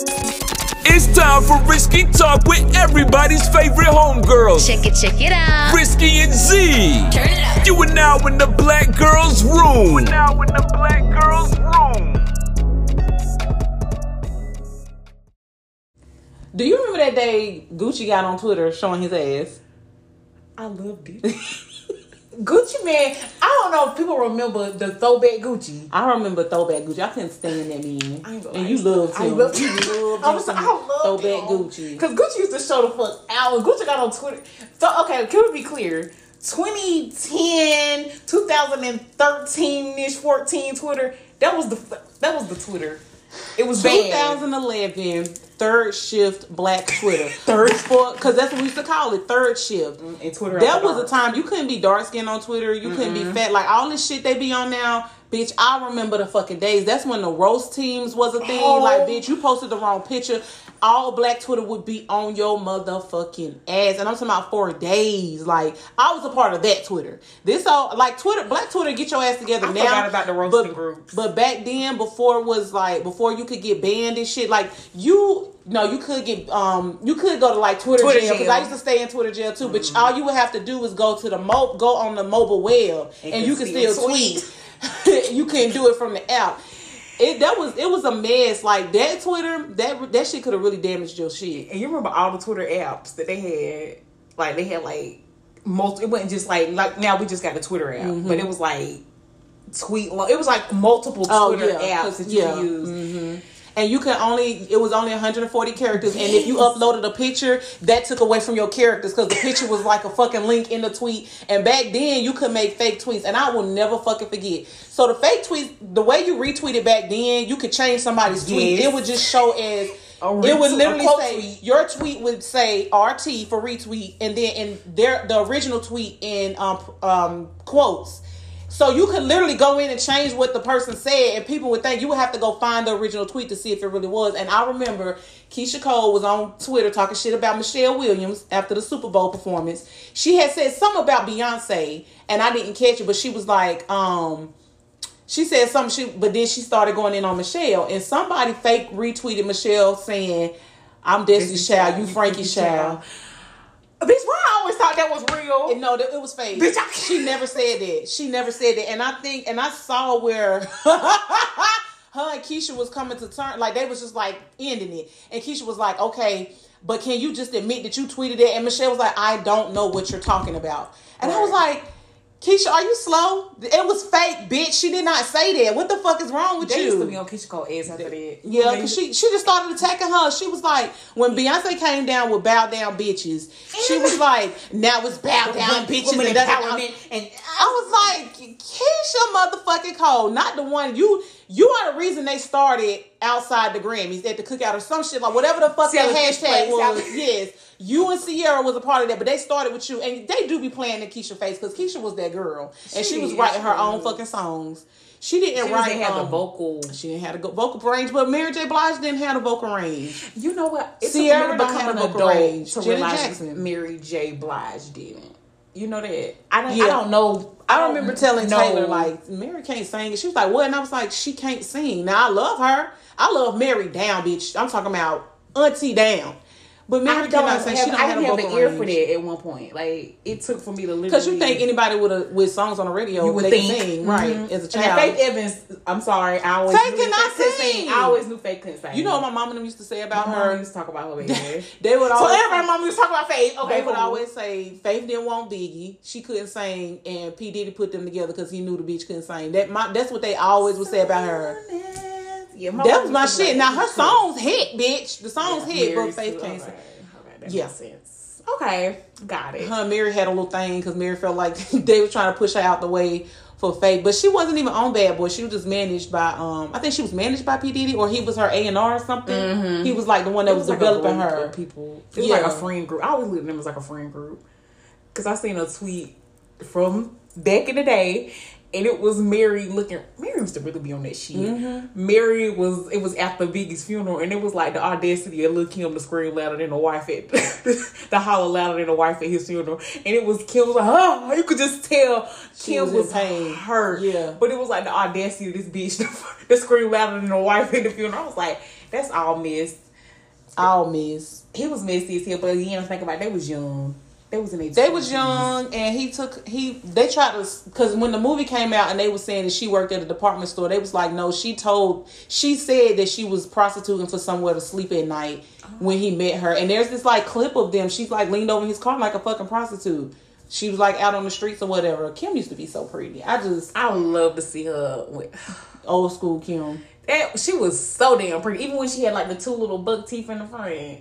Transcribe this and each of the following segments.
It's time for Riskii Talk with everybody's favorite homegirls. Check it, check it out. Riskii and Z. Turn it up. You are now in the Black Girls Room. You are now in the Black Girls Room. Do you remember that day Gucci got on Twitter showing his ass? I loved it. Gucci Mane, I don't know if people remember the throwback Gucci. I remember throwback Gucci. I couldn't stand that man. I ain't And you loved I him. loved him. loved I was him I loved throwback him. Gucci. Because Gucci used to show the fuck out. Gucci got on Twitter. So, okay, can we be clear? 2010, 2013 ish, 14 Twitter. That was the that was the Twitter. It was bad. 2011 third shift black Twitter. third for because that's what we used to call it, third shift. Mm, and Twitter That was a time you couldn't be dark skinned on Twitter. You couldn't be fat. Like all this shit they be on now. Bitch, I remember the fucking days. That's when the roast teams was a thing. Oh. Like, bitch, you posted the wrong picture. All black Twitter would be on your motherfucking ass. And I'm talking about for days. Like, I was a part of that Twitter. This all like Twitter, black Twitter, get your ass together I now. forgot about the roasting but, groups. But back then, before it was like before you could get banned and shit, like you no, you could get um you could go to like Twitter, Twitter jail because. I used to stay in Twitter jail too. But all you would have to do is go to the mo go on the mobile web and, And you can can still still tweet. you can't do it from the app. It that was it was a mess. Like that Twitter that that shit could have really damaged your shit. And you remember all the Twitter apps that they had? Like they had like most. It wasn't just like like now we just got the Twitter app, Mm-hmm. but it was like tweet. It was like multiple Oh, Twitter yeah, apps that you yeah. use. And you can only it was only 140 characters and if you uploaded a picture that took away from your characters because the picture was like a fucking link in the tweet and back then you could make fake tweets and i will never fucking forget so the fake tweets the way you retweeted back then you could change somebody's tweet Yes. it would just show as it would literally say tweet. your tweet would say RT for retweet, and then in their the original tweet in um um quotes. So you could literally go in and change what the person said, and people would think you would have to go find the original tweet to see if it really was. And I remember Keyshia Cole was on Twitter talking shit about Michelle Williams after the Super Bowl performance. She had said something about Beyonce, and I didn't catch it, but she was like, um, she said something she but then she started going in on Michelle and somebody fake retweeted Michelle saying I'm Destiny's Child, you Frankie's Child. Bitch, why I always thought that was real? And no, that it was fake. Bitch, I- she never said that. She never said that. And I think and I saw where her and Keyshia was coming to turn, like they was just like ending it. And Keyshia was like, okay, but can you just admit that you tweeted it? And Michelle was like, I don't know what you're talking about. And I was like, Keyshia, are you slow? It was fake, bitch. She did not say that. What the fuck is wrong with They you? used to be on Keyshia Cole ass after that. Yeah, because she she just started attacking her. She was like, when Beyonce came down with bow down bitches, she was like, now it's bow down bitches. And empowerment and I was like, Keyshia motherfucking Cole, not the one you you are the reason they started outside the Grammys at the cookout or some shit like whatever the fuck that hashtag was. Yes, you and Ciara was a part of that, but they started with you, and they do be playing in Keyshia face because Keyshia was that girl, and she, She was writing her own fucking songs. She didn't She write. doesn't have the um, vocal. she didn't have a go- vocal range, but Mary J. Blige didn't have a vocal range. You know what? It Sierra took me become an a vocal adult range. to realize Jackson. Mary J. Blige didn't. You know that? I don't. Yeah. I don't know. I remember telling. Taylor like Mary can't sing, she was like, "What?" And I was like, "She can't sing." Now I love her. I love Mary down, bitch. I'm talking about Auntie down. But I Mary cannot have. She don't I have didn't have an ear range. for that at one point. Like it took for me to literally. Because you think anybody with a with songs on the radio you would they think sing, Mhm. right? As a child, Faith Evans, I'm sorry, I always Faith cannot couldn't sing. I always knew Faith couldn't sing. you know what my mom and them used to say about my her. used to talk about her baby. They would so always everybody, mom used to talk about Faith. Okay, They would always say Faith didn't want Biggie. She couldn't sing, and P Diddy put them together because he knew the bitch couldn't sing. That my that's what they always would say about her. Yeah, That was my shit. like, Now her "You songs hit, bitch. The songs Yeah, hit, but Faith can't Okay, sing. okay, that Yeah. makes sense. Okay, got it. Her Mary had a little thing because Mary felt like they were trying to push her out the way for Faith, but she wasn't even on Bad Boy. She was just managed by um, I think she was managed by P Diddy or he was her A and R or something. He was like the one that Mm-hmm. It was, like developing her. people. It was Yeah. like a friend group. I always looked at them as like a friend group because I seen a tweet from back in the day, and it was Mary looking. Mary used to really be on that shit. Mm-hmm. Mary was. It was after Biggie's funeral, and it was like the audacity of Lil Kim to scream louder than the wife at the holler louder than the wife at his funeral, and it was Kim was like, oh, you could just tell She Kim was was, in pain. hurt. Yeah. but it was like the audacity of this bitch to, to scream louder than the wife at the funeral. I was like, that's all missed. All missed. He was messy as hell, but you know, think about it, they was young. They was in their They was young, and he took he. They tried to because when the movie came out and they was saying that she worked at a department store, they was like, no, she told she said that she was prostituting for somewhere to sleep at night oh. when he met her. And there's this like clip of them. She's like leaned over his car like a fucking prostitute. She was like out on the streets or whatever. Kim used to be so pretty. I just I love to see her with. old school Kim. That, she was so damn pretty. Even when she had like the two little buck teeth in the front,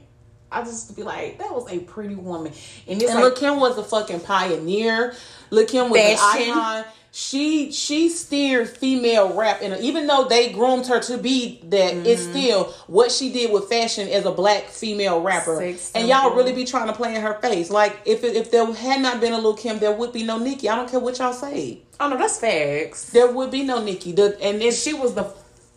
I just be like, that was a pretty woman. And it's And like, Lil Kim was a fucking pioneer. Lil Kim was Fashion. an icon. She she steered female rap, and even though they groomed her to be that, it's Mm-hmm. still what she did with fashion as a black female rapper. Sex and y'all really be trying to play in her face. Like if it, if there had not been a Lil Kim, there would be no Nicki. I don't care what y'all say. oh no, that's facts. There would be no Nicki. The, and it's She was the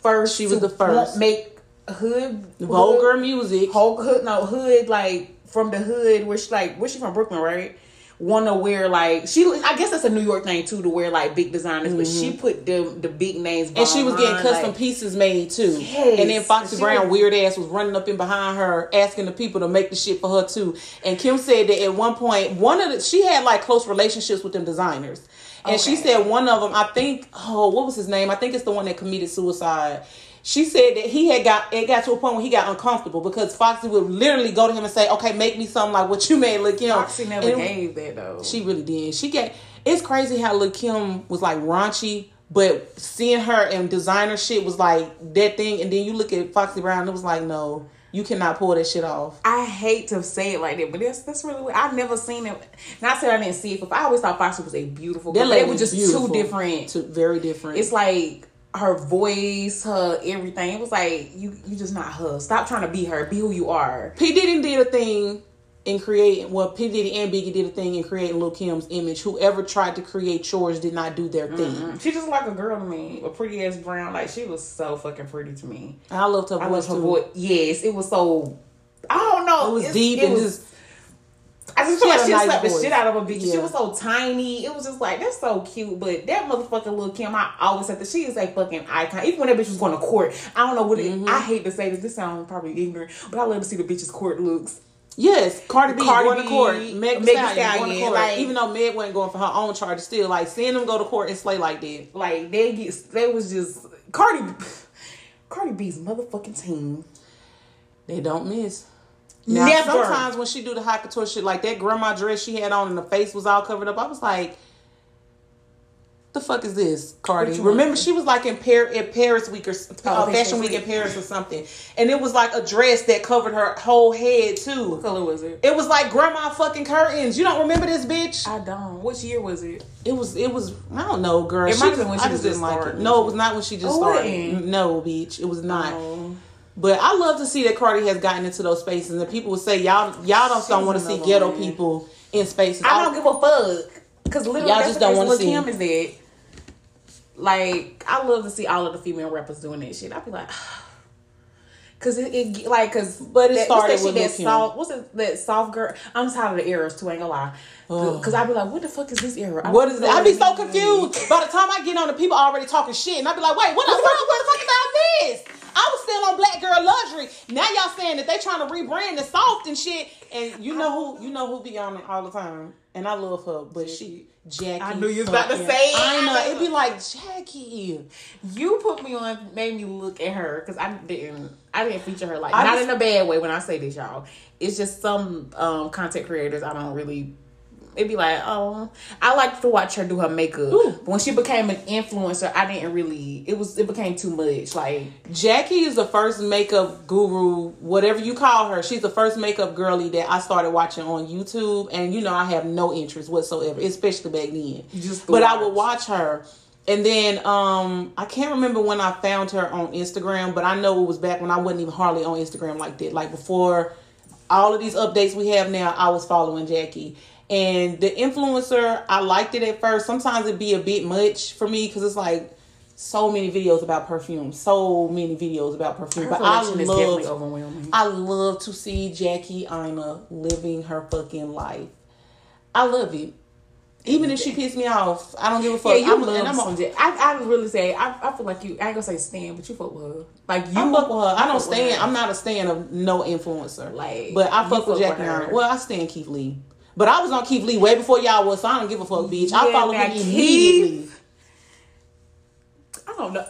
first. She was the first. make hood vulgar hood, music. whole hood no hood like from the hood where she like where she from Brooklyn right want to wear like she I guess that's a New York thing too to wear like big designers but she put the the big names Mm-hmm. And she was getting custom like, pieces made too. Yes. And then Foxy Brown, was- weird ass, was running up in behind her, asking the people to make the shit for her too. And Kim said that at one point, one of the she had like close relationships with them designers. And she said one of them, I think, oh, what was his name? I think it's the one that committed suicide. She said that he had got it got to a point where he got uncomfortable because Foxy would literally go to him and say, "Okay, make me something like what you made, look Kim." Foxy never And gave that though she really did. She get. It's crazy how Lil Kim was like raunchy, but seeing her and designer shit was like that thing. And then you look at Foxy Brown, it was like, no, you cannot pull that shit off. I hate to say it like that, but that's that's really what I've never seen it. Not saying I didn't see it, but I always thought Foxy was a beautiful girl. That but It was just beautiful. two different. two very different. It's like her voice, her everything. It was like you you just not her. Stop trying to be her. Be who you are. P Diddy did a thing in creating. Well, P Diddy and Biggie did a thing in creating Lil Kim's image. Whoever tried to create chores did not do their thing. Mm-hmm. She just like a girl to me, a pretty ass brown. Like she was so fucking pretty to me. I loved her I voice her too. voice. Yes, it was so. I don't know. It was It's- deep it and was- just. I just feel like she nice slapped the shit out of a bitch. She was so tiny. It was just like that's so cute. But that motherfucking little Kim, I always said that she is a fucking icon. Even when that bitch was going to court, I don't know what it. Mm-hmm. I hate to say this. This sounds probably ignorant, but I love to see the bitch's court looks. Yes, Cardi B Cardi going to court. Meg Meg Thee Stallion, going to court. like- Even though Meg wasn't going for her own charges, still like seeing them go to court and slay like that. Like they get, they was just Cardi. Cardi B's motherfucking team. They don't miss. Now, Never. sometimes when she do the hot couture shit, like that grandma dress she had on and the face was all covered up, I was like, the fuck is this, Cardi? Remember, she was like in, Par- in Paris Week or uh, Fashion Fashion Week in Paris or something. And it was like a dress that covered her whole head, too. What color was it? It was like grandma fucking curtains. You don't remember this bitch? I don't. Which year was it? It was, it was, I don't know, girl. It might have was- been when I she just was didn't just like it. No, it was not when she just Oh, started. No, bitch. It was not. Oh. But I love to see that Cardi has gotten into those spaces, and people would say y'all y'all don't, don't want to see ghetto one. people in spaces. I don't give a fuck. Cause literally, Y'all just don't wanna with see. Kim is it. Like, I love to see all of the female rappers doing that shit. I'd be like, cause it, it like, cause But it that, started what's that with that soft. What's it, that soft girl? I'm tired of the eras too. Ain't gonna lie. Cause I'd be like, what the fuck is this era? I What is it? know I be so confused. By the time I get on, the people already talking shit, and I'd be like, wait, what the fuck? What the fuck about this? I was still on Black Girl Luxury. Now y'all saying that they trying to rebrand the soft and shit, and you know who you know who be on it all the time, and I love her, but she Jackie. I knew you was about to say it. I know. It'd be like Jackie. You put me on, made me look at her because I didn't, I didn't feature her like I not just- in a bad way. When I say this, y'all, it's just some um content creators I don't really. It'd be like, oh, I like to watch her do her makeup. Ooh. But when she became an influencer, I didn't really. It was it became too much. Like Jackie is the first makeup guru, whatever you call her. She's the first makeup girly that I started watching on YouTube, and you know I have no interest whatsoever, especially back then. Just but I would watch her, and then um I can't remember when I found her on Instagram, but I know it was back when I wasn't even hardly on Instagram like that. Like before all of these updates we have now, I was following Jackie. And the influencer, I liked it at first. Sometimes it'd be a bit much for me because it's like so many videos about perfume, so many videos about perfume. her but I collection is definitely love. I love to see Jackie Aina living her fucking life. I love it. Even if she pissed me off, I don't give a fuck. Yeah, you I'm, love and I'm J- I, I really say I, I feel like you. I ain't gonna say stand, but you fuck with her. Like you I fuck with her. I don't stand. I'm not a stand of no influencer. Like, but I fuck with Jackie with. Well, I stand Keith Lee. But I was on Keith Lee way before y'all was, so I don't give a fuck, bitch. I Yeah, follow him Keith- immediately. I don't know.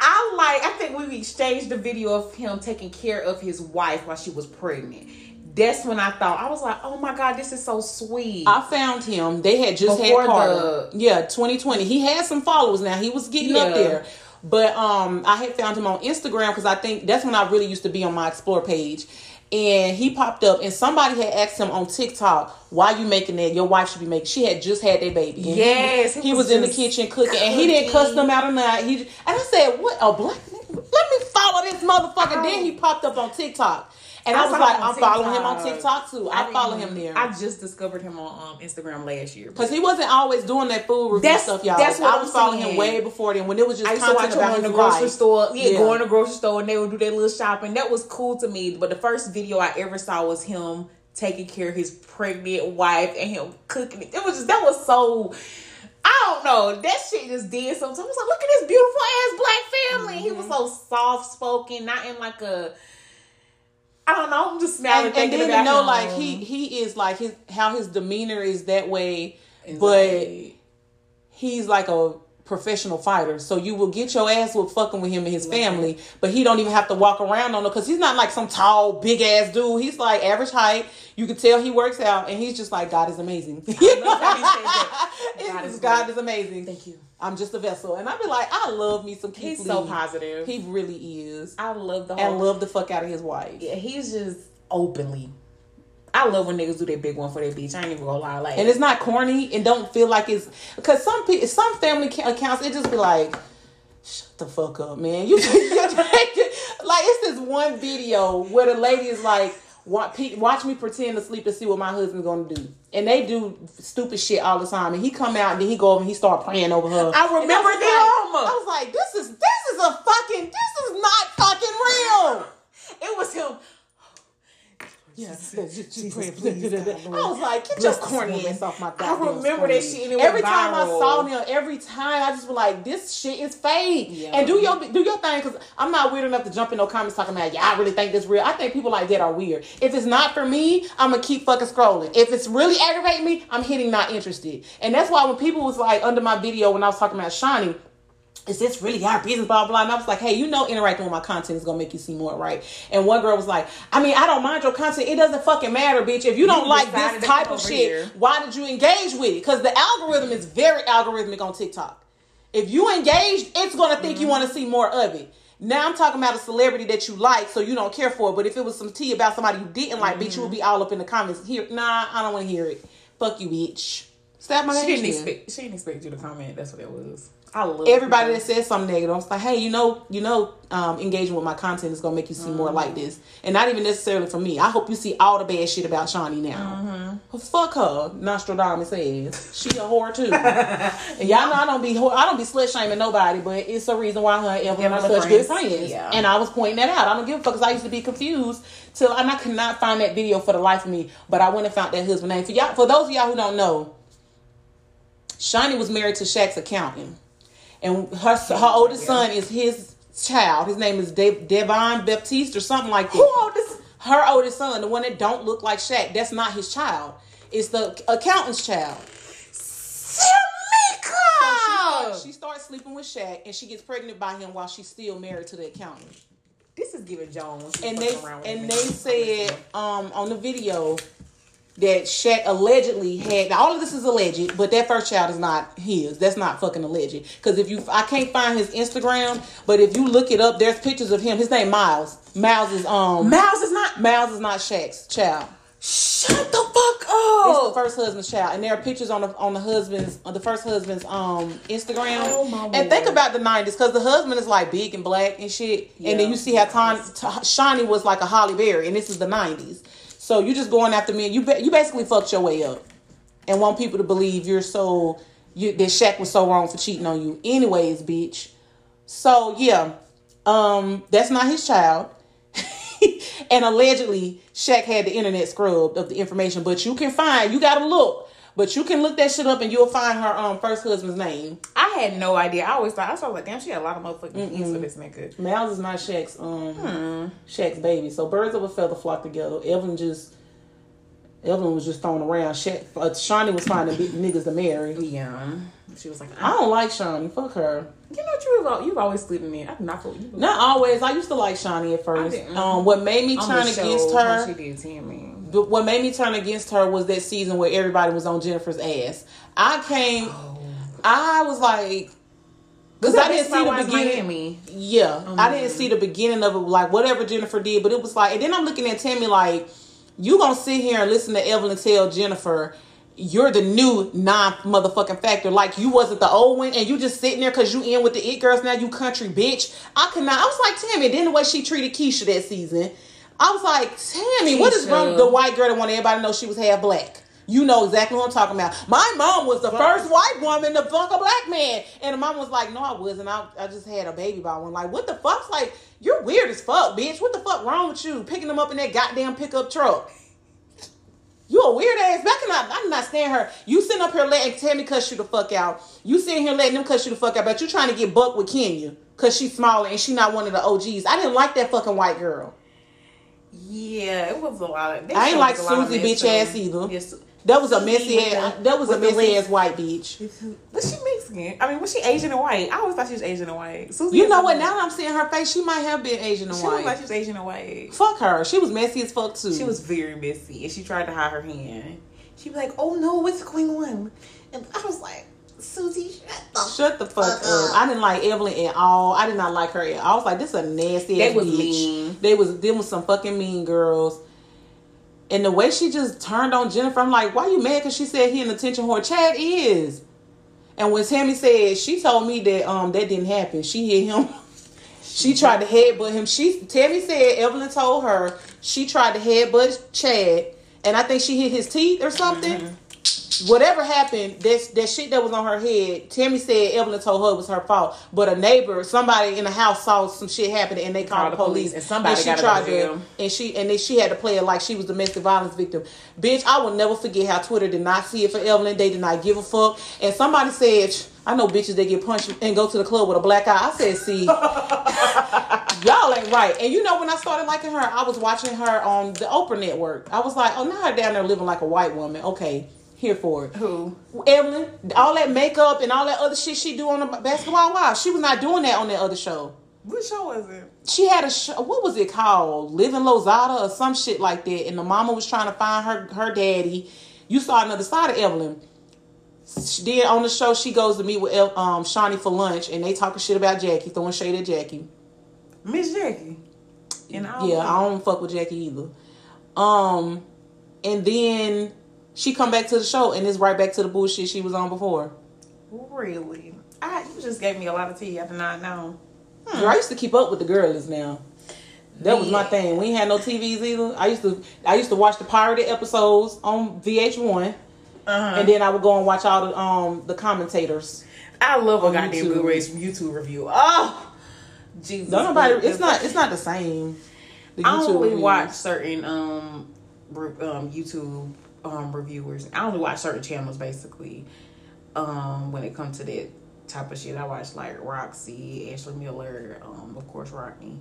I like. I think we exchanged the video of him taking care of his wife while she was pregnant. That's when I thought I was like, "Oh my god, this is so sweet." I found him. They had just Before had Carter. the- yeah, 2020. He had some followers now. He was getting up there. But um, I had found him on Instagram because I think that's when I really used to be on my explore page. And he popped up, and somebody had asked him on TikTok, "Why you making that? Your wife should be making." She had just had their baby. And he- Yes, he, he was, was in the kitchen cooking, and he didn't cuss them out or not. He and I said, "What a black? Let me follow this motherfucker." Then he popped up on TikTok, and I, was like, "I'm following him on TikTok. TikTok too. I, follow him there." I just discovered him on um, Instagram last year. Cause he wasn't always doing that food review That's- stuff, y'all. that's what I I'm was following him way before then when it was just I used to watch content him in the grocery life. store. Yeah, Yeah. go in the grocery store and they would do their little shopping. That was cool to me. But the first video I ever saw was him taking care of his pregnant wife and him cooking it. It was just that was so. I don't know. That shit just did something. I was like, look at this beautiful ass black family. He was so Mm-hmm. soft spoken, not in like a. I don't know. I'm just smiling And, and then about know him. like he he is like his how his demeanor is that way, It's but he's like a professional fighter. So you will get your ass with fucking with him and his family, but he don't even have to walk around on it because he's not like some tall, big ass dude. He's like average height. You can tell he works out, and he's just like God is amazing. love how he says that. It's God is God is amazing. Thank you. I'm just a vessel, and I'd be like, I love me some Keith He's so positive. He really is, I love the whole and love the fuck out of his wife. Yeah, he's just openly. I love when niggas do their big one for their bitch. I ain't even gonna lie. Like, and it's not corny and don't feel like it's because some people some family accounts it just be like shut the fuck up man you, you like it's this one video where the lady is like watch, watch me pretend to sleep to see what my husband's gonna do. And they do stupid shit all the time. And he come out and then he go over and he start praying over her. I remember them. like, I was like this is this is a fucking this is not fucking real. It was him. Yeah, Jesus, pray, please, I God, Lord. was like, get Bless your this corny ass off my I goddamn remember that shit and it Every went time I saw them, every time I just be like, this shit is fake. Yeah. And do your do your thing because I'm not weird enough to jump in no comments talking about, yeah, I really think this real. I think people like that are weird. If it's not for me, I'm gonna keep fucking scrolling. If it's really aggravating me, I'm hitting not interested. And that's why when people was like under my video when I was talking about Shaunie is this really our business? Blah blah. And I was like, hey, you know, interacting with my content is gonna make you see more, right? And one girl was like, I mean, I don't mind your content. It doesn't fucking matter, bitch. If you don't You like this type of shit, here. why did you engage with it? Because the algorithm is very algorithmic on TikTok. If you engaged, it's gonna think you mm-hmm. want to see more of it. Now I'm talking about a celebrity that you like, so you don't care for it. But if it was some tea about somebody you didn't like, bitch, you would mm-hmm. be all up in the comments. Here, nah, I don't want to hear it. Fuck you, bitch. Stab my She didn't expect. She didn't expect you to comment. That's what it was. I love everybody that says something negative, I'm like, hey, you know, you know, um, engaging with my content is gonna make you see more like this, and not even necessarily for me. I hope you see all the bad shit about Shaunie now. Well, fuck her, Nostradamus says she a whore too. and y'all know I don't be I don't be slut shaming nobody, but it's a reason why her and Evelyn are such good friends. friends. Yeah. And I was pointing that out. I don't give a fuck because I used to be confused till and I could not find that video for the life of me. But I went and found that husband name for y'all. For those of y'all who don't know, Shaunie was married to Shaq's accountant, and her her oldest son is his child. His name is De- Devon Baptiste or something like that. Who oldest? Her oldest son, the one that don't look like Shaq, that's not his child. It's the accountant's child. Tamika. She starts sleeping with Shaq, and she gets pregnant by him while she's still married to the accountant. This is giving Jones. And they and they said um on the video that Shaq allegedly had. Now all of this is alleged, but that first child is not his. That's not fucking alleged. Because if you, I can't find his Instagram, but if you look it up, there's pictures of him. His name Miles. Miles is um Miles is not. Miles is not Shaq's child. Shut the fuck up. It's the first husband's child, and there are pictures on the on the husband's on the first husband's um Instagram. Oh, my and think about the nineties, because the husband is like big and black and shit, and then you see how Ton, T- was like a Halle Berry, and this is the nineties. So you're just going after me, and you ba- you basically fucked your way up, and want people to believe you're so you that Shaq was so wrong for cheating on you. Anyways, bitch. So yeah, um, that's not his child. and allegedly Shaq had the internet scrubbed of the information, but you can find you gotta look. But you can look that shit up and you'll find her um first husband's name. I had no idea. I always thought I was like, damn, she had a lot of motherfucking kids for this nigga. Miles is not Shaq's um Hmm. Shaq's baby. So birds of a feather flock together. Evelyn just Evelyn was just thrown around. Shaq, uh, Shaunie was finding big niggas to marry. Yeah, she was like, I don't like Shaunie. Fuck her. you know, what you've you've always slid me. I do not you. Not always. I used to like Shaunie at first. Um, what made me On turn against her She did Tammy. But what made me turn against her was that season where everybody was on Jennifer's ass. I came, oh. I was like, because I didn't see the beginning. Miami. Yeah, oh, I didn't see the beginning of it, like whatever Jennifer did, but it was like, and then I'm looking at Tammy like, you gonna sit here and listen to Evelyn tell Jennifer. You're the new non motherfucking factor. Like you wasn't the old one, and you just sitting there because you in with the it girls now. You country bitch. I could not. I was like Tammy. Then the way she treated Keisha that season, I was like Tammy. What is wrong? The white girl that want everybody to know she was half black. You know exactly what I'm talking about. My mom was the first white woman to fuck a black man. And the mom was like, No, I wasn't. I, I just had a baby by one. Like, what the fuck's like, you're weird as fuck, bitch. What the fuck wrong with you? Picking them up in that goddamn pickup truck. You a weird ass. Back I, I'm not stand her. You sitting up here letting Tammy cuss you the fuck out. You sitting here letting them cuss you the fuck out, but you trying to get buck with Kenya. Cause she's smaller and she not one of the OGs. I didn't like that fucking white girl. Yeah, it was a lot of. I ain't like Susie bitch ass either. Yes. That was a messy ass. That was a messy ass white bitch. Was she Mexican? I mean, was she Asian and white? I always thought she was Asian and white. Susie You know what? Now that I'm seeing her face, she might have been Asian and she looked like white. she was Asian and white. Fuck her. She was messy as fuck too. She was very messy, and she tried to hide her hand. She'd be like, "Oh no, what's going on?" And I was like, "Susie, shut the." Shut the fuck up. I didn't like Evelyn at all. I did not like her at all. I was like, this is a nasty They ass was bitch. mean. They was them was some fucking mean girls. And the way she just turned on Jennifer, I'm like, why you mad? Because she said he an attention whore. Chad is. And when Tammy said, she told me that um that didn't happen. She hit him. She tried to headbutt him. She Tammy said Evelyn told her she tried to headbutt Chad, and I think she hit his teeth or something. Whatever happened, that that shit that was on her head. Tammy said Evelyn told her it was her fault, but a neighbor, somebody in the house saw some shit happen, and they called the police. and somebody she gotta tried to to, and she and then she had to play it like she was domestic violence victim. Bitch, I will never forget how Twitter did not see it for Evelyn. They did not give a fuck. And somebody said, I know bitches that get punched and go to the club with a black eye. I said, see, y'all ain't right. And you know, when I started liking her, I was watching her on the Oprah network. I was like, oh, now her down there living like a white woman. Okay, here for it. Who? Evelyn, all that makeup and all that other shit she do on the basketball wives, she was not doing that on that other show. What show was it? She had a show. What was it called? Living Lozada or some shit like that. And the mama was trying to find her her daddy. You saw another side of Evelyn. She did on the show. She goes to meet with El- um Shaunie for lunch, and they talking shit about Jackie, throwing shade at Jackie. Miss Jackie. And I Yeah, I don't fuck with Jackie either. Um, and then she come back to the show, and it's right back to the bullshit she was on before. really. I you just gave me a lot of tea. I did not know. Girl, I used to keep up with the girlies now. That was my thing. We had no TVs either. I used to I used to watch the pirated episodes on VH1, Uh-huh. and then I would go and watch all the um the commentators. I love a goddamn good race YouTube review. Oh, Jesus. Don't nobody. It's not. It's not the same. The I only reviews. watch certain um, um YouTube um reviewers. I only watch certain channels basically. Um, when it comes to that type of shit, I watch like Roxy, Ashley Miller, um, of course Rodney.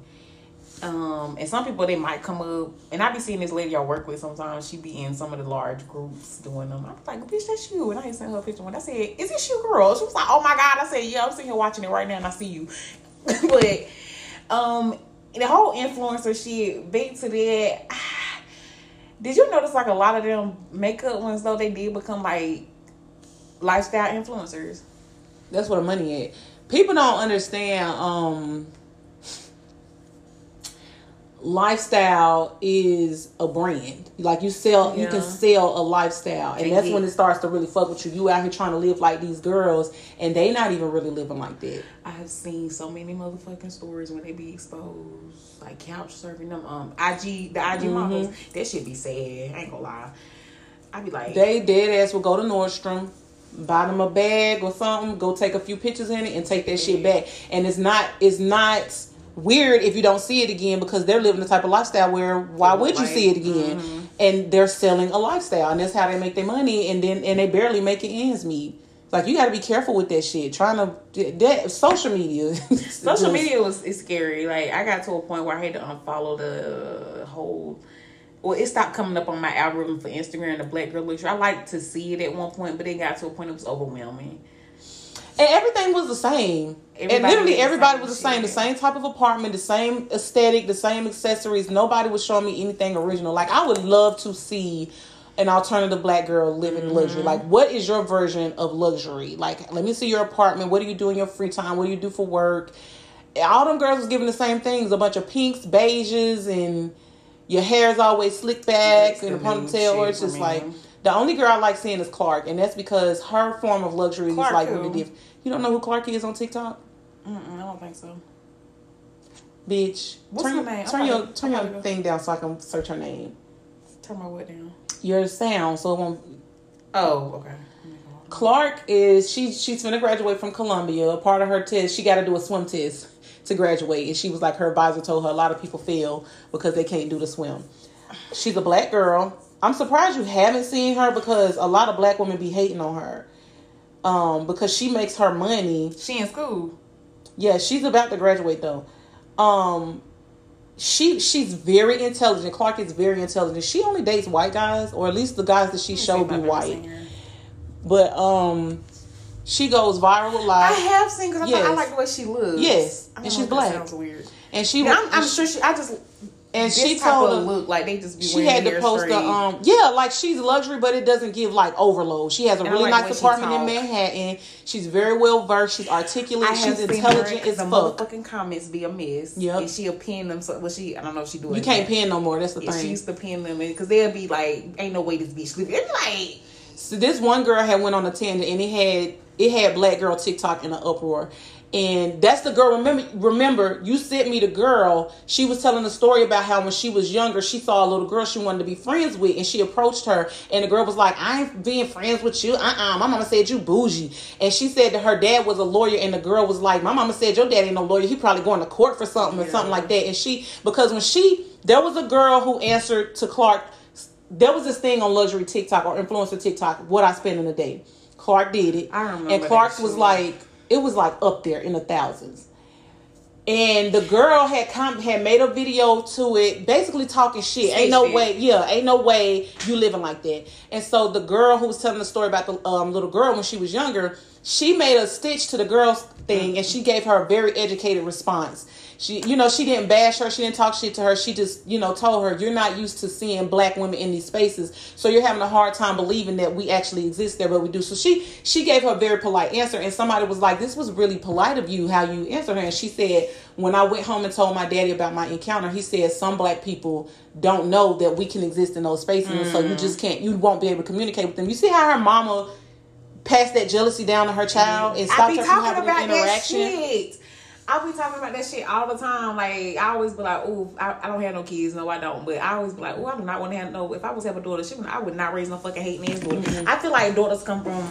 Um, and some people they might come up, and I be seeing this lady I work with sometimes. She be in some of the large groups doing them. I'm like, bitch, that's you. And I ain't sent her a picture. When I said, is this you, girl? She was like, oh my god. I said, yeah, I'm sitting here watching it right now, and I see you. but um, the whole influencer shit, back to that. Did you notice like a lot of them makeup ones though they did become like lifestyle influencers? That's where the money at. People don't understand. Um, lifestyle is a brand. Like you sell, you can sell a lifestyle, and that's when it starts to really fuck with you. You out here trying to live like these girls, and they not even really living like that. I have seen so many motherfucking stories when they be exposed, like couch serving them um IG the IG Mm-hmm. models. That should be sad. I ain't gonna lie. I'd be like, They dead ass will go to Nordstrom, buy them a bag or something, go take a few pictures in it, and take that shit back. And it's not it's not weird if you don't see it again because they're living the type of lifestyle where why would you see it again? Mm-hmm. and they're selling a lifestyle, and that's how they make their money, and then and they barely make it ends meet. Like you got to be careful with that shit. Trying to that social media. Social media was is scary. Like I got to a point where I had to unfollow the whole. Well, it stopped coming up on my algorithm for Instagram. The Black Girl Luxury. I liked to see it at one point, but it got to a point it was overwhelming. And everything was the same. and literally everybody was the same. The same type of apartment, the same aesthetic, the same accessories. Nobody was showing me anything original. Like I would love to see an alternative black girl living Mm-hmm. luxury. Like what is your version of luxury? Like let me see your apartment. What do you do in your free time? What do you do for work? All them girls was giving the same things. A bunch of pinks, beiges, and your hair's always slicked back and a ponytail. Or it's just me. The only girl I like seeing is Clark, and that's because her form of luxury Clark is like really different. You don't know who Clark is on TikTok, Mm-mm, I don't think so. bitch. What's turn her your, name? Turn I'm your turn your thing down so I can search her name. Turn my what down? Your sound, so it won't. Oh, okay. Clark is she she's gonna graduate from Columbia. Part of her test, she got to do a swim test to graduate, and she was like her advisor told her a lot of people fail because they can't do the swim. She's a black girl. I'm surprised you haven't seen her because a lot of black women be hating on her. Um, because she makes her money She in school. Yeah, she's about to graduate though. Um she she's very intelligent. Clark is very intelligent. She only dates white guys, or at least the guys that she showed be white. But um she goes viral with I have seen because I, thought I like the way she looks. Yes, I and she's know if that black. Sounds weird. And she Yeah, I'm, I'm sure she. I just and this she told of look like they just be she had to post straight. a um yeah like she's luxury but it doesn't give like overload she has a And really like nice apartment in manhattan she's very well versed she's articulate I she's intelligent her, as the fuck motherfucking comments be a mess. Yep. and she'll pin them. So, well, she I don't know if she do it. you can't yet. pin no more that's the Yeah, thing she used to pin them because they'll be like, "Ain't no way this bitch living." It's like So this one girl had went on a tangent and it had it had black girl TikTok in an uproar. And that's the girl. Remember, remember, you sent me the girl. She was telling a story about how when she was younger, she saw a little girl she wanted to be friends with, and she approached her. And the girl was like, "I ain't being friends with you. Uh, uh My mama said you bougie." And she said that her dad was a lawyer, and the girl was like, "My mama said your dad ain't no lawyer. He probably going to court for something or something like that." And she, because when she, there was a girl who answered to Clark there was this thing on luxury TikTok or influencer TikTok, what I spend in a day. Clark did it. I remember And Clark was like, it was like up there in the thousands. And the girl had come had made a video to it, basically talking shit. ain't no way, yeah, ain't no way you living like that. And so the girl who was telling the story about the um, little girl when she was younger, she made a stitch to the girl's thing, and she gave her a very educated response. She, you know, she didn't bash her, she didn't talk shit to her. She just, you know, told her you're not used to seeing black women in these spaces, so you're having a hard time believing that we actually exist there, but we do. So she she gave her a very polite answer, and somebody was like, "This was really polite of you how you answered her." And she said, "When I went home and told my daddy about my encounter, he said some black people don't know that we can exist in those spaces, and so you just can't, you won't be able to communicate with them." You see how her mama passed that jealousy down to her child and stopped her from having about an interaction. I be talking about that shit all the time. Like I always be like, "Ooh, I, I don't have no kids. No, I don't." But I always be like, "Ooh, I do not want to have no." If I was to have a daughter, she I would not raise no fucking hating ass daughter. Mm-hmm. I feel like daughters come from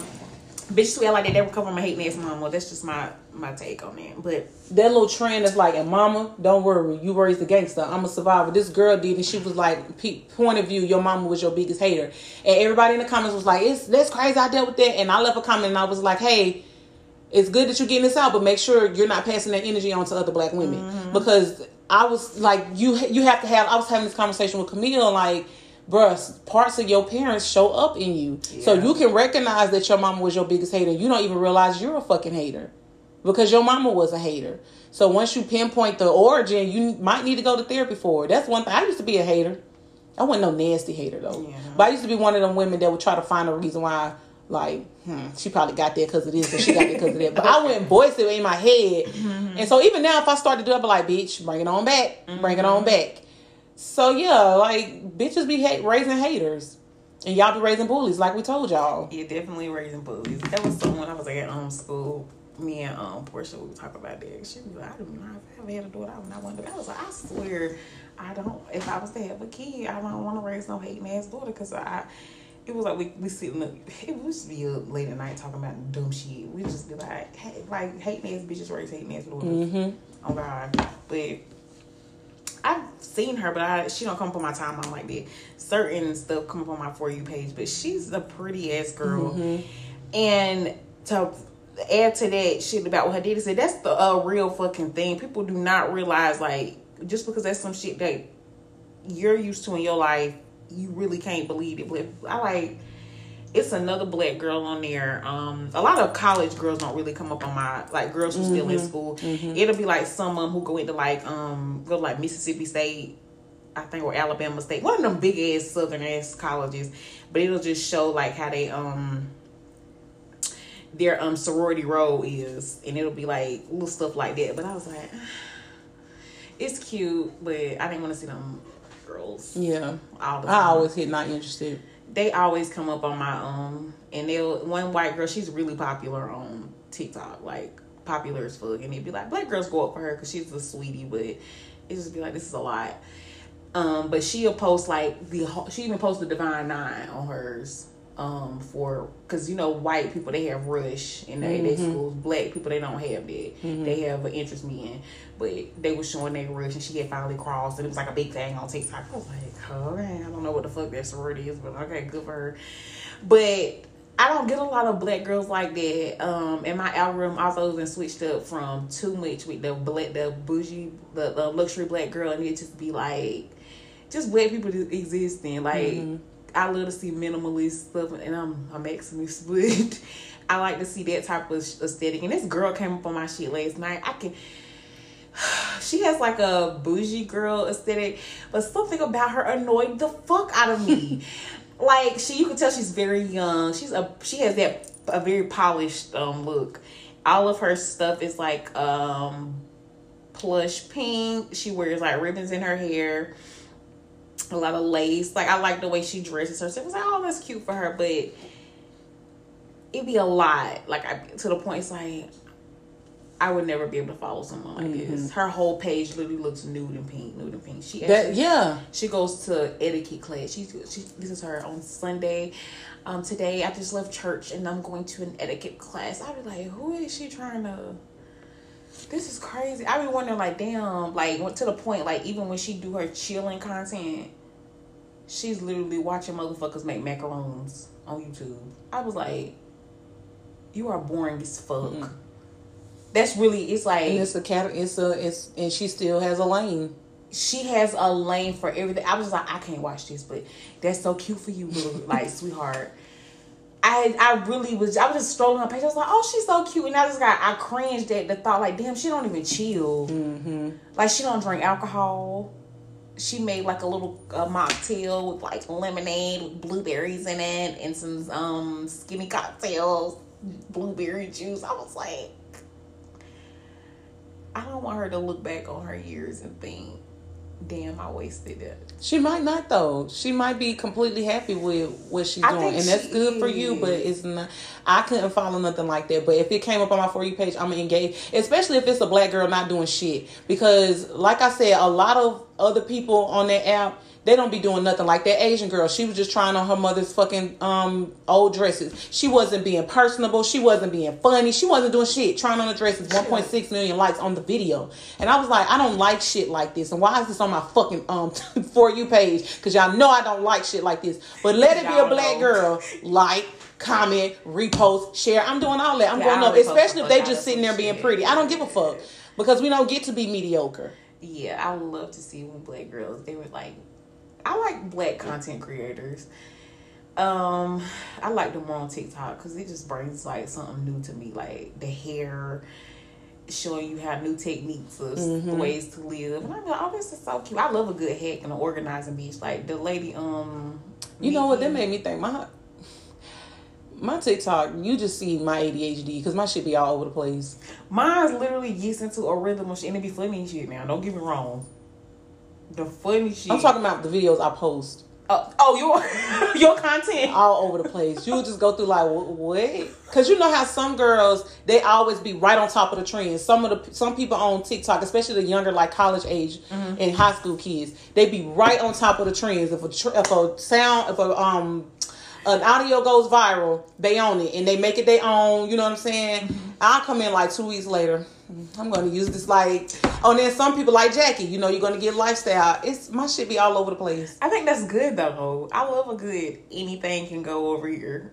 bitches who act like they never come from a hating ass mama. That's just my my take on that. But that little trend is like, and mama, don't worry, you raised a gangster. I'm a survivor. This girl did, and she was like, pe- point of view, your mama was your biggest hater. And everybody in the comments was like, it's that's crazy. I dealt with that, and I left a comment, and I was like, hey, it's good that you're getting this out, but make sure you're not passing that energy on to other black women mm-hmm. because I was like, you you have to have. I was having this conversation with Camille, like. Bruh, parts of your parents show up in you. So you can recognize that your mama was your biggest hater. You don't even realize you're a fucking hater because your mama was a hater. So once you pinpoint the origin, you might need to go to therapy for it. That's one thing. I used to be a hater. I wasn't no nasty hater though. Yeah. But I used to be one of them women that would try to find a reason why, like, hmm, she probably got there because of this, or she got there because of that. But I wouldn't voice it in my head. And so even now, if I start to do it, I'd be like, bitch, bring it on back, bring it on back. So yeah, like bitches be hate, raising haters, and y'all be raising bullies, like we told y'all. yeah, definitely raising bullies. That was when I was like, at um school. Me and um Portia we would talk about that. She was like, I do not if I ever had a daughter, I would not want to. I was like, I swear, I don't. If I was to have a kid, I don't want to raise no hating ass daughter because I. It was like we we sitting up. It would just be up late at night talking about dumb shit. We just be like, hey, like hating ass bitches raise hating ass daughters. Mm-hmm. Oh God, but I've seen her, but I she don't come up on my timeline like that. Certain stuff come up on my for you page, but she's a pretty ass girl. And to add to that shit about what her daddy said, that's the uh, real fucking thing. People do not realize like just because that's some shit that you're used to in your life, you really can't believe it. But I like it's another black girl on there. Um, a lot of college girls don't really come up on my like girls who still in school. It'll be like some of them who go into like um go like Mississippi State, I think or Alabama State, one of them big ass southern ass colleges. But it'll just show like how they um their um sorority role is, and it'll be like little stuff like that. But I was like, it's cute, but I didn't want to see them girls. Yeah. I always hit not interested. they always come up on my um and they'll one white girl she's really popular on TikTok. Like popular as fuck. And they'd be like black girls go up for her because she's a sweetie but it just be like this is a lot. Um but she'll post like the whole- she even posted Divine Nine on hers um for because you know white people they have rush in their, their schools black people they don't have that. They have an interest me in. But they were showing their rush and she had finally crossed and it was like a big thing on TikTok. I was like oh man I don't know what the fuck that sorority is but okay good for her. But I don't get a lot of black girls like that. Um, and my algorithm also been switched up from too much with the black, the bougie, the, the luxury black girl, and it just be like, just black people existing. Like, I love to see minimalist stuff, and I'm a maximalist, but I like to see that type of aesthetic. And this girl came up on my shit last night. I can. She has like a bougie girl aesthetic, but something about her annoyed the fuck out of me. like she, you can tell she's very young. She's a she has that a very polished um look. All of her stuff is like um plush pink. She wears like ribbons in her hair, a lot of lace. Like I like the way she dresses herself. It's like, oh, that's cute for her, but it'd be a lot. Like I to the point, it's like I would never be able to follow someone like this. Her whole page literally looks nude and pink, nude and pink. She That yeah. she goes to etiquette class. She's she, this is her on Sunday. Um, today I just left church and I'm going to an etiquette class. I'd be like, who is she trying to? This is crazy. I be wondering, like, damn, like, went to the point, like, even when she do her chilling content, she's literally watching motherfuckers make macarons on YouTube. I was like, you are boring as fuck. That's really, it's like And it's a cat. It's a. It's and she still has a lane. she has a lane for everything. I was like, I can't watch this, but that's so cute for you, little like sweetheart. I I really was. I was just strolling her page. I was like, oh, she's so cute, and I just got I cringed at the thought, like, damn, she don't even chill. Mm-hmm. Like she don't drink alcohol. She made like a little uh, mocktail with like lemonade with blueberries in it and some um skinny cocktails, blueberry juice. I was like, I don't want her to look back on her years and think, damn, I wasted it. She might not though. She might be completely happy with what she's I doing, and that's good for you. But it's not. I couldn't follow nothing like that. But if it came up on my for you page, I'm gonna engage, especially if it's a black girl not doing shit. Because, like I said, a lot of other people on that app. They don't be doing nothing like that Asian girl. She was just trying on her mother's fucking um old dresses. She wasn't being personable. She wasn't being funny. She wasn't doing shit. Trying on the dresses. 1.6 million likes on the video. And I was like, I don't like shit like this. And why is this on my fucking um for you page? Because y'all know I don't like shit like this. But let it be a black know. girl. Like, comment, repost, share. I'm doing all that. I'm Yeah, going up. Especially if they just sitting there being pretty. I don't give a fuck. Because we don't get to be mediocre. Yeah, I would love to see when black girls they were like I like black content creators. Um, I like them more on TikTok because it just brings like something new to me, like the hair, showing you how new techniques of Mm-hmm. ways to live. And I'm like, oh, this is so cute. I love a good hack and an organizing bitch. Like the lady, um, You know what? That made me think. My my TikTok, you just see my ADHD because my shit be all over the place. Mine's literally gets into a rhythm of shit and it be funny and shit now. Don't get me wrong. The funny shit. I'm talking about the videos I post Oh, oh your your content. all over the place. You just go through like wh- what? Because you know how some girls they always be right on top of the trend. Some of the some people on TikTok, especially the younger like college age and high school kids, they be right on top of the trends. If a tr- if a sound if a um an audio goes viral, they own it and they make it their own. You know what I'm saying? I'll come in like two weeks later. I'm gonna use this like oh then some people like Jackie, you know, you're gonna get lifestyle. It's my shit be all over the place. I think that's good though. I love a good anything can go over here.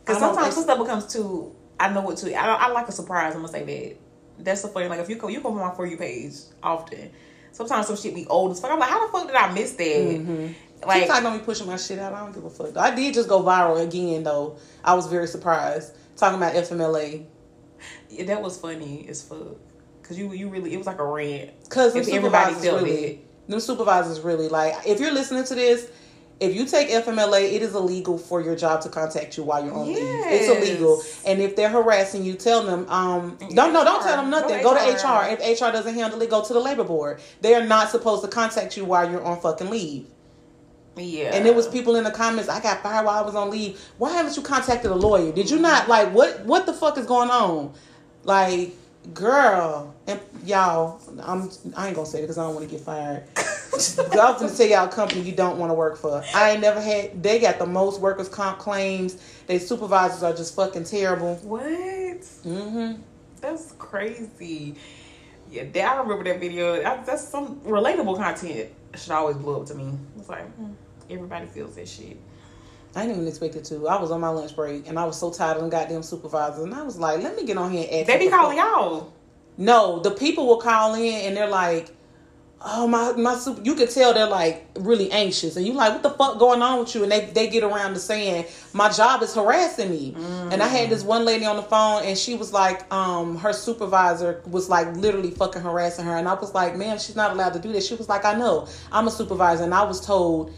Because sometimes some stuff becomes too. I know what to. I, I like a surprise. I'm gonna say that. That's the funny. Like if you go, you go on my for you page often. Sometimes some shit be old as fuck. I'm like, how the fuck did I miss that? Mm-hmm. Like, TikTok don't be pushing my shit out. I don't give a fuck. I did just go viral again though. I was very surprised. Talking about FMLA. yeah, that was funny as fuck. Cause you you really it was like a rant. Cause everybody felt really, it. them supervisors really like. If you're listening to this, if you take FMLA, it is illegal for your job to contact you while you're on leave. It's illegal. And if they're harassing you, tell them. Um, don't no, don't tell them Go nothing. to Go to. HR. If HR doesn't handle it, go to the labor board. They are not supposed to contact you while you're on fucking leave. Yeah. And it was people in the comments. I got fired while I was on leave. Why haven't you contacted a lawyer? Did you not like what? What the fuck is going on? Like, girl, and y'all, I'm. I ain't gonna say it because I don't want to get fired. I was gonna tell y'all a company you don't want to work for. I ain't never had. They got the most workers comp claims. They supervisors are just fucking terrible. What? Mm-hmm. That's crazy. Yeah, that, I remember that video. That, that's some relatable content. Should always blow up to me. It's like hmm, everybody feels that shit. I didn't even expect it to. I was on my lunch break and I was so tired of them goddamn supervisors, and I was like, let me get on here and ask. They be what the fuck- calling y'all. No, the people will call in and they're like, "Oh my my super." You could tell they're like really anxious, and you're like, "What the fuck going on with you?" And they they get around to saying, "My job is harassing me." And I had this one lady on the phone, and she was like, um, her supervisor was like literally fucking harassing her, and I was like, "Man, she's not allowed to do this." She was like, "I know, I'm a supervisor, and I was told,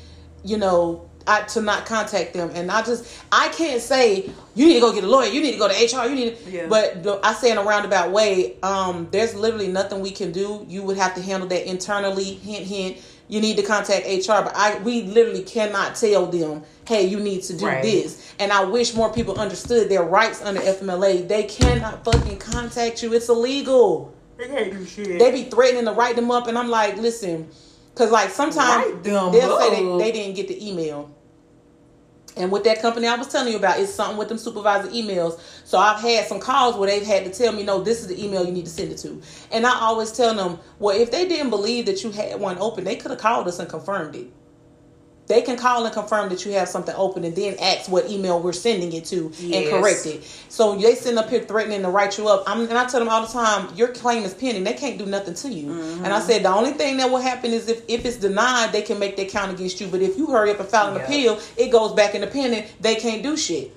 you know." I, to not contact them, and I just I can't say you need to go get a lawyer, you need to go to HR, you need to, Yeah. but I say in a roundabout way, um, there's literally nothing we can do. You would have to handle that internally. Hint, hint. You need to contact HR, but I we literally cannot tell them, hey, you need to do Right. this. And I wish more people understood their rights under FMLA. They cannot fucking contact you. It's illegal. They can't do shit. They be threatening to write them up, and I'm like, listen, because like sometimes they'll say they, they didn't get the email. And with that company I was telling you about, it's something with them supervisor emails. So I've had some calls where they've had to tell me, no, this is the email you need to send it to. And I always tell them, well, if they didn't believe that you had one open, they could have called us and confirmed it. They can call and confirm that you have something open and then ask what email we're sending it to and correct it. So they send up here threatening to write you up. I'm, and I tell them all the time, your claim is pending. They can't do nothing to you. Mm-hmm. And I said the only thing that will happen is if, if it's denied, they can make their count against you. But if you hurry up and file an Yeah. appeal, it goes back in the pending. They can't do shit.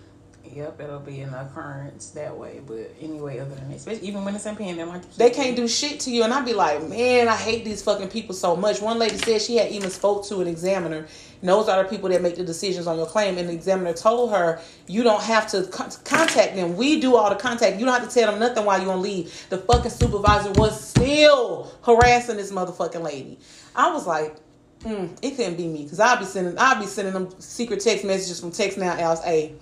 Yep, it'll be an occurrence that way. But anyway, other than that, especially even when it's in you They can't do shit to you, and I'd be like, man, I hate these fucking people so much. One lady said she had even spoke to an examiner. Those are the people that make the decisions on your claim. And the examiner told her, you don't have to con- contact them. We do all the contact. You don't have to tell them nothing while you're on leave. The fucking supervisor was still harassing this motherfucking lady. I was like, mm, it couldn't be me because I'll be sending, I'll be sending them secret text messages from text now. Else, hey,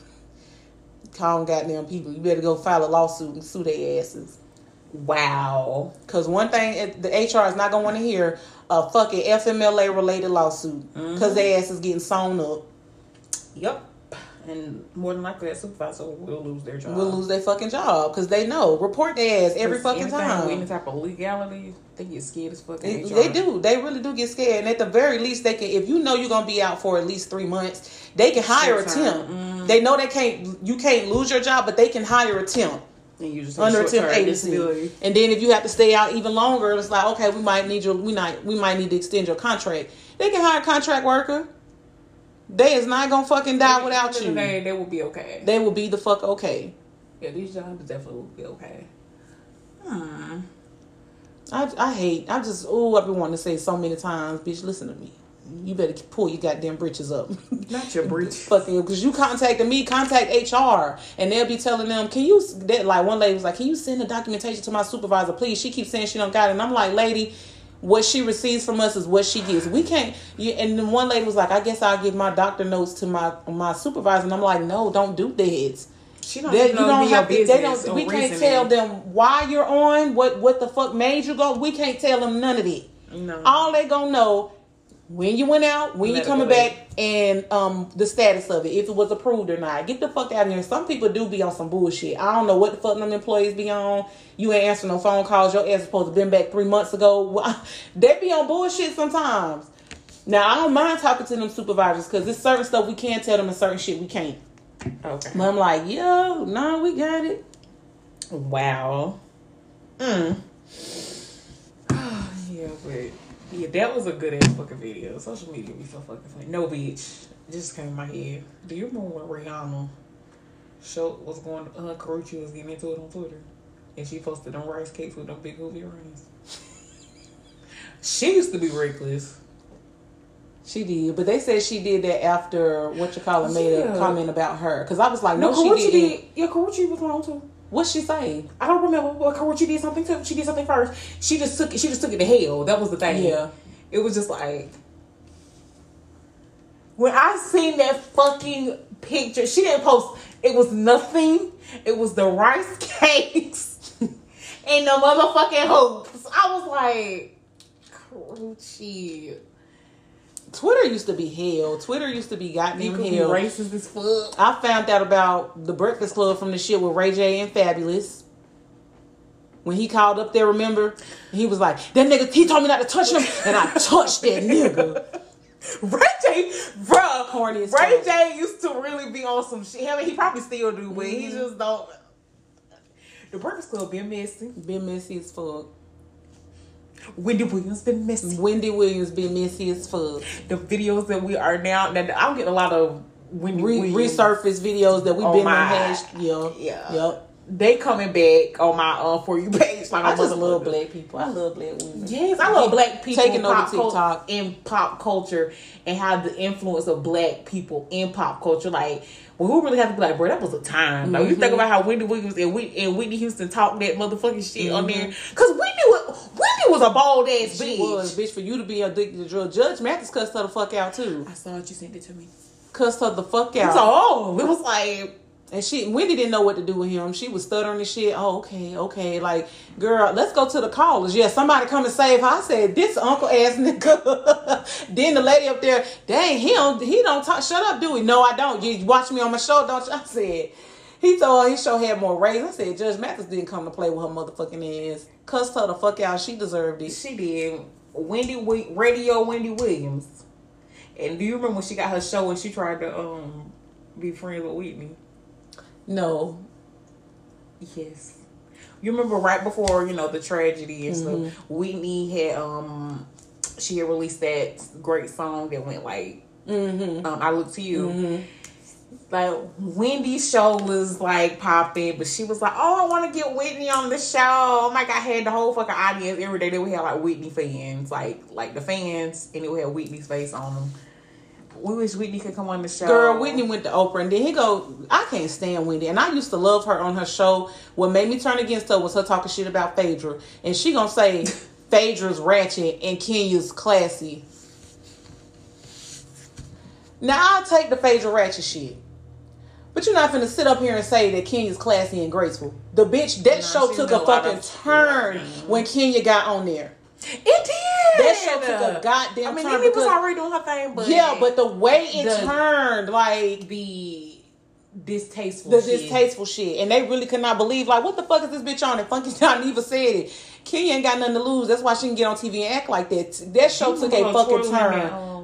call them goddamn people. You better go file a lawsuit and sue their asses. Wow. Because one thing the HR is not gonna want to hear a fucking FMLA related lawsuit mm-hmm. because their ass is getting sewn up. Yep. And more than likely, that supervisor will lose their job. Will lose their fucking job because they know report their ass every fucking with Any time. type of legality, they get scared as fuck. They, they do. They really do get scared. And at the very least, they can. If you know you're gonna be out for at least three months, they can hire a Short term. temp. Mm-hmm. They know they can't. You can't lose your job, but they can hire a temp. And you just under a short-term temp agency. disability. And then if you have to stay out even longer, it's like okay, we might need your we might we might need to extend your contract. They can hire a contract worker. They is not gonna fucking die without the you. the day, they will be okay. They will be the fuck okay. yeah, these jobs definitely will be okay. Hmm. I I hate. I just oh I've been wanting to say so many times, bitch. Listen to me. You better pull your goddamn britches up. Not your breach. fucking because you contacted me, contact HR, and they'll be telling them, "Can you?" That like one lady was like, "Can you send the documentation to my supervisor, please?" She keeps saying she don't got it, and I'm like, "Lady, what she receives from us is what she gets. We can't." You, and then one lady was like, "I guess I'll give my doctor notes to my my supervisor," and I'm like, "No, don't do that." She don't They, you don't have to. They don't. We can't tell them why you're on. What what the fuck made you go? We can't tell them none of it No. All they gonna know when you went out, when you coming back, and um the status of it, if it was approved or not. Get the fuck out of here. Some people do be on some bullshit. I don't know what the fuck them employees be on. You ain't answering no phone calls. Your ass supposed to been back three months ago. They be on bullshit sometimes. Now I don't mind talking to them supervisors because there's certain stuff we can't tell them and certain shit we can't. Okay. But I'm like, yo, nah, we got it. Wow. Mm. yeah, but yeah, that was a good ass fucking video. Social media be so fucking funny. No, bitch. Just came in my head. Do you remember when Rihanna show was going? Uh, Karrueche was getting into it on Twitter, and she posted them rice cakes with them big hoovy rings. she used to be reckless. She did, but they said she did that after what you call it made a comment about her. Because I was like, no, No, she didn't. did. Yeah, Karrueche was wrong too. What'd she saying? I don't remember, what but Karrueche did something too. She did something first. She just took it. She just took it to hell. That was the thing. Yeah. It was just like when I seen that fucking picture. She didn't post. It was nothing. It was the rice cakes and the motherfucking hoops. I was like, Karrueche. Twitter used to be hell. Twitter used to be You goddamn could be hell. racist as fuck. I found out about the Breakfast Club from the shit with Ray J and Fabolous. When he called up there, remember? He was like, that nigga, he told me not to touch him, and I touched that nigga. Ray J, bruh, Corny as Ray. J used to really be on some shit. I mean, he probably still do, but Mm-hmm. he just don't. The Breakfast Club been messy. Been messy as fuck. Wendy Williams been messy. Wendy Williams been messy as fuck. The videos that we are now, now I'm getting a lot of Wendy Re- Williams. resurface videos that we've Oh been my. on hash. Yeah. Yeah. Yep. They coming back on my uh for you page. Like I a just love black people. I love black women. Yes, I love black people Taking in over TikTok. in pop culture and how the influence of black people in pop culture. Like, well, we really have to be like, bro, that was a time. Like, you Mm-hmm. think about how Wendy Williams and, Whit- and Whitney Houston talked that motherfucking shit on Mm-hmm. there. Because Whitney was, Whitney was a bald ass bitch. She was, bitch, for you to be addicted to drugs. Judge Mathis cussed her the fuck out too. I saw it. You sent it to me. Cussed her the fuck out. So, oh, it was like, And she Wendy didn't know what to do with him. She was stuttering and shit. Oh, okay, okay. Like, girl, let's go to the callers. Yeah, somebody come and save her. I said, this uncle ass nigga. then the lady up there, dang, he don't he don't talk shut up, do he? No, I don't. You watch me on my show, don't you? I said, he told her his show had more rays. I said, Judge Mathis didn't come to play with her motherfucking ass. Cussed her the fuck out. She deserved it. she did. Wendy, Wi- Radio Wendy Williams. And do you remember when she got her show and she tried to um be friends with Whitney? No. Yes. You remember right before, you know, the tragedy and Mm-hmm. stuff, Whitney had um she had released that great song that went like Mm-hmm. um, I look to you. Like Wendy's show was like popping, but she was like, "Oh, I want to get Whitney on the show." Oh my god, I had the whole fucking audience every day. They would have like Whitney fans, like like the fans, and it would have Whitney's face on them. We wish Whitney could come on the show. Girl, Whitney went to Oprah and then he go, I can't stand Wendy. And I used to love her on her show. What made me turn against her was her talking shit about Phaedra. And she gonna say Phaedra's ratchet and Kenya's classy. Now I'll take the Phaedra ratchet shit. But you're not gonna sit up here and say that Kenya's classy and graceful. The bitch, that No, show took a fucking of- turn mm-hmm. when Kenya got on there. It did. That show took a goddamn I mean, turn Amy was already doing her thing, but yeah, but the way it the- turned, like the distasteful, the shit. distasteful shit. And they really could not believe, like, what the fuck is this bitch on? And Funky Don even said it. Kenya ain't got nothing to lose. That's why she can get on TV and act like that. That show took a fucking twirling turn.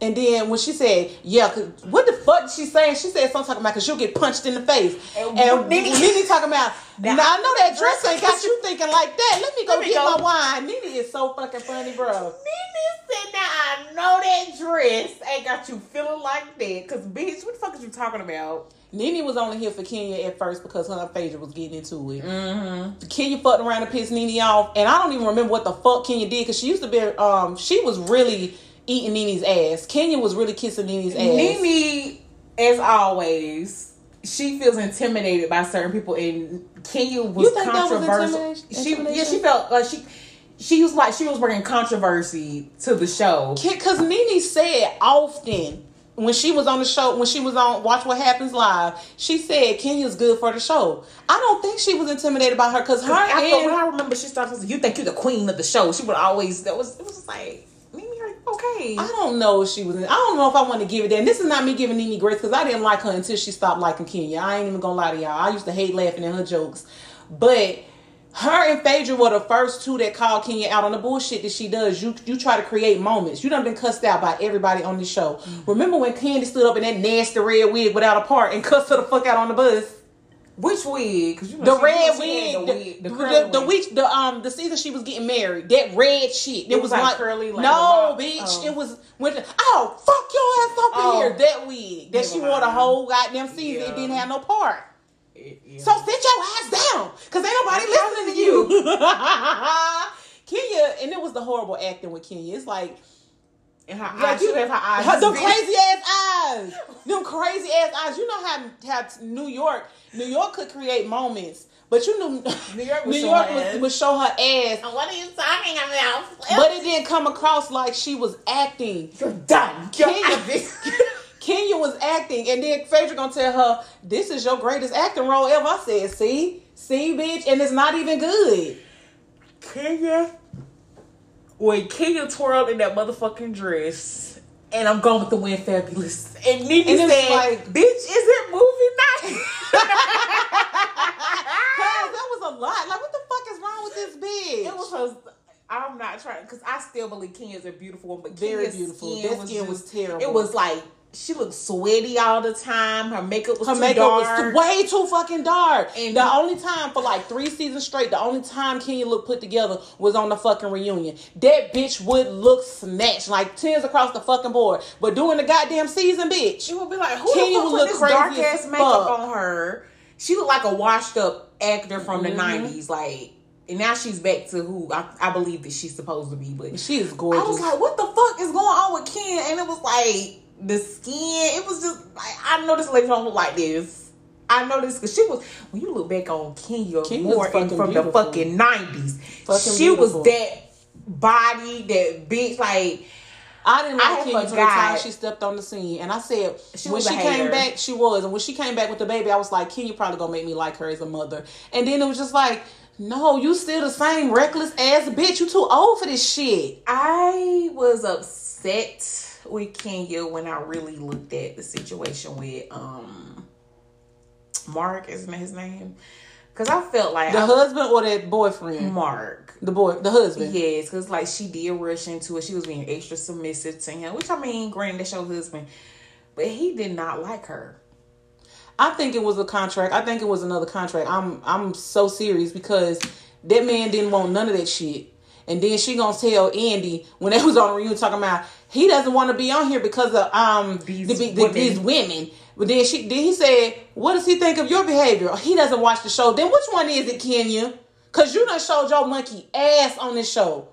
And then when she said, yeah, cause what the fuck she saying? She said something talking about because you'll get punched in the face. And And Nene- Nene talking about, now Now- I know that dress ain't got you thinking like that. Let me go Let me get go. my wine. Nene is so fucking funny, bro. Nene said, "Now I know that dress ain't got you feeling like that, cause bitch, what the fuck is you talking about?" Nene was only here for Kenya at first because her and Phaedra was getting into it. Mm-hmm. Kenya fucked around and pissed Nene off, and I don't even remember what the fuck Kenya did because she used to be. Um, she was really eating Nene's ass. Kenya was really kissing Nene's ass. Nene, as always, she feels intimidated by certain people, and Kenya was You think that was controversial. she, yeah, she felt like she. She was like she was bringing controversy to the show. Because Nene said often when she was on the show, when she was on Watch What Happens Live, she said Kenya's good for the show. I don't think she was intimidated by her because her I and I remember she started, you think you're the queen of the show. She would always that was it was like Nene, are you Okay. I don't know if she was. In, I don't know if I want to give it that. And this is not me giving Nene grace because I didn't like her until she stopped liking Kenya. I ain't even gonna lie to y'all. I used to hate laughing at her jokes, but her and Phaedra were the first two that called Kenya out on the bullshit that she does. You you try to create moments. You done been cussed out by everybody on this show. Mm-hmm. Remember when Kandi stood up in that nasty red wig without a part and cussed her the fuck out on the bus? Which wig? Because you know The red wig, the, the, wig, the, the, curly the wig. the um, the season she was getting married, that red shit. It, It was, was like curly, like no, bitch. Oh. It was when oh fuck your ass up Oh. in here. That wig that Never she wore the whole goddamn season. It didn't have no part. Yeah. So sit your ass down, cause ain't nobody listening to you. Kenya, and it was the horrible acting with Kenya. It's like and her like eyes, you you have her eyes. her, them crazy ass eyes, them crazy ass eyes. You know how how New York, New York could create moments, but you knew New York would New show York her would, ass. would show her ass, What are you talking about? but it didn't come across like she was acting. You're done. Kenya, out of this. Kenya was acting, and then Phaedra gonna tell her, "This is your greatest acting role ever." I said, "See, see, bitch," and it's not even good. Kenya, when Kenya twirled in that motherfucking dress, and I'm going with the win fabulous. And Nene And said, like- "Bitch, is it movie night?" That was a lot. Like, what the fuck is wrong with this bitch? It was her. I'm not trying because I still believe Kenya's a beautiful one, but Very Kenya's beautiful. Skin skin was just- terrible. It was like she looked sweaty all the time. Her makeup was her makeup dark. was way too fucking dark. And- the only time for like three seasons straight, the only time Kenya looked put together was on the fucking reunion. That bitch would look snatched like tens across the fucking board. But during the goddamn season, bitch, She would be like, "Who Kenya the fuck would put this dark ass makeup fuck. on her?" She looked like a washed up actor from the Mm-hmm. '90s, like. And now she's back to who I, I believe that she's supposed to be, but she is gorgeous. I was like, what the fuck is going on with Ken? And it was like the skin. It was just like I know this lady don't look like this. I know this because she was when you look back on Kenya in, fucking from beautiful. the fucking nineties. She was that body, that bitch. Like I didn't like Kenya until the time she stepped on the scene, and I said She when she a came hater. back, she was, and when she came back with the baby, I was like, Kenya probably gonna make me like her as a mother. And then it was just like, no, you still the same reckless ass bitch. You too old for this shit. I was upset with Kenya when I really looked at the situation with um Marc, isn't his name? Because I felt like The I- husband or that boyfriend? Marc. The boy, the husband. Yes, because like she did rush into it. She was being extra submissive to him, which I mean, granted, that's your husband, but he did not like her. I think it was a contract. I think it was another contract. I'm I'm so serious because that man didn't want none of that shit. And then she gonna tell Andy when they was on the reunion talking about he doesn't want to be on here because of um These the, the, women. these women. But then she then he said, "What does he think of your behavior? He doesn't watch the show. Then which one is it, Kenya? Cause you done showed your monkey ass on this show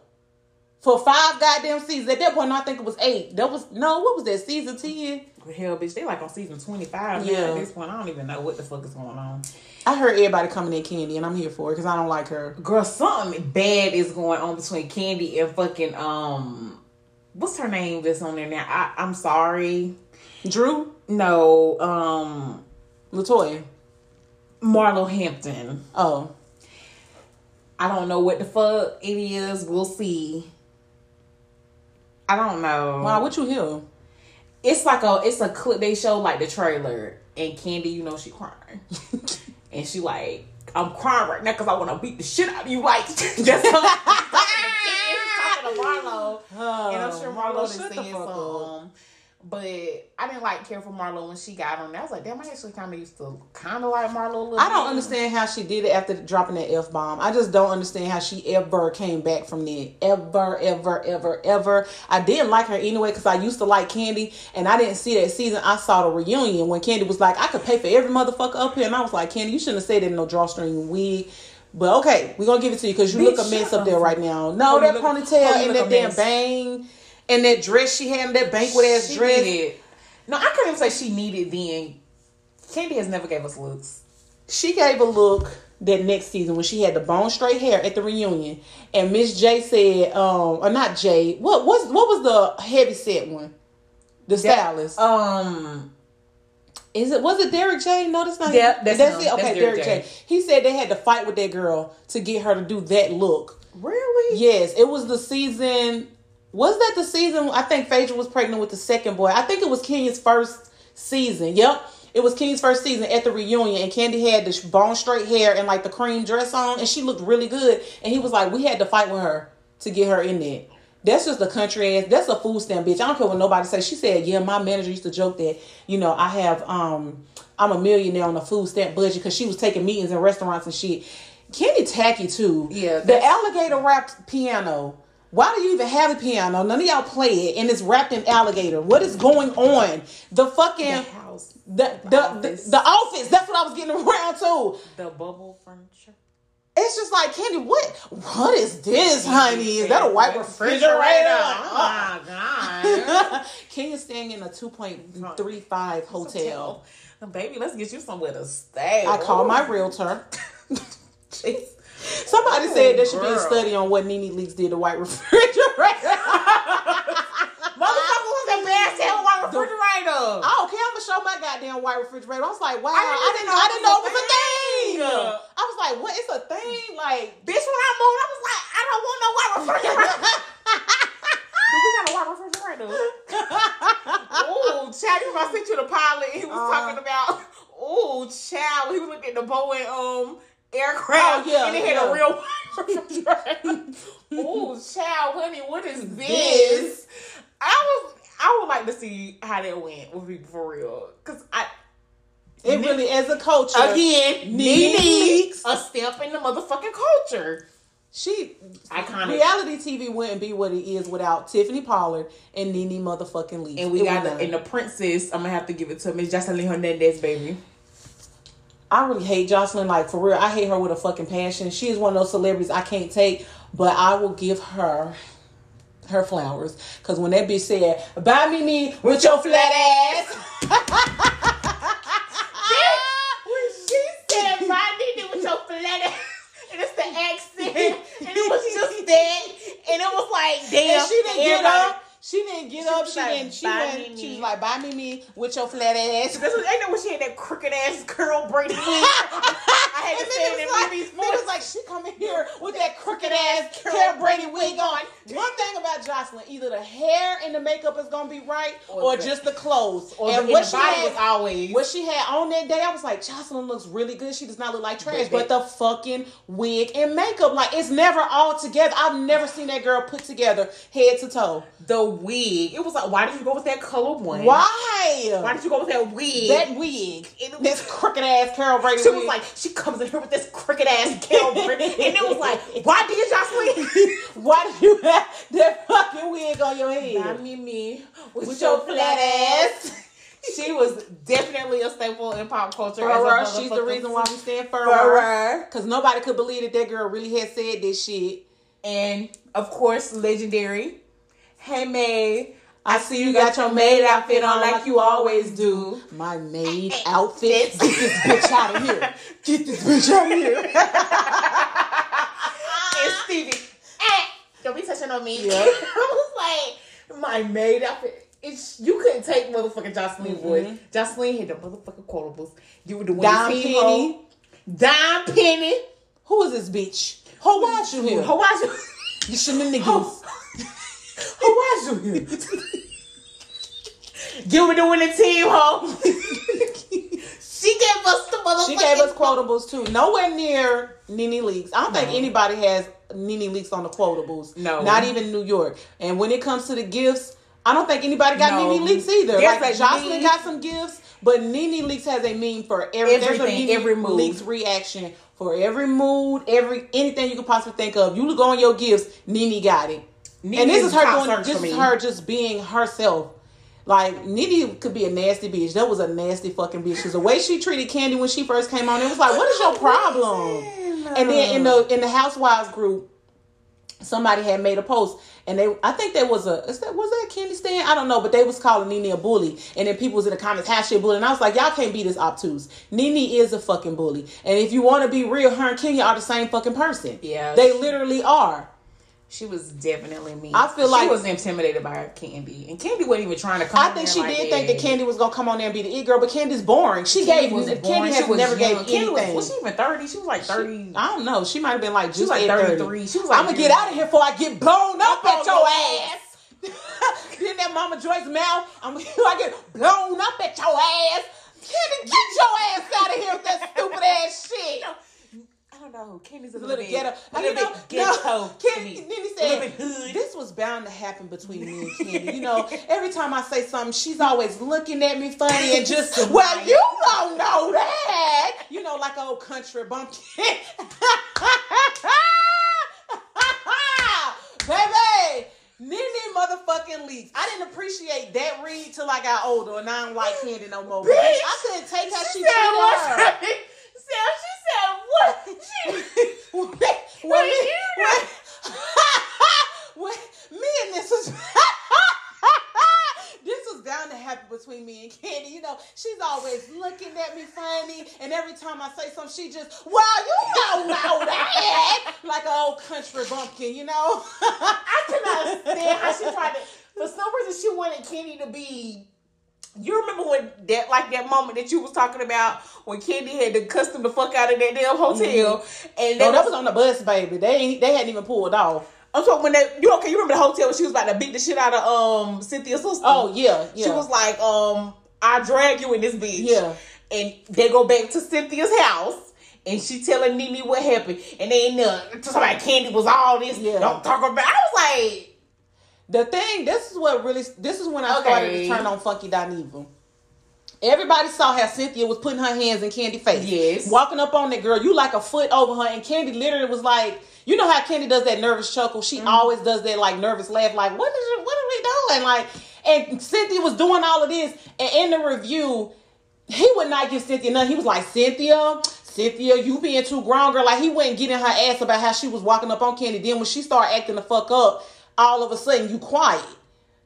for five goddamn seasons. At that point, I think it was eight. That was no, what was that season ten? Hell, bitch, they like on season twenty five. Yeah, at this point, I don't even know what the fuck is going on. I heard everybody coming at Kandi, and I'm here for it because I don't like her. Girl, something bad is going on between Kandi and fucking um, what's her name that's on there now? I, I'm sorry, Drew, no, um, Latoya. Marlo Hampton. Oh, I don't know what the fuck it is. We'll see. I don't know. wow, what you hear? it's like a it's a clip they show like the trailer and Kandi, you know, she crying. and she like, I'm crying right now because I want to beat the shit out of you. Like that's her. She's talking to Marlo. and I'm sure Marlo is Oh, singing some. But I didn't like care for Marlo when she got on. I was like, damn, I actually kind of used to kind of like Marlo a little I don't bit. understand how she did it after dropping that f bomb. I just don't understand how she ever came back from that. Ever, ever, ever, ever. I didn't like her anyway because I used to like Kandi, and I didn't see that season. I saw the reunion when Kandi was like, "I could pay for every motherfucker up here," and I was like, "Kandi, you shouldn't have said that in no drawstring wig." But okay, we're gonna give it to you because you Bitch, look a mess up there right now. No, Oh, that look- ponytail oh, and that damn mess. bang and that dress she had, that banquet ass She dress. needed- No, I couldn't even say she needed then. Kandi has never gave us looks. she gave a look that next season when she had the bone straight hair at the reunion, and Miss J said, um, or not J, what was what was the heavy set one? The stylist. Um, Is it was it Derek J? No, that's not. Yeah, that's that's it. Okay, That's Derek, Derek J. J. He said they had to fight with that girl to get her to do that look. really? Yes, it was the season Was that the season? I think Phaedra was pregnant with the second boy. I think it was Kenya's first season. Yep. It was Kenya's first season at the reunion, and Kandi had the bone straight hair and like the cream dress on, and she looked really good. And he was like, "We had to fight with her to get her in there." That's just a country ass. That's a food stamp bitch. I don't care what nobody says. She said, "Yeah, my manager used to joke that you know I have um I'm a millionaire on a food stamp budget because she was taking meetings in restaurants and shit." Kandi tacky too. Yeah, the alligator wrapped piano. Why do you even have a piano? None of y'all play it, and it's wrapped in alligator. What is going on? The fucking The house. the the, The the, the office. That's what I was getting around to. The bubble furniture. It's just like Kandi. What? What is this, honey? Is that a white refrigerator? Oh my god. Kenya staying in a two point three five hotel. Baby, let's get you somewhere to stay. I called my realtor. Somebody said there should be a study on what Nene Leakes did to white refrigerator. Motherfucker was the best hell white refrigerator. I don't care. I'm gonna show my goddamn white refrigerator. I was like, wow, I didn't didn't, know I didn't know it was a thing. thing. I was like, what? It's a thing. Like, Bitch, when I moved, I was like, I don't want no white refrigerator. Do we got a white refrigerator? Ooh, child, you I sent you the pilot. He was Uh. talking about, ooh, child, he was looking at the Boeing um aircraft. Oh, yeah, and had yeah. a real white refrigerator. ooh, child, honey, what is this? I was, I would like to see how that went with people for real, cause I. it really as a culture. Again, Nene Nene, a step in the motherfucking culture. She Iconic. reality TV wouldn't be what it is without Tiffany Pollard and Nene motherfucking Leakes. And we It got the, and the princess. I'm gonna have to give it to Miss Joseline Hernandez, baby. I really hate Joseline. Like for real, I hate her with a fucking passion. She is one of those celebrities I can't take, but I will give her her flowers. Cause when that bitch said, "Buy me me with your flat ass," when she said, "My nigga with your flat ass," and it's the accent, and it was just that, and it was like, damn, and she didn't get up. She didn't get She up. She like, didn't. She went. me She me." was like, "Buy me me with your flat ass." Was, ain't know when she had that crooked ass curl braided wig. I had And to say in like, movies it was like she coming here with that crooked ass Carol Brady wig on. One thing about Joseline, either the hair and the makeup is gonna be right, or, Or just the clothes. Or and the, what she body had, was always. what she had on that day, I was like, Joseline looks really good. She does not look like trash, But but, the fucking wig and makeup, like it's never all together. I've never seen that girl put together head to toe. the wig. It was like, why did you go with that color one? Why? Why did you go with that wig? that wig? It- This crooked ass Carol Brady She wig. was like, she comes in here with this crooked ass Carol Brady, and it was like, why did you Joseline? Why did you have that fucking wig on your head? me me with, With your your flat flat ass. she was definitely a staple in pop culture. Furrer, she's the reason why we stand. Furrer. Because nobody could believe that that girl really had said this shit. And of course, legendary. Hey May, I see you got your maid outfit on like you always do. My maid outfit. Get this bitch out of here. Get this bitch out of here. and Stevie, eh, don't be touching on me. Yeah. I was like, my maid outfit. It's, you couldn't take motherfucking Joseline voice. Joseline hit the motherfucking quotables. You were the one Dime Penny. hoe. Dime Penny. Who is this bitch? Who watch you here? How was you? You shouldn't shenanigans. How was you here? You were the winning team, hoe. she gave us the motherfucking. She gave us quotables too. Nowhere near Nene Leakes. I don't think anybody has Nene Leakes on the quotables. No. Not even New York. And when it comes to the gifts, I don't think anybody got No. Nene Leakes either. There's like a Joseline meme. got some gifts, but Nene Leakes has a meme for every there's a Everything, Nene every mood. Leakes reaction for every mood, every anything you could possibly think of. You look on your gifts, Nene got it. And this is is her doing this is her just being herself. Like Nene could be a nasty bitch. That was a nasty fucking bitch. Cause the way she treated Kandi when she first came on, it was like, what is your problem? And then in the in the Housewives group, somebody had made a post, and they I think there was a is that was that a Kandi stand? I don't know, but they was calling Nene a bully, and then people was in the comments, a bully, and I was like, y'all can't be this obtuse. Nene is a fucking bully, and if you want to be real, her and Kenya are the same fucking person. Yeah. they literally are. She was definitely mean. I feel like she was intimidated by Kandi, and Kandi wasn't even trying to come. I think she like did think that Kandi was gonna come on there and be the it girl, but Kandi's boring. She Kandi gave was Kandi has She was never young. gave Kandi was, anything. was she even thirty? She was like thirty. I don't know. She might have been like just was like at 33. She was like I'm gonna get out of here before I get blown up at your ass. then that Mama Joyce mouth, I'm I get blown up at your ass. Kandi, get your ass out of here with that stupid ass shit. I don't know. Kenny's a A little, little bit ghetto. A little know, bit ghetto. no, to Ken, me. then he A little said, this was bound to happen between me and Kandi. You know, every time I say something, she's always looking at me funny and just, well, you don't know that. You know, like old country bumpkin. Baby, Nene motherfucking Leakes. I didn't appreciate that read till I got older and I don't like Kandi no more. Bitch. I couldn't take how she, She treated her. Sam, she said what? She, when, When when, you- when, when me and this was this was bound to happen between me and Kandi. You know, she's always looking at me funny, and every time I say something, she just, well, you don't know that, like an old country bumpkin, you know. I cannot understand how she tried to. For some reason, she wanted Kenny to be. You remember when that, like that moment that you was talking about when Kandi had to custom the fuck out of that damn hotel, and No, that that was on the bus, baby. They ain't, they hadn't even pulled off. I'm talking when that you okay? You remember the hotel when she was about to beat the shit out of um Cynthia's sister? Oh yeah, yeah. She was like, um, I drag you in this bitch. Yeah. And they go back to Cynthia's house. And she telling Nene what happened. And they then uh, talking about Kandi was all this. Yeah. Don't talk about I was like, The thing, this is what really, this is when I started to turn on Funky Dineva. Everybody saw how Cynthia was putting her hands in Kandi face. Yes. Walking up on that girl, you like a foot over her, and Kandi literally was like, you know how Kandi does that nervous chuckle? She Mm-hmm. always does that like nervous laugh, like, what is it, what are we doing? Like, and Cynthia was doing all of this, and in the review, he would not give Cynthia nothing. He was like, Cynthia, Cynthia, you being too grown, girl. Like he wouldn't get in her ass about how she was walking up on Kandi. Then when she started acting the fuck up, all of a sudden you quiet.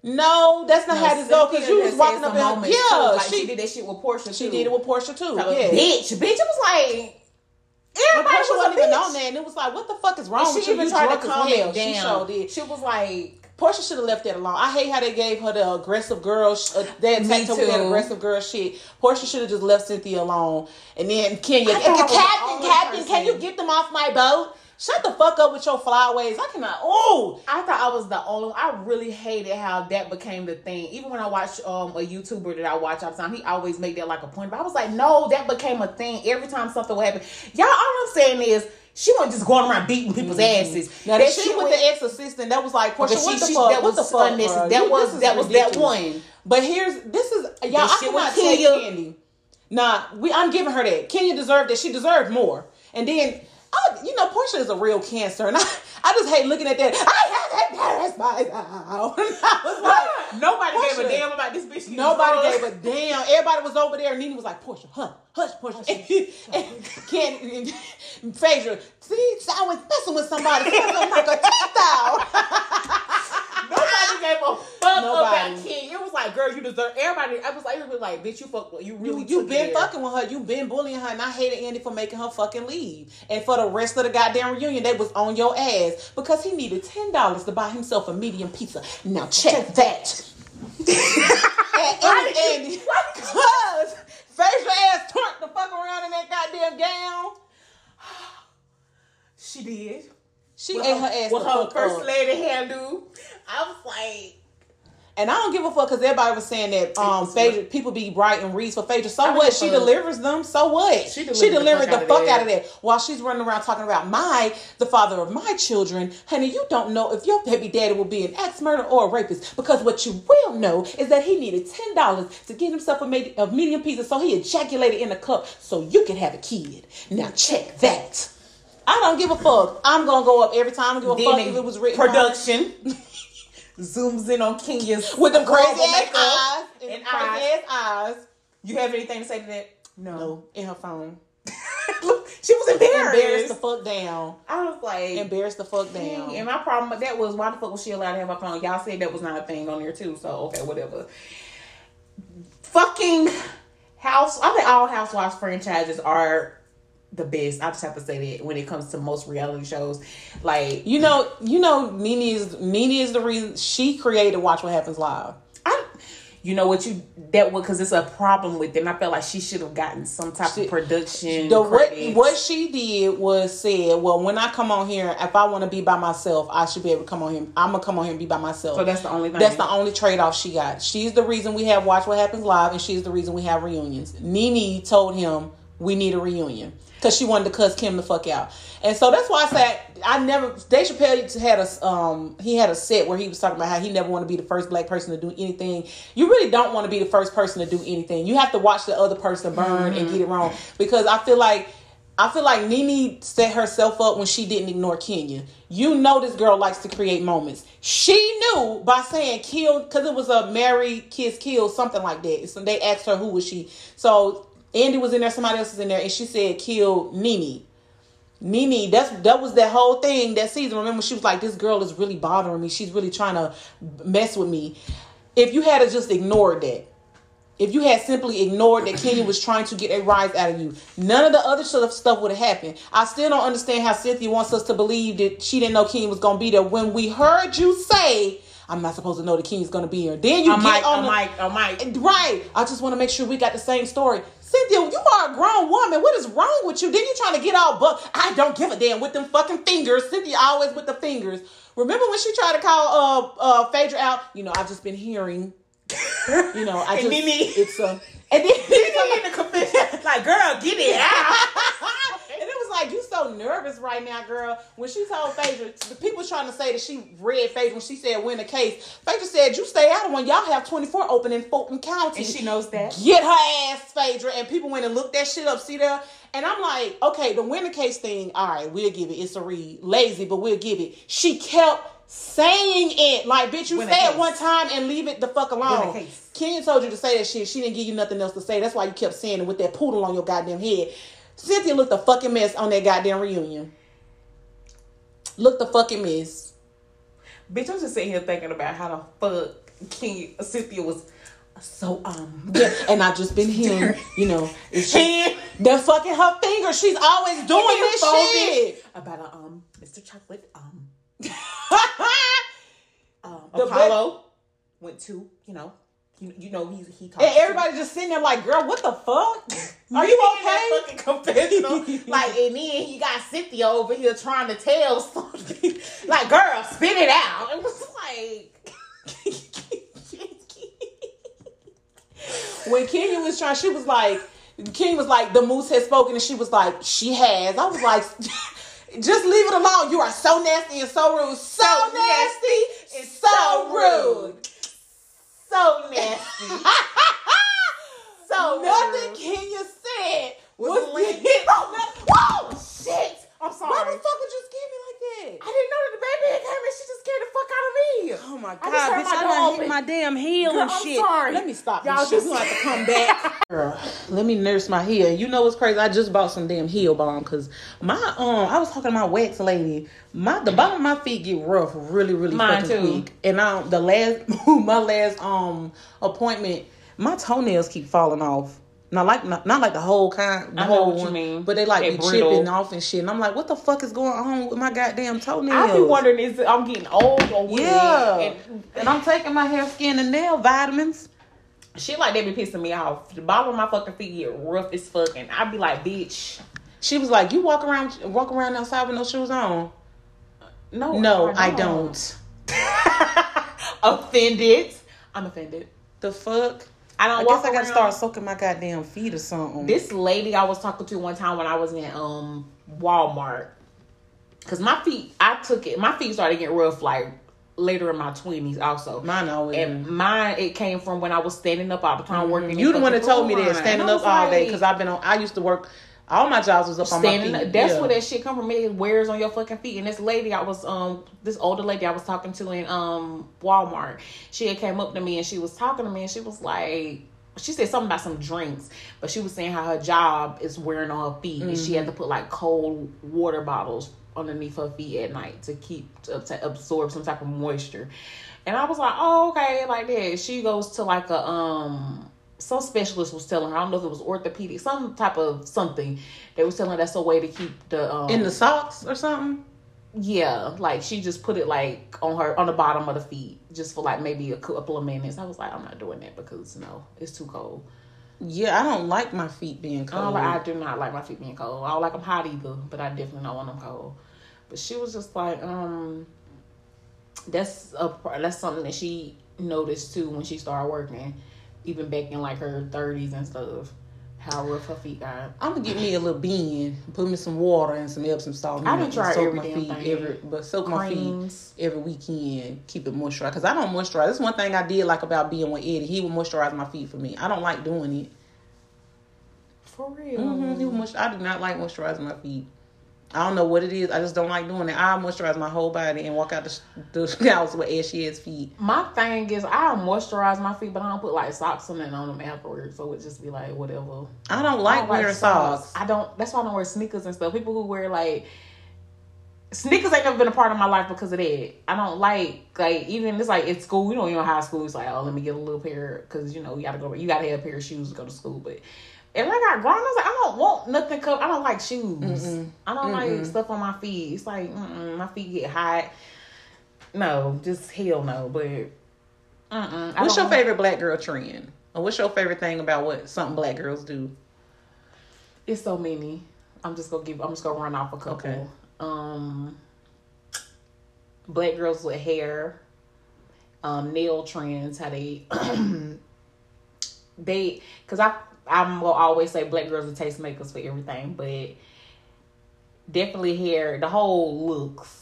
No, that's not how this go. Cause you was walking up in her. Yeah, like, she, she, did that shit with Porsha. she too. did it with Porsha too. Like, Yeah. Bitch, bitch. It was like everybody Porsha was wasn't even on that, and it was like, what the fuck is wrong And with she you? even You tried to calm hell. it She down. sure did. She was like, Porsha should have left that alone. I hate how they gave her the aggressive girl. Sh- uh, that Me attacked her with that aggressive girl shit. Porsha should have just left Cynthia alone. And then Kenya, I I was the Captain, Captain, can you get them off my boat? Shut the fuck up with your flyaways. I cannot. Oh, I thought I was the only. one. I really hated how that became the thing. Even when I watch um a YouTuber that I watch all the time, he always make that like a point. But I was like, no, that became a thing. Every time something would happen, y'all. All I'm saying is, she wasn't just going around beating people's asses. now that shit with was- the ex assistant, that was like Porsha. Okay, what she- the she- fuck? that what the was fuck? unnecessary. That was- that was that one. But here's this is y'all. That I cannot take Kenya. Kandi. Nah, we I'm giving her that. Kenya deserved that. She deserved more. And then, I, you know, Porsha is a real cancer, and I, I just hate looking at that. I have embarrassed myself. And I was like, Nobody gave a damn about this bitch. Nobody gave a damn. Everybody was over there. and Nene was like, Porsha, huh, hush, Porsha. And, Kandi, Phaedra, see, I was messing with somebody. So I'm gonna teeth out. Nobody gave a fuck Nobody. about King. It was like, girl, you deserve. Everybody, I was like, everybody like, bitch, you fuck. You really. You, you been fucking with her. You been bullying her, and I hated Andy for making her fucking leave. And for the rest of the goddamn reunion, they was on your ass because he needed ten dollars to buy himself a medium pizza. Now check that. and, and, Andy, because Phaedra ass turned the fuck around in that goddamn gown. She did. She With ate her, her ass with her fuck first lady hairdo. I was like, And I don't give a fuck because everybody was saying that um Phaedra, people be writing reads for Phaedra. So I what? She delivers them. So what? She She delivered delivered, the the, fuck fuck, out of that while she's running around talking about my, the father of my children. Honey, you don't know if your baby daddy will be an ex murderer or a rapist because what you will know is that he needed ten dollars to get himself a, med- a medium pizza, so he ejaculated in a cup so you could have a kid. Now check that. I don't give a fuck. I'm gonna go up every time. I don't give a fuck if it was written production. Zooms in on Kenya's with them crazy horrible ass makeup eyes and, and crazy eyes. ass eyes. You have anything to say to that? No, in her phone. Look, she was embarrassed. Embarrassed the fuck down. I was like, Embarrassed the fuck down. And my problem with that was why the fuck was she allowed to have her phone? Y'all said that was not a thing on there too, so okay, whatever. Fucking house. I think all Housewives franchises are the best. I just have to say that when it comes to most reality shows, like You know, you know, Nene is Nene is the reason she created Watch What Happens Live. I, you know what you that was because it's a problem with them. I felt like she should have gotten some type She- of production. The what what she did was said, well, when I come on here, if I want to be by myself, I should be able to come on here. I'm gonna come on here and be by myself. So that's the only thing. That's the only trade off she got. She's the reason we have Watch What Happens Live, and she's the reason we have reunions. Nene told him we need a reunion because she wanted to cuss Kim the fuck out, and so that's why I said I never. Dave Chappelle had a um he had a set where he was talking about how he never want to be the first black person to do anything. You really don't want to be the first person to do anything. You have to watch the other person burn and get it wrong because I feel like. I feel like Nene set herself up when she didn't ignore Kenya. You know this girl likes to create moments. She knew by saying kill because it was a marry, kiss, kill, something like that. So they asked her who was she. So Andy was in there, somebody else was in there, and she said kill Nene. Nene, that's that was that whole thing that season. Remember, she was like, "This girl is really bothering me. She's really trying to mess with me." If you had just ignored that, if you had simply ignored that Kenya was trying to get a rise out of you, none of the other stuff stuff would have happened. I still don't understand how Cynthia wants us to believe that she didn't know Kenya was gonna be there when we heard you say, "I'm not supposed to know that Kenya's gonna be here." Then you I'm get Mike, on I'm the, Mike, I'm Mike. Right. I just want to make sure we got the same story. Cynthia, you are a grown woman. What is wrong with you? Then you trying to get all but I don't give a damn with them fucking fingers. Cynthia always with the fingers. Remember when she tried to call uh uh Phaedra out? You know, I've just been hearing. You know, I just it's a and then in the confession, like, girl, get it out. and it was like you so nervous right now, girl. When she told Phaedra, the people trying to say that she read Phaedra when she said win the case. Phaedra said you stay out of one. Y'all have twenty four open in Fulton County. And she knows that. Get her ass, Phaedra. And people went and looked that shit up. See there. And I'm like, okay, the win the case thing. All right, we'll give it. It's a read, lazy, but we'll give it. She kept saying it like, bitch, you say it one time and leave it the fuck Win alone. Kenya told you to say that shit. She didn't give you nothing else to say. That's why you kept saying it with that poodle on your goddamn head. Cynthia looked a fucking mess on that goddamn reunion. Looked a fucking mess. Bitch, I'm just sitting here thinking about how the fuck King Cynthia was so um Yeah, and I've just been hearing, you know, it's Hand the fucking her finger. She's always doing this shit. about a um Mr. Chocolate um um The Apollo went to you know you, you know he he talked And everybody just sitting there like, girl, what the fuck? Are you okay? Fucking confessional. like, and then he got Cynthia over here trying to tell something. like, girl, spit it out. It was like, when Kenya was trying, she was like, King was like, the moose has spoken, and she was like, she has. I was like, just leave it alone. You are so nasty and so rude. So, So nasty and so so rude. rude. So nasty. so Nothing rude. Kenya said Was was, lit. hit. Oh shit! I'm sorry. Why the fuck would you scare me like I didn't know that the baby had came and she just scared the fuck out of me. Oh my I just heard god, bitch! my I done hit my damn heel Girl, and I'm shit. sorry. Let me stop Y'all just- gonna have to come back. Girl, let me nurse my heel. You know what's crazy? I just bought some damn heel balm because my um, I was talking to my wax lady. My the bottom of my feet get rough really, really Mine fucking too. quick. And um, the last my last um appointment, my toenails keep falling off. Not like not, not like the whole kind, the I know whole what you one, mean. but they like They be brittle. chipping off and shit. And I'm like, what the fuck is going on with my goddamn toenails? I be wondering is it, I'm getting old or what? Yeah, And, and I'm taking my hair, skin, and nail vitamins. shit like they be pissing me off. The bottom of my fucking feet get rough as fuck, and I be like, bitch, She was like, "You walk around, walk around outside with no shoes on." no, No, I don't. offended. I'm offended. The fuck? I I don't guess walk I gotta start soaking my goddamn feet or something. This lady I was talking to one time when I was in um Walmart, cause my feet, I took it. My feet started getting rough like later in my twenties, also. Mine always. And mine, it came from when I was standing up all the time working. Mm-hmm. you the one that told me that standing up all day because I've been on. I used to work. All my jobs was up on standing. my feet. That's yeah. where that shit come from. It wears on your fucking feet. And this lady, I was um, this older lady I was talking to in um Walmart. She had came up to me and she was talking to me and she was like. She said something about some drinks, but she was saying how her job is wearing on her feet, and she Mm-hmm. had to put like cold water bottles underneath her feet at night to keep to, to absorb some type of moisture. And I was like, oh okay, like that. She goes to like a um some specialist was telling her, I don't know if it was orthopedic, some type of something. They was telling her that's a way to keep the um in the socks or something. yeah, like she just put it like on her on the bottom of the feet, just for like maybe a couple of minutes. I was like, I'm not doing that because no, it's too cold. Yeah, I don't like my feet being cold. don't like, I do not like my feet being cold. I don't like them hot either, but I definitely don't want them cold. But she was just like, um, that's a that's something that she noticed too when she started working, even back in like her thirties and stuff. How rough her feet got. I'm gonna get me a little bean, put me some water and some Epsom salt. in I it, done and tried soak every my feet thing. every, but soak my feet every weekend. Keep it moisturized because I don't moisturize. That's one thing I did like about being with Eddie. He would moisturize my feet for me. I don't like doing it. For real. hmm He would moist- I do not like moisturizing my feet. I don't know what it is. I just don't like doing it. I moisturize my whole body and walk out the, the house with ashy ass feet. My thing is, I moisturize my feet, but I don't put like socks on it on them afterwards, so it just be like whatever. I don't I like don't wearing socks. I don't. That's why I don't wear sneakers and stuff. People who wear like sneakers ain't never been a part of my life because of that. I don't like like even it's like at school. You know, you know, high school. It's like oh, let me get a little pair because you know you gotta go. You gotta have a pair of shoes to go to school, but. And I got grown, I was like, I don't want nothing. Co- I don't like shoes. I don't like stuff on my feet. It's like mm-mm, my feet get hot. No, just hell no. But mm-mm, What's your favorite black girl trend? Or what's your favorite thing about what something black girls do? It's so many. I'm just gonna give. I'm just gonna run off a couple. Okay. Um, black girls with hair, um, nail trends. How they they because I I'm gonna always say black girls are tastemakers for everything, but definitely hair. The whole looks.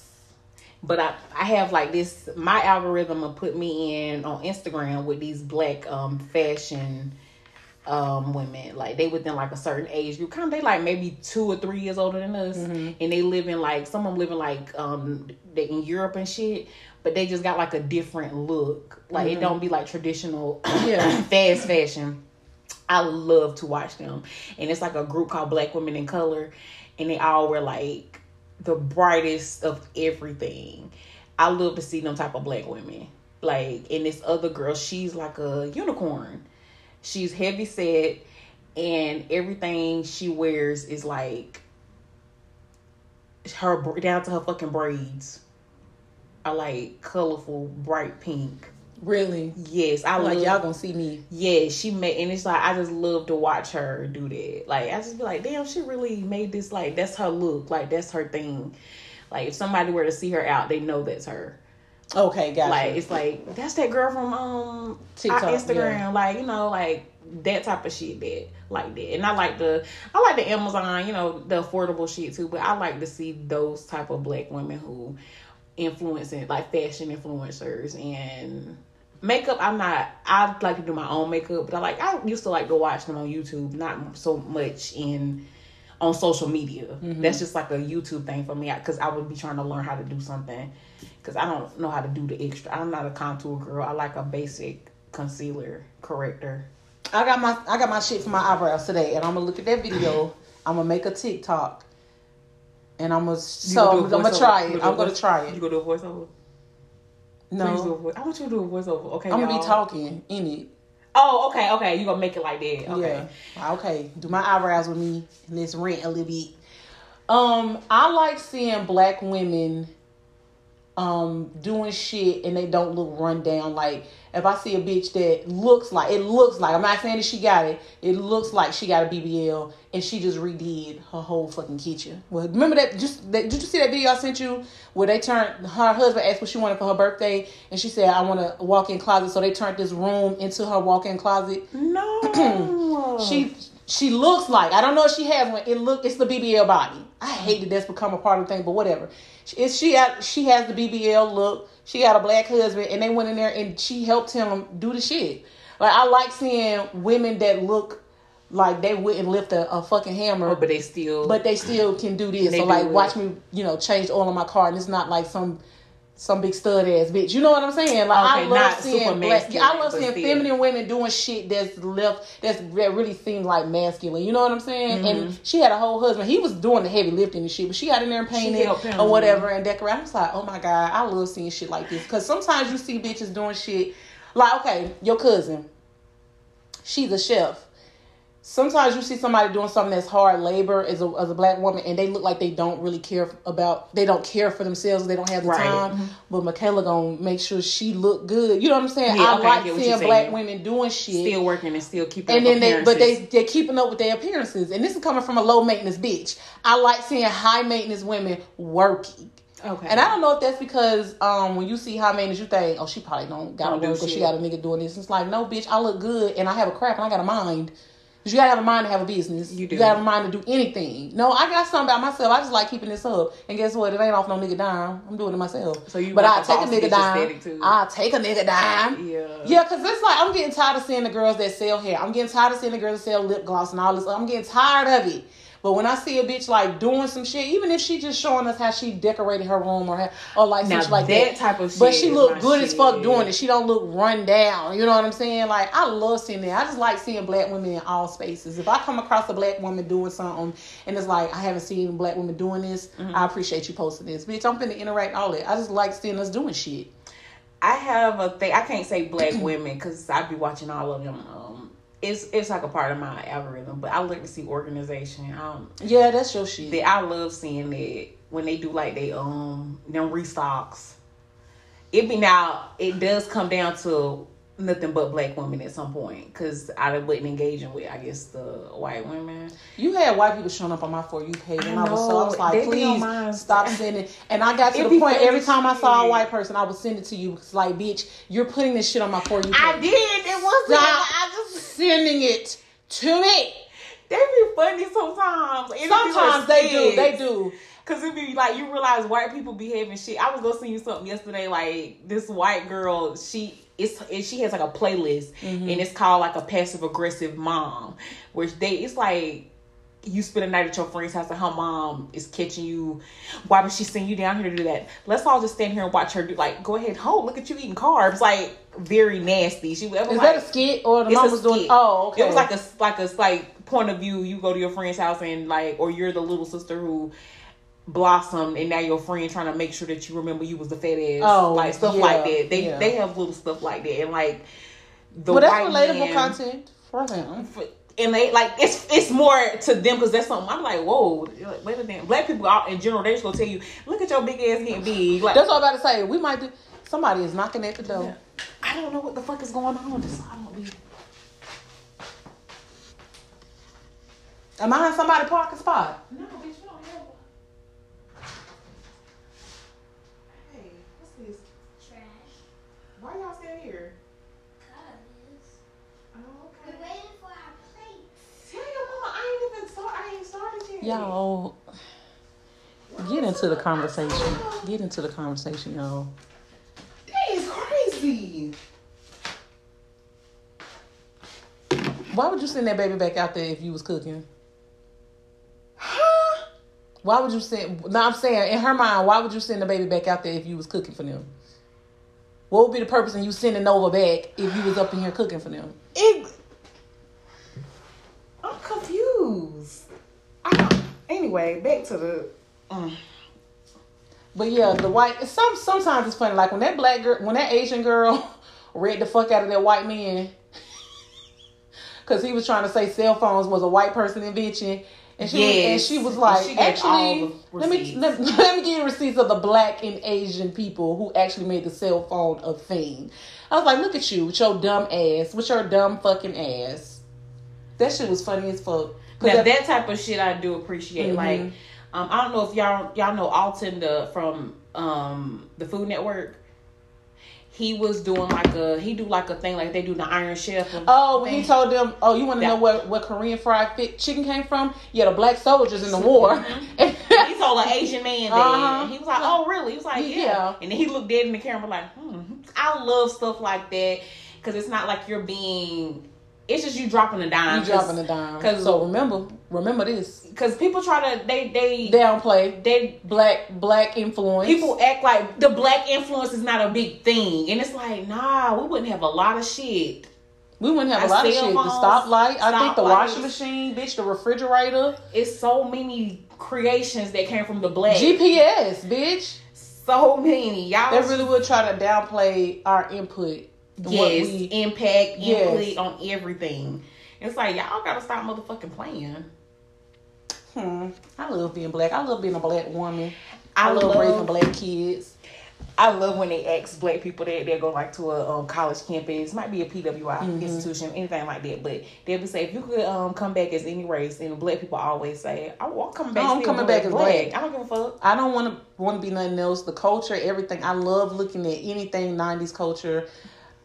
But I, I have like this my algorithm will put me in on Instagram with these black um fashion um women like they within like a certain age group kind of they like maybe two or three years older than us and they live in like some of them live in like um they in europe and shit but they just got like a different look like it don't be like traditional Yeah. fast fashion i love to watch them. And it's like a group called black women in color and they all wear like the brightest of everything. I love to see them type of black women. Like and this other girl she's like a unicorn. She's heavy set and everything she wears is like her down to her fucking braids are like colorful bright pink Really? yes i Like love y'all gonna see me. yeah she made and it's like i just love to watch her do that like i just be like damn she really made this like that's her look like that's her thing like if somebody were to see her out they know that's her Okay, gotcha. like it's like that's that girl from um TikTok, Instagram, yeah. like you know, like that type of shit that like that. And I like the I like the Amazon, you know, the affordable shit too. But I like to see those type of black women who influencing like fashion influencers and makeup. I'm not. I like to do my own makeup, but I like I used to like to watch them on YouTube, not so much in on social media. Mm-hmm. That's just like a YouTube thing for me because I would be trying to learn how to do something because I don't know how to do the extra. I'm not a contour girl. I like a basic concealer corrector. I got my I got my shit for my eyebrows today, and I'm gonna look at that video. I'm gonna make a TikTok, and I'm gonna so I'm, I'm gonna try it. I'm gonna try You it. gonna do a voiceover? Please do a No. I want you to do a voiceover. Okay, I'm gonna y'all. be talking in it. Oh, okay, okay. You're gonna make it like that? Okay. Yeah. Okay. Do my eyebrows with me. Let's rent a little bit. Um, I like seeing black women um doing shit and they don't look run down. Like if I see a bitch that looks like it looks like I'm not saying that she got it. It looks like she got a BBL and she just redid her whole fucking kitchen. Well, remember that? Just that, did you see that video I sent you where they turned her husband asked what she wanted for her birthday and she said I want a walk-in closet. So they turned this room into her walk-in closet. No. She she looks like I don't know if she has one. It look it's the BBL body. I hate that that's become a part of the thing, but whatever. It's she she has the BBL look. She got a black husband, and they went in there and she helped him do the shit. Like I like seeing women that look like they wouldn't lift a, a fucking hammer, oh, but they still. but they still can do this. So do like, it. watch me, you know, change oil on my car, and it's not like some some big stud ass bitch. You know what I'm saying? Like I love not seeing black. I love seeing still. feminine women doing shit that's left that's that really seems like masculine. You know what I'm saying? Mm-hmm. And she had a whole husband. He was doing the heavy lifting and shit, but she got in there and painted or whatever and decorated. I was like, oh my god, I love seeing shit like this because sometimes you see bitches doing shit like okay, your cousin, she's a chef. Sometimes you see somebody doing something that's hard. Labor as a, as a black woman and they look like they don't really care about they don't care for themselves they don't have the Right. time. But michaela gonna make sure she look good. You know what i'm saying? Yeah, i okay, like what seeing black women doing shit. Still working and still keeping. and up then they but they they're keeping up with their appearances. And this is coming from a low maintenance bitch. I like seeing high maintenance women working. Okay. and I don't know if that's because um, when you see high maintenance, you think, oh, she probably don't got to do work or she got a nigga doing this. It's like, no, bitch, I look good and I have a craft and I got a mind. 'Cause you gotta have a mind to have a business. You do. You gotta have a mind to do anything. No, I got something about myself. I just like keeping this up. And guess what? It ain't off no nigga dime. I'm doing it myself. So you but I take a nigga dime. I'll take a nigga dime. Yeah. Yeah, cause it's like I'm getting tired of seeing the girls that sell hair. I'm getting tired of seeing the girls that sell lip gloss and all this. I'm getting tired of it. But when I see a bitch like doing some shit, even if she just showing us how she decorated her room or or like Now like that that, type of shit. but she look good as fuck doing it. She don't look run down. You know what I'm saying? Like I love seeing that. I just like seeing black women in all spaces. If I come across a black woman doing something and it's like I haven't seen black women doing this, Mm-hmm. I appreciate you posting this, bitch. I'm finna interact all that. I just like seeing us doing shit. I have a thing. I can't say black women because I'd be watching all of them. Um, it's it's like a part of my algorithm, but I like to see organization. Um, Yeah, that's your shit. that I love seeing that when they do like they um them restocks. It be now. It does come down to nothing but black women at some point because I wasn't engaging with I guess the white women. You had white people showing up on my for you page, and I, I was so I was like, please stop sending. And I got to It the point every time I saw a white person, I would send it to you. It's like, bitch, you're putting this shit on my for you. Page. I did. It was Stop I just sending it to me. they be funny sometimes. Sometimes they do. They do. Cause it be like you realize white people be having shit. I was gonna send you something yesterday. Like this white girl, she it's and she has like a playlist, Mm-hmm. and it's called like a passive aggressive mom, which they it's like you spend a night at your friend's house and her mom is catching you. Why would she send you down here to do that? Let's all just stand here and watch her do. Like, go ahead, hold. Look at you eating carbs. Like very nasty. She was Is like, that a skit or the mom was doing? Oh, okay. It was like a like a like point of view. You go to your friend's house and like, or you're the little sister who blossomed, and now your friend trying to make sure that you remember you was the fat ass. Oh, like stuff yeah, like that. They yeah. they have little stuff like that, and like the Well, that's relatable man- content for them. And they like it's it's more to them because that's something I'm like whoa like, wait a minute black people out in general they just gonna tell you look at your big ass getting big like That's all I'm about to say. We might do. Somebody is knocking at the door. I don't know what the fuck is going on just I don't be Am I in somebody parking spot? no bitch you don't have one. Hey, what's this? Trash. Why y'all still here? Cause Oh, we're waiting for our plates. Tell your mama I ain't even start. I ain't started yet. Y'all, get into the conversation. Get into the conversation, y'all. That is crazy. Why would you send that baby back out there if you was cooking? Huh? Why would you send? No, I'm saying in her mind, why would you send the baby back out there if you was cooking for them? What would be the purpose in you sending Nova back if you was up in here cooking for them? It. I'm confused. I don't, anyway, back to the. Mm. But yeah, the white. Some sometimes it's funny. Like when that black girl, when that Asian girl read the fuck out of that white man, because he was trying to say cell phones was a white person invention, and she was, and she was like, She actually, let me let, let me give you receipts of the black and Asian people who actually made the cell phone a thing. I was like, look at you with your dumb ass, with your dumb fucking ass. That shit was funny as fuck. Now that- that type of shit I do appreciate. Mhm. Like, um, I don't know if y'all y'all know Alton the from um the Food Network. He was doing like a he do like a thing like they do the Iron Chef. Oh, when he told them, oh, you want to know where, where Korean fried fit chicken came from? Yeah, the black soldiers in the war. he told an Asian man that. Uh-huh. He was like, "Oh, really?" He was like, "Yeah." Yeah. And then he looked dead in the camera like, "Hmm." I love stuff like that because it's not like you're being. It's just you dropping a dime. you dropping a dime. 'cause- so remember, remember this. Because people try to they they Downplay they black black influence. people act like the black influence is not a big thing, and it's like, nah, we wouldn't have a lot of shit. we wouldn't have a lot of shit. The phones, stoplight, I think the stoplights. washing machine, bitch, the refrigerator, It's so many creations that came from the black. GPS, bitch. so many y'all. They really would try to downplay our input Yes, we- impact, Yes. input on everything. It's like y'all gotta stop motherfucking playing. Hmm. I love being black. I love being a black woman. I I, love, love- raising black kids. I love when they ask black people that they go like to a um, college campus, might be a PWI Mm-hmm. institution, anything like that. But they'll be say if you could um come back as any race, and black people always say, "I want coming back. I'm coming back as black. I don't give a fuck. I don't want to want to be nothing else. The culture, everything. I love looking at anything '90s culture.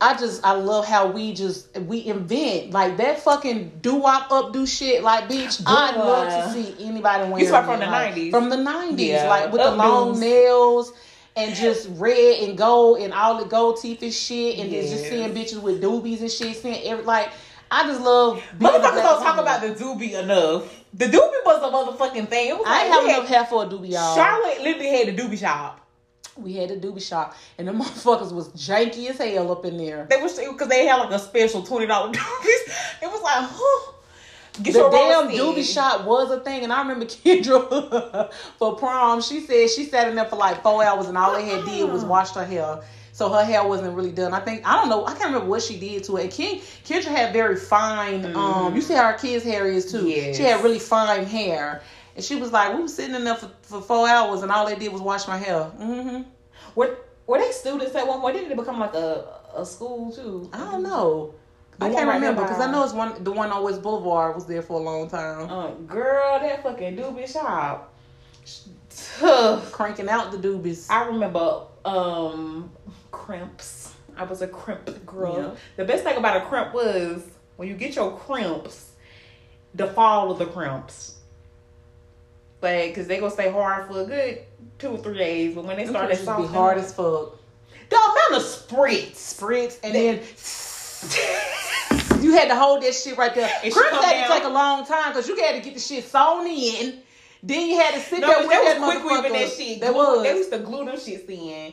I just I love how we just we invent like that fucking doo wop up do shit. Like bitch, I'd love to see anybody wearing. talking from it, the like, 90s? From the '90s, Yeah, like with the updos. long nails. And just red and gold and all the gold teeth and shit, and then just seeing bitches with doobies and shit. Seeing every like, I just love. being a Motherfuckers don't talk about the doobie enough. The doobie was a motherfucking thing. It was I like, ain't have enough hair for a doobie, y'all. Charlotte literally had a doobie shop. We had a doobie shop, and the motherfuckers was janky as hell up in there. They was because they had like a special twenty dollar doobies. It was like, huh. Get The damn doobie shop was a thing, and I remember Kendra for prom. She said she sat in there for like four hours, and all they had did was wash her hair. So her hair wasn't really done. I think I don't know. I can't remember what she did to it. And Ken, Kendra had very fine. Um, you see how her kids' hair is too. Mm-hmm. Yes. She had really fine hair, and she was like, we was sitting in there for, for four hours, and all they did was wash my hair. Mm-hmm. Were, were they students at one point? Didn't it become like a, a school too? I don't know. The I can't right remember because I know it's one. The one on West Boulevard was there for a long time, Uh, girl, that fucking doobie shop. Tough. cranking out the doobies. I remember um crimps. I was a crimp girl. Yeah. The best thing about a crimp was when you get your crimps, the fall of the crimps. Like, cause they gonna stay hard for a good two or three days, but when they start cookies to be soften, hard as fuck. the amount of spritz. Spritz and then you had to hold that shit right there. It should had to take a long time because you had to get the shit sewn in. Then you had to sit No, there with they that was quick weaving that motherfucker. shit. That Glue- was. They used to glue them shits in.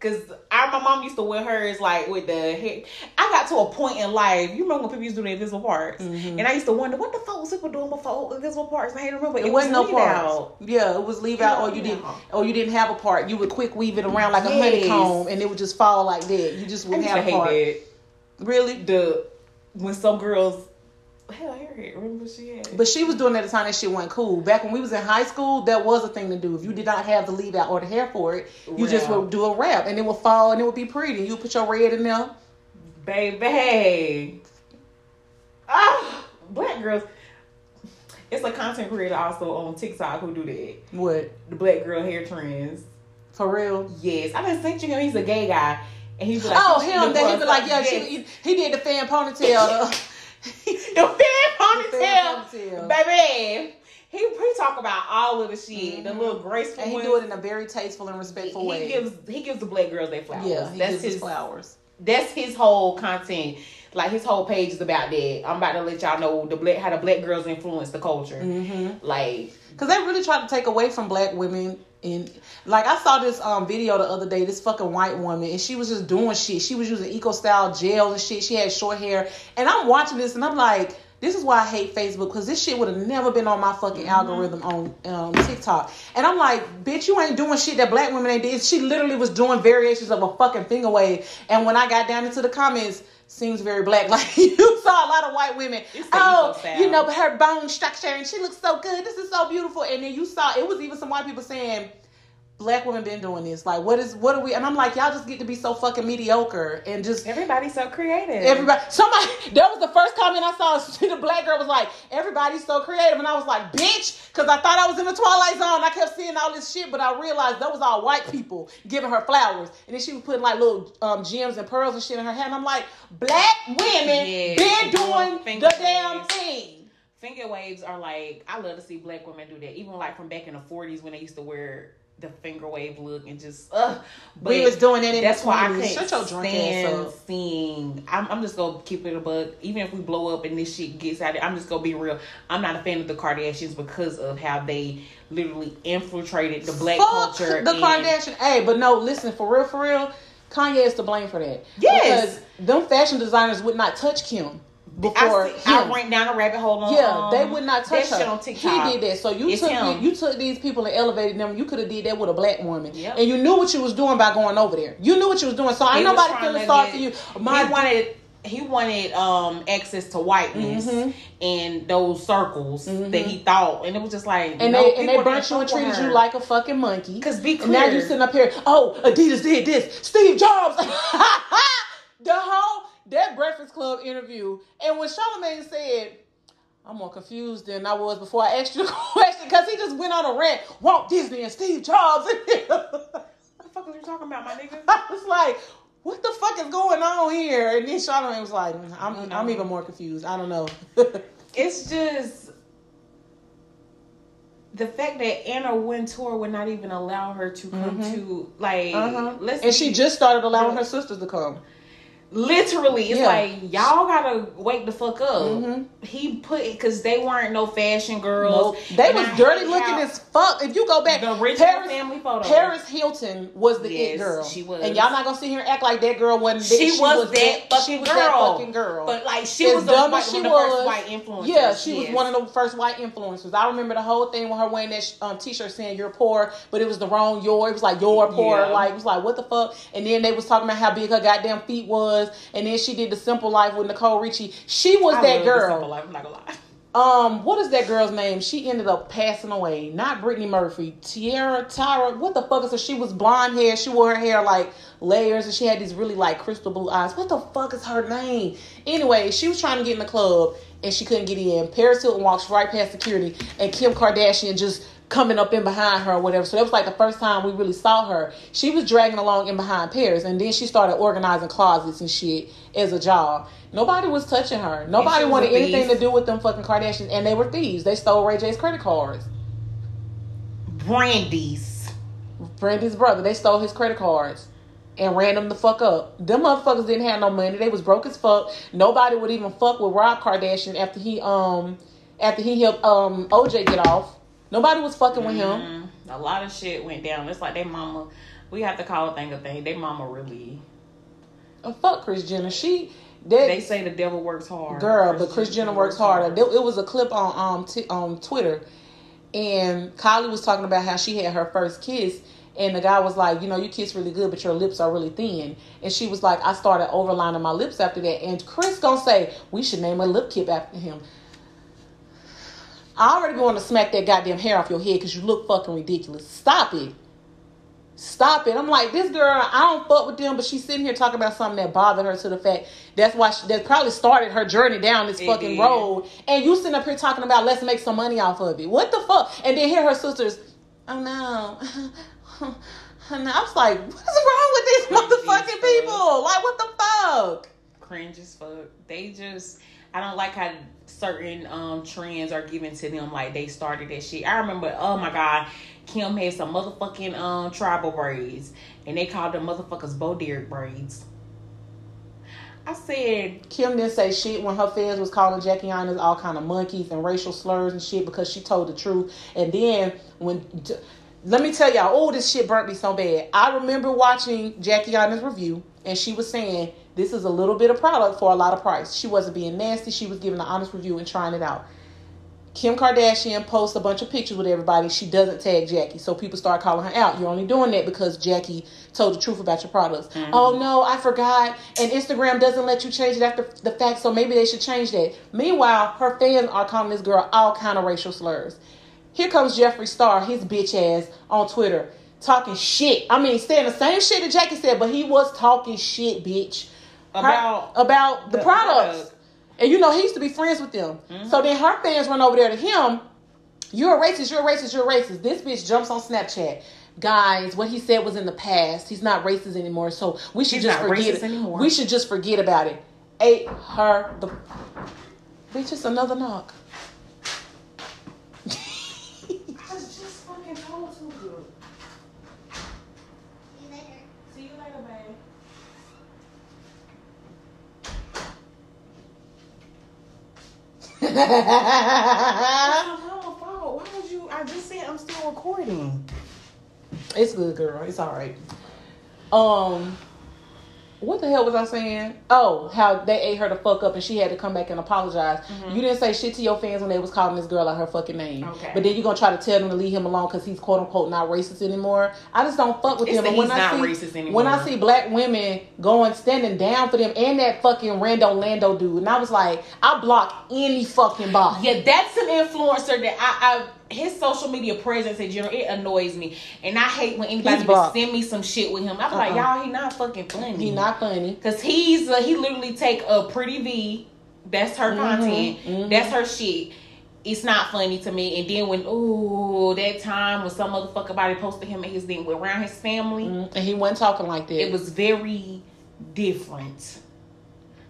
Cause I, my mom used to wear hers like with the hair. I got to a point in life. You remember when people used to do the invisible parts, mm-hmm. and I used to wonder what the fuck was people doing before invisible parts. And I didn't remember. It, It, wasn't no parts. out. Yeah, it was leave out, or you didn't, or you didn't have a part. You would quick weave it around like a Yes. honeycomb, and it would just fall like that. You just wouldn't to have a hate part. that. Really? The when some girls, hell, I. Remember she had? But she was doing it at the time that shit wasn't cool. Back when we was in high school, that was a thing to do. If you did not have the leave out or the hair for it, you just would do a wrap and it would fall and it would be pretty. You put your red in there. baby. Ah, black girls. It's a content creator also on TikTok who do that. What? The black girl hair trends. For real? Yes, I done sent you him. He's a gay guy, and he's like, oh, him. That he be like, yeah, yes. she, he did the fan ponytail. the fan ponytail, ponytail. baby. He he talk about all of the shit, the little graceful. and he ones. do it in a very tasteful and respectful He way. gives he gives the black girls their flowers. yeah, he that's gives his his flowers. that's his whole content. Like his whole page is about that. I'm about to let y'all know the black how the black girls influence the culture. Mm-hmm. Like Cause they really try to take away from black women. And like I saw this um video the other day, this fucking white woman, and she was just doing shit. She was using eco style gel and shit. She had short hair, and I'm watching this, and I'm like, this is why I hate Facebook because this shit would have never been on my fucking algorithm on um, TikTok. And I'm like, bitch, you ain't doing shit that black women ain't did. She literally was doing variations of a fucking finger wave. And when I got down into the comments. Seems very black. Like you saw a lot of white women. Oh, you know, but her bone structure and she looks so good. This is so beautiful. And then you saw it was even some white people saying, Black women been doing this. Like, what is what are we? And I'm like, y'all just get to be so fucking mediocre and just everybody's so creative. everybody. Somebody that was the first comment I saw. The black girl was like, "Everybody's so creative," and I was like, "Bitch," because I thought I was in the twilight zone. I kept seeing all this shit, but I realized that was all white people giving her flowers, and then she was putting like little um, gems and pearls and shit in her hair. And I'm like, black women Yeah, been doing the damn thing. finger waves are like I love to see black women do that. Even like from back in the forties when they used to wear the finger wave look and just uh We was doing it in that's the why i can't Shut your drunk stand seeing I'm, I'm just gonna keep it a bug even if we blow up and this shit gets out I'm just gonna be real I'm not a fan of the Kardashians because of how they literally infiltrated the black Fuck culture the and- Kardashian. Hey, but no, listen, for real, for real, Kanye is to blame for that. Yes. Because them fashion designers would not touch Kim. Before I, see, I went down a rabbit hole. On, Yeah, um, they would not touch that her. shit on TikTok. He did that. So you It's took him. you took these people and elevated them. You could have did that with a black woman, Yep. and you knew what you was doing by going over there. You knew what you was doing. So He ain't nobody feeling to sorry for you. he My wanted he wanted um access to whiteness Mhm. in those circles that he thought, and it was just like and no, they and they burnt you and didn't fuck with treated you like a fucking monkey. Because be And now you clear. sitting up here. Oh, Adidas did this. Steve Jobs. the whole that Breakfast Club interview, and when Charlamagne said. I'm more confused than I was before I asked you the question because he just went on a rant. Walt Disney and Steve Jobs. What the fuck are you talking about, my nigga? I was like, what the fuck is going on here? And then Charlamagne was like, I'm, I'm even more confused. I don't know. it's just the fact that Anna Wintour would not even allow her to come to like uh-huh. And she just started allowing her sisters to come. Literally it's Yeah. like y'all gotta wake the fuck up. Mhm. He put because they weren't no fashion girls. Nope. They was I dirty looking as fuck. If you go back, the Paris, family photo. Paris Hilton was the it girl. she was. And y'all not gonna sit here and act like that girl wasn't. she, that, was, that fucking she was girl. that fucking girl. But like she As was the, dumb white, as she one of the first was, white influencers. Yeah, she was one of the first white influencers. I remember the whole thing with her wearing that um, t-shirt saying "You're poor," but it was the wrong "your." It was like "You're poor." Yeah. Like it was like what the fuck. And then they was talking about how big her goddamn feet was. And then she did the Simple Life with Nicole Richie. She was I that girl. Simple Life, I'm not gonna lie. Um, what is that girl's name? She ended up passing away. Not Brittany Murphy. Tiara Tyra. What the fuck is her? She was blonde hair. She wore her hair like layers, and she had these really like crystal blue eyes. What the fuck is her name? Anyway, she was trying to get in the club and she couldn't get in. Paris Hilton walks right past security, and Kim Kardashian just coming up in behind her or whatever. So that was like the first time we really saw her. She was dragging along in behind Paris, and then she started organizing closets and shit as a job. Nobody was touching her. Nobody wanted anything to do with them fucking Kardashians, and they were thieves. They stole Ray J's credit cards. Brandy's. Brandy's brother, they stole his credit cards and ran them the fuck up. Them motherfuckers didn't have no money. They was broke as fuck. Nobody would even fuck with Rob Kardashian after he um after he helped um OJ get off. Nobody was fucking with him. Mm, a lot of shit went down. It's like they mama. We have to call a thing a thing. They mama really. Uh, fuck Kris Jenner. She that They say the devil works hard. girl, but Kris Jenner works harder. It was a clip on um t- on Twitter, and Kylie was talking about how she had her first kiss, and the guy was like, you know, you kiss really good, but your lips are really thin, and she was like, I started overlining my lips after that, and Kris gonna say we should name a lip kit after him. I already want to smack that goddamn hair off your head because you look fucking ridiculous. Stop it. Stop it. I'm like, this girl, I don't fuck with them, but she's sitting here talking about something that bothered her to the fact that's why she, that probably started her journey down this It fucking did. road. And you sitting up here talking about let's make some money off of it. What the fuck? And then hear her sisters, oh no. Oh, and I was like, what is wrong with these motherfucking people? Like, what the fuck? cringe as fuck. They just I don't like how certain um trends are given to them like they started that shit. I remember, oh my god, Kim had some motherfucking um tribal braids and they called them motherfuckers Bo Derek braids. I said, Kim didn't say shit when her fans was calling Jackie Aina all kind of monkeys and racial slurs and shit because she told the truth. And then when, let me tell y'all, oh, this shit burnt me so bad. I remember watching Jackie Aina review and she was saying this is a little bit of product for a lot of price. She wasn't being nasty. She was giving an honest review and trying it out. Kim Kardashian posts a bunch of pictures with everybody. She doesn't tag Jackie. So people start calling her out. You're only doing that because Jackie told the truth about your products. Mm-hmm. Oh no, I forgot. And Instagram doesn't let you change it after the fact, so maybe they should change that. Meanwhile, her fans are calling this girl all kind of racial slurs. Here comes Jeffree Star, his bitch ass, on Twitter, talking shit. I mean, saying the same shit that Jackie said, but he was talking shit, bitch. Her- About about the, the products. product. And you know, he used to be friends with them. Mm-hmm. So then her fans run over there to him. You're a racist, you're a racist, you're a racist. This bitch jumps on Snapchat. Guys, what he said was in the past. He's not racist anymore. So we should He's just not forget it. anymore. We should just forget about it. Ate her the bitch just another knock. I was just fucking told to do. See you later. See you later, babe. I just said I'm still recording. It's good, girl. It's all right. Um, what the hell was I saying? Oh, how they ate her to fuck up and she had to come back and apologize. You didn't say shit to your fans when they was calling this girl out her fucking name. Mm-hmm. Okay. But then you're gonna try to tell them to leave him alone because he's quote unquote not racist anymore. I just don't fuck with It's him. And when he's I not see racist when I see black women going standing down for them and that fucking Rando Lando dude, and I was like, I block any fucking bot. Yeah, that's an influencer that I, I his social media presence in general it annoys me, and I hate when anybody send me some shit with him. I'm like, Uh-uh. y'all, he not fucking funny. He not funny. Cause he's uh, he literally take a pretty V, that's her content, mhm. that's her shit. It's not funny to me. And then when ooh that time when some motherfucker body posted him and his thing around his family, Mm, And he wasn't talking like that. it was very different.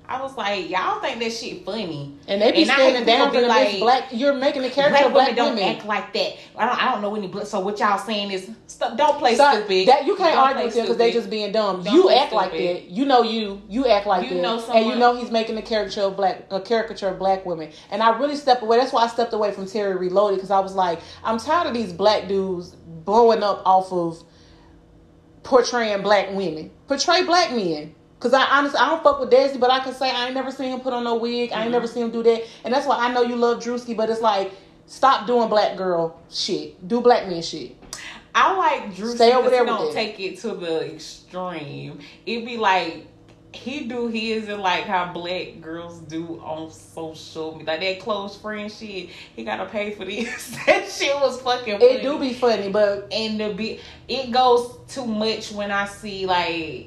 I was like, y'all think that shit funny. and they be and standing down for like- It's black. You're making the character Black of black women don't women. act like that. I don't. I don't know any black. So what y'all saying is, stop, don't play Stop. stupid. That you can't Don't argue with them because they stupid. just being dumb. Don't you act like that. You know you. You act like You that. know and you know he's making a caricature of black a caricature of black women. And I really stepped away. That's why I stepped away from Terry Reloaded because I was like, I'm tired of these black dudes blowing up off of portraying black women. Portray black men. Cause I honestly I don't fuck with Desi, but I can say I ain't never seen him put on no wig. I ain't mm-hmm. never seen him do that, and that's why I know you love Drewski. But it's like, stop doing black girl shit. Do black man shit. I like Drew. Stay over there he don't take it to the extreme. It'd be like he do his and like how black girls do on social media, like that close friend shit. He gotta pay for this. that shit was fucking. It do be funny, but and the be it goes too much when I see like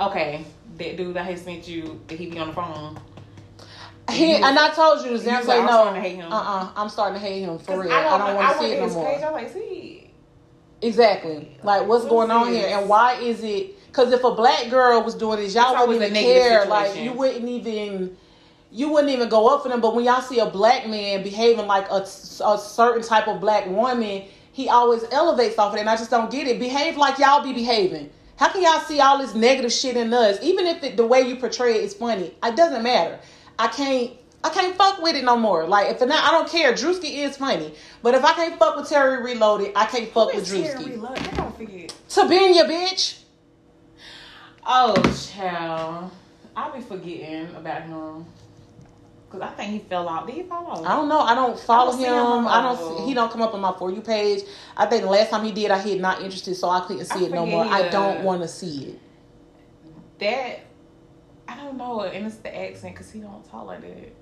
okay that dude that had sent you that he be on the phone. He, and I told you, Zan was say I'm no. starting to hate him. Uh uh-uh, I'm starting to hate him for real. I don't, want to see it no more. Page, I was like, see, Exactly. Like what's What going on this? here, and why is it? Because if a black girl was doing this, y'all wouldn't even care. Like you wouldn't even. You wouldn't even go up for them, but when y'all see a black man behaving like a, a certain type of black woman, he always elevates off of it, and I just don't get it. Behave like y'all be behaving. How can y'all see all this negative shit in us? Even if it, the way you portray it is funny, it doesn't matter. I can't. I can't fuck with it no more. Like if not, I don't care. Drewski is funny, but if I can't fuck with Terry Reloaded, I can't fuck Who with is Terry Drewski. Reloaded? I don't forget. Tabinya, bitch. Oh, child. I'll be forgetting about him. Cause I think he fell out. Did he fall out? I don't know. I don't follow I don't him. him I don't. He don't come up on my for you page. I think the last time he did, I hit not interested, so I couldn't see I it no more. I don't want to see it. That I don't know, and it's the accent because he don't talk like that.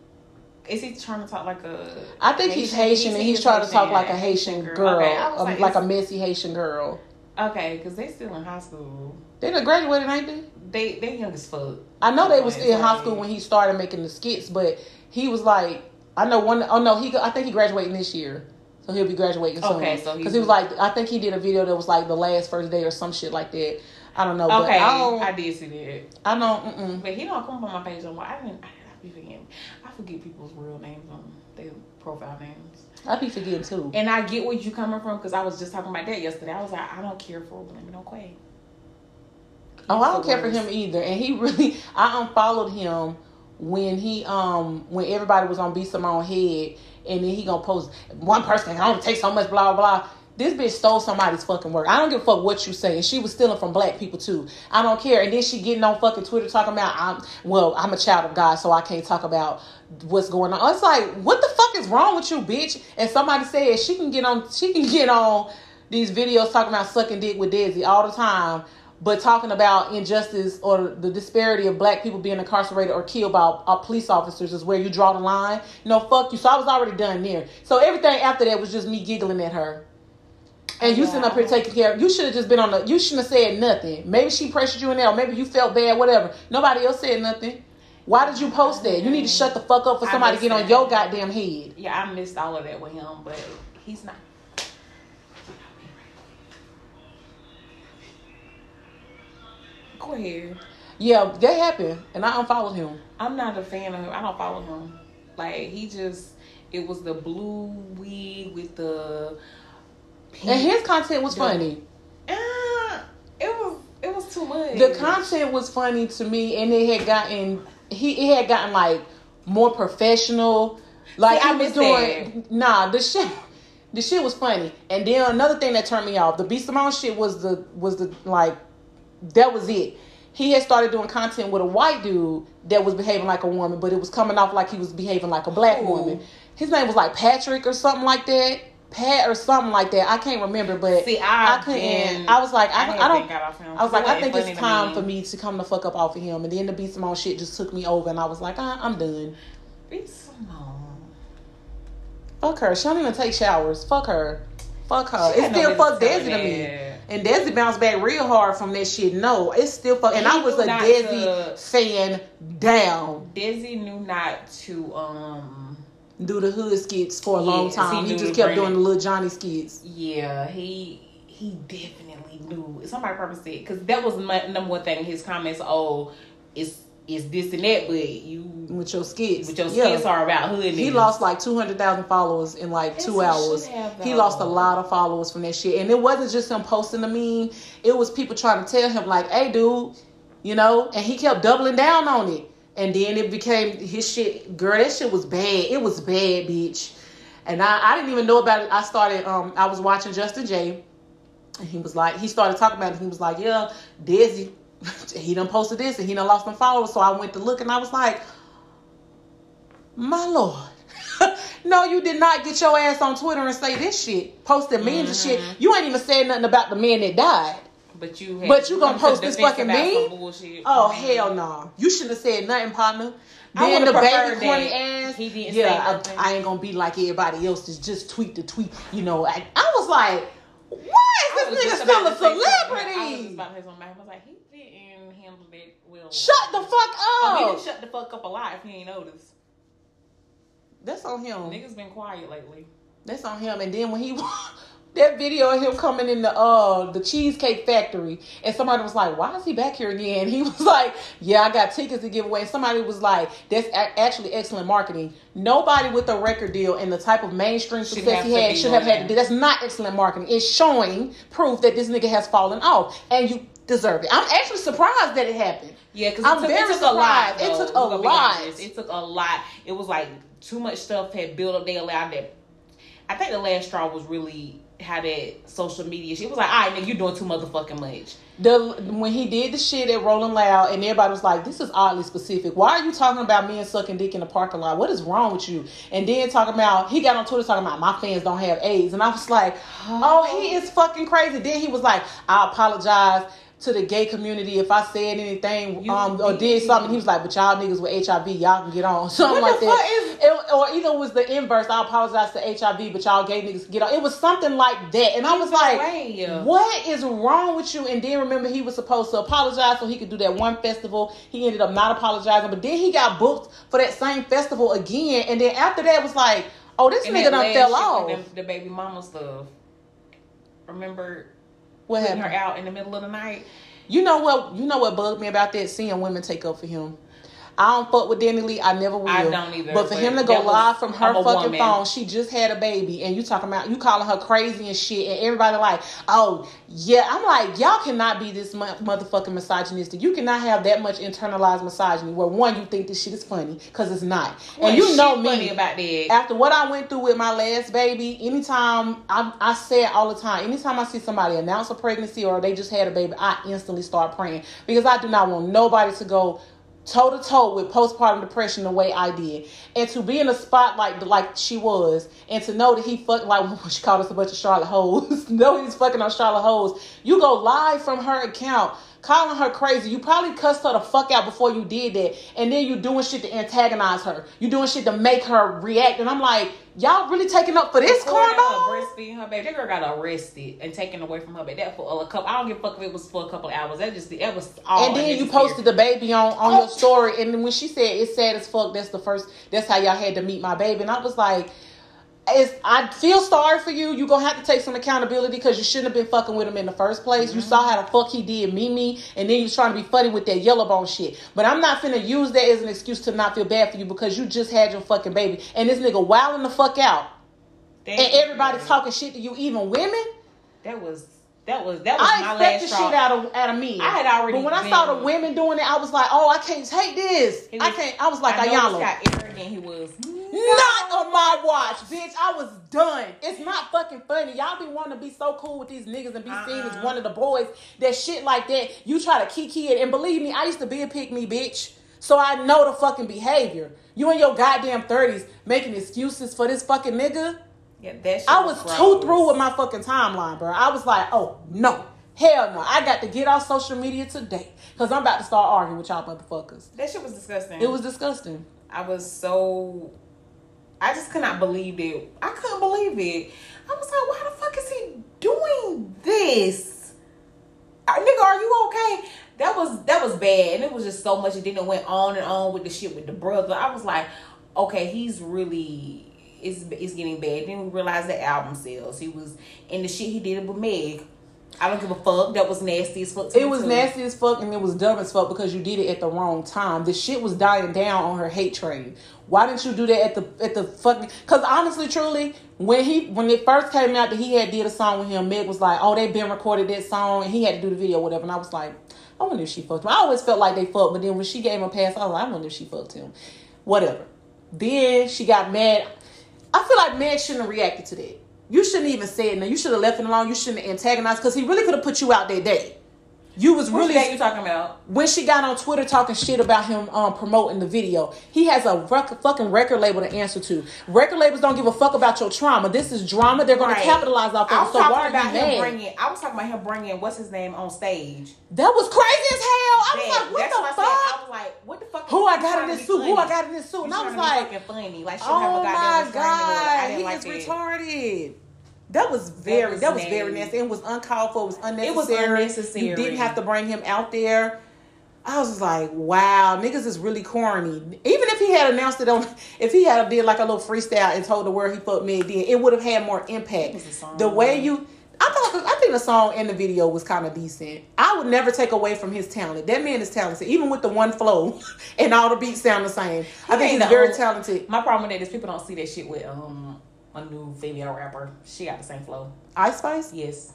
Is he trying to talk like a? I think he's Haitian and he's trying to talk like a Haitian girl, Okay, I was um, like, like a messy Haitian girl. okay, because they still in high school. They done graduated, ain't they? They they young as fuck. I know they was still in high school when he started making the skits, but he was like, I know one. Oh no, he. I think he graduating this year, so he'll be graduating soon. Okay, so because he- was like, I think he did a video that was like the last first day or some shit like that. I don't know. Okay, but I. I did see that, I don't. Mm-mm. but he don't come up on my page no more. I didn't. I, I be forgetting. I forget people's real names on their profile names. I be forgetting too. And I get where you're coming from because I was just talking about that yesterday. I was like, I don't care for Women Don't Quay. Oh, I don't care for him either. And he really, I unfollowed him when he, um, when everybody was on B Simone head, and then he gonna post one person. I don't take so much, blah blah. This bitch stole somebody's fucking work. I don't give a fuck what you say. And she was stealing from black people too. I don't care. And then she getting on fucking Twitter talking about, I'm, well, I'm a child of God, so I can't talk about what's going on. It's like, what the fuck is wrong with you, bitch? And somebody said she can get on, she can get on these videos talking about sucking dick with Desi all the time, but talking about injustice or the disparity of black people being incarcerated or killed by uh, police officers is where you draw the line. You know, fuck you. So I was already done there. So everything after that was just me giggling at her. And you sitting up here taking care. Of, You should have just been on the. You shouldn't have said nothing. Maybe she pressured you in there, or maybe you felt bad. Whatever. Nobody else said nothing. Why did you post that? You need to shut the fuck up for somebody to get on missed your goddamn head. Yeah, I missed all of that with him, but he's not. Go ahead. Yeah, that happened, and I unfollowed him. I'm not a fan of him. I don't follow him. Like he just, it was the blue wig with the. Pink. And his content was Yeah. funny. Ah, it was it was too much. The content was funny to me, and it had gotten he it had gotten like more professional. Like See, I was doing nah the shit. The shit was funny, and then another thing that turned me off: the B Simone shit was the was the like that was it. he had started doing content with a white dude that was behaving like a woman, but it was coming off like he was behaving like a black Ooh. woman. His name was like Patrick or something like that. Pat or something like that. I can't remember, but See, I couldn't. been- I was like, I, I don't. I don't. got off him. I was like, I think it's time me. for me to come the fuck up off of him. And then the B Simone shit just took me over, and I was like, I, I'm done. B Simone. Fuck her. She don't even take showers. Fuck her. Fuck her. She It's had no still fuck Desi to me. And Desi bounced back real hard from that shit. No, it's still fuck. And I was a Desi to- fan down. Desi knew not to um Do the hood skits for a long time. he He, just kept doing the little Johnny skits. yeah, he he definitely knew. Somebody probably said because that was my number one thing in his comments. Oh, it's it's this and that, but you with your skits. with your Yeah. skits are about hood. He lost like two hundred thousand followers in like two hours. He lost a lot of followers from that shit, and it wasn't just him posting the meme. It was people trying to tell him like, "Hey, dude," you know, and he kept doubling down on it. And then it became his shit. Girl, that shit was bad. It was bad, bitch. And I, I didn't even know about it. I started. Um, I was watching Justin J. And he was like, he started talking about it. He was like, yeah, Desi, he done posted this and he done lost some followers. So I went to look and I was like, my lord. no, you did not get your ass on Twitter and say this shit. Posting memes and shit. You ain't even said nothing about the man that died. But you, had But you gonna post this fucking meme? Oh Mhm. hell no! You shouldn't have said nothing, partner. Then the baby corny ass. He didn't yeah, say I- I, ain't gonna be like everybody else. Just just tweet the tweet. You know, I, I was like, why is this nigga still a something. I was celebrity? about to say something. I was like, he Shut the fuck Oh, he up. didn't shut the fuck up a lot if you ain't noticed. That's on him. Niggas been quiet lately. That's on him. And then when he that video of him coming in the uh the cheesecake factory and somebody was like, Why is he back here again? He was like, Yeah, I got tickets to give away. And somebody was like, That's a- actually excellent marketing. Nobody with a record deal and the type of mainstream Should success he had should have had to do. That's not excellent marketing. It's showing proof that this nigga has fallen off. And you deserve it. I'm actually surprised that it happened. Yeah, because I'm it took, very it took a lot. It took a We're gonna be lot. It took a lot. It was like too much stuff had built up. They allowed that. I think the last straw was really how that social media She was like, all right, nigga, you doing too motherfucking much. the when he did the shit at Rolling Loud and everybody was like, "This is oddly specific. Why are you talking about me and sucking dick in the parking lot? What is wrong with you?" And then talking about he got on Twitter talking about my fans don't have AIDS, and I was like, "Oh, oh he is fucking crazy." Then he was like, "I apologize." To the gay community, if I said anything You um, or did something, he was like, "But y'all niggas with HIV, y'all can get on." Something What like that. is- It- or either it was the inverse. I apologize to HIV, but y'all gay niggas get on. It was something like that, and I was like, way. what is wrong with you? And then remember, he was supposed to apologize so he could do that one festival. He ended up not apologizing, but then he got booked for that same festival again. And then after that, was like, oh, this And nigga done fell off. The, the baby mama stuff. Remember What putting her out in the middle of the night? You know what? You know what bugged me about that? Seeing women take up for him. I don't fuck with DaniLeigh. I never will. I don't either, But for but him to go live from her fucking woman. phone, she just had a baby, and you talking about you calling her crazy and shit, and everybody like, oh yeah. I'm like, y'all cannot be this mo- motherfucking misogynistic. You cannot have that much internalized misogyny where one you think this shit is funny because it's not, and you know me. about that. After what I went through with my last baby, anytime I, I say it all the time, anytime I see somebody announce a pregnancy or they just had a baby, I instantly start praying because I do not want nobody to go toe to toe with postpartum depression the way I did, and to be in a spotlight like she was, and to know that he fucked like she called us a bunch of Charlotte hoes, know he's fucking on Charlotte hoes. You go live from her account. Calling her crazy. You probably cussed her the fuck out before you did that. And then you doing shit to antagonize her. You doing shit to make her react. And I'm like, y'all really taking up for this cornball? breastfeeding her baby. That girl got arrested and taken away from her baby. That for a couple. I don't give a fuck if it was for a couple hours. That just that was all. and then you posted the baby on on Oh. your story, and then when she said it's sad as fuck, that's the first. That's how y'all had to meet my baby, and I was like, it's, I feel sorry for you. You gonna have to take some accountability because you shouldn't have been fucking with him in the first place. You mm-hmm. saw how the fuck he did Mimi, and then you was trying to be funny with that yellow bone shit. But I'm not finna use that as an excuse to not feel bad for you because you just had your fucking baby, and this nigga wilding the fuck out, Thank and everybody talking shit to you, even women. That was that was that was I my expect last the straw. shit out of out of me. I had already But when I saw the women doing it, I was like, oh, I can't take this. He I can't. I was like, I Ayala, noticed how arrogant he was. Hmm, not on my watch, bitch. I was done. It's not fucking funny. Y'all be wanting to be so cool with these niggas and be seen as Uh-uh. one of the boys. That shit like that. You try to kiki it, and believe me, I used to be a pick me bitch. So I know the fucking behavior. You in your goddamn thirties making excuses for this fucking nigga. Yeah, that shit I was gross. too through with my fucking timeline, bro. I was like, oh no, hell no. I got to get off social media today because I'm about to start arguing with y'all motherfuckers. That shit was disgusting. It was disgusting. I was so. I just could not believe it. I couldn't believe it. I was like, why the fuck is he doing this? Uh, nigga, are you okay? That was that was bad, and it was just so much. It didn't went on and on with the shit with the brother. I was like, okay, he's really it's it's getting bad. Then we realized the album sales. He was in the shit he did with Meg. I don't give a fuck. That was nasty as fuck. It was too. nasty as fuck and it was dumb as fuck because you did it at the wrong time. The shit was dying down on her hate train. Why didn't you do that at the at the fucking? Because honestly, truly, when he when it first came out that he had did a song with him, Meg was like, "Oh, they been recorded that song and he had to do the video, whatever." And I was like, "I wonder if she fucked him." I always felt like they fucked, but then when she gave him a pass, I was like, "I wonder if she fucked him." Whatever. Then she got mad. I feel like Meg shouldn't have reacted to that. You shouldn't even say it. Now you should have left it alone. You shouldn't have antagonized because he really could have put you out that day. You was Which really day you talking about? when she got on Twitter talking shit about him um, promoting the video, he has a rec- fucking record label to answer to. Record labels don't give a fuck about your trauma. This is drama. They're going Right. to capitalize off I of So why are about you him mad? bringing. I was talking about him bringing what's his name on stage. that was crazy as hell. I was That- like, what the what I fuck? said. I was like, what the fuck? Who I got in this suit? Who I got in this suit? And I was trying to be like, fucking funny. Like, she don't have oh a my. I god, he like is that. retarded. That was very, was that was very nasty. It was uncalled for. It was unnecessary. It was unnecessary. You didn't have to bring him out there. I was like, wow, niggas is really corny. Even if he had announced it on, if he had did like a little freestyle and told the world he fucked me, then it would have had more impact. was a song, The way you, I thought, I think the song and the video was kind of decent. I would never take away from his talent. That man is talented, even with the one flow and all the beats sound the same. I think he's very talented. My problem with that is people don't see that shit with um a new female rapper. She got the same flow. Ice Spice, Yes.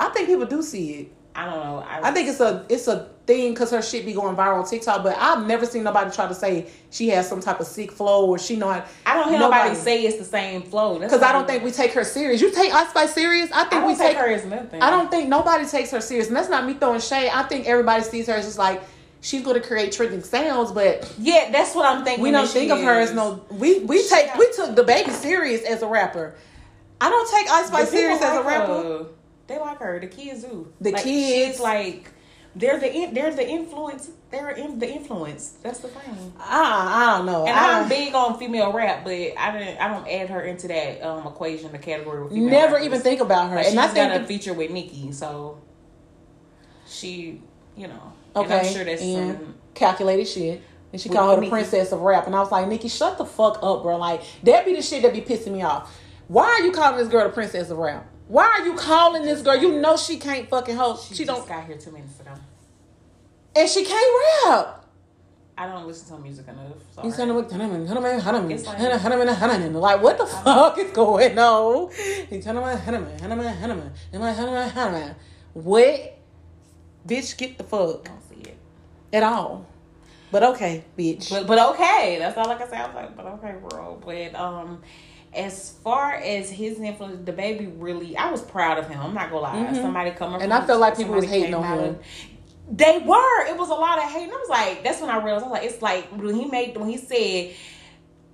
I think people do see it. I don't know. I think it's a it's a thing because her shit be going viral on TikTok. But I've never seen nobody try to say she has some type of sick flow or she know how. I don't hear nobody, say it's the same flow. because I don't think we take her serious. You take Ice Spice serious? I I think don't we take take her as nothing. I don't think nobody takes her serious, and that's not me throwing shade. I think everybody sees her as just like she's going to create trending sounds, but Yeah, that's what I'm thinking. we don't think of her as no. We we She take got- we took the baby serious as a rapper. I don't take Ice Spice serious people as a rapper. her. They like her. The kids do. The like, kids. She's like they're the in, they're the influence. They're in the influence. That's the thing. I, I don't know. And I I'm big on female rap, but I didn't. I don't add her into that um equation, the category. With female You never rappers. even think about her. Like, and I think got a feature with Nicki, so she, you know, Okay, And I'm sure that's and some. calculated shit. And she called her the princess of rap. And I was like, Nicki, shut the fuck up, bro. Like, that be the shit that be pissing me off. Why are you calling this girl the princess of rap? Why are you calling this girl? You know she can't fucking host. She, She, just don't, got here two minutes ago. and she can't rap. I don't listen to music enough. Sorry. It's like- what the fuck is going on? What? Bitch, get the fuck I don't see it. At all. But okay, bitch. But but okay, that's all I can say. I was like, but okay, bro. But um, as far as his influence, the baby really, I was proud of him. I'm not gonna lie. Somebody coming, Mm-hmm. And I felt like people was hating on him. They were. It was a lot of hate. And I was like, that's when I realized. I was like, it's like when he made when he said,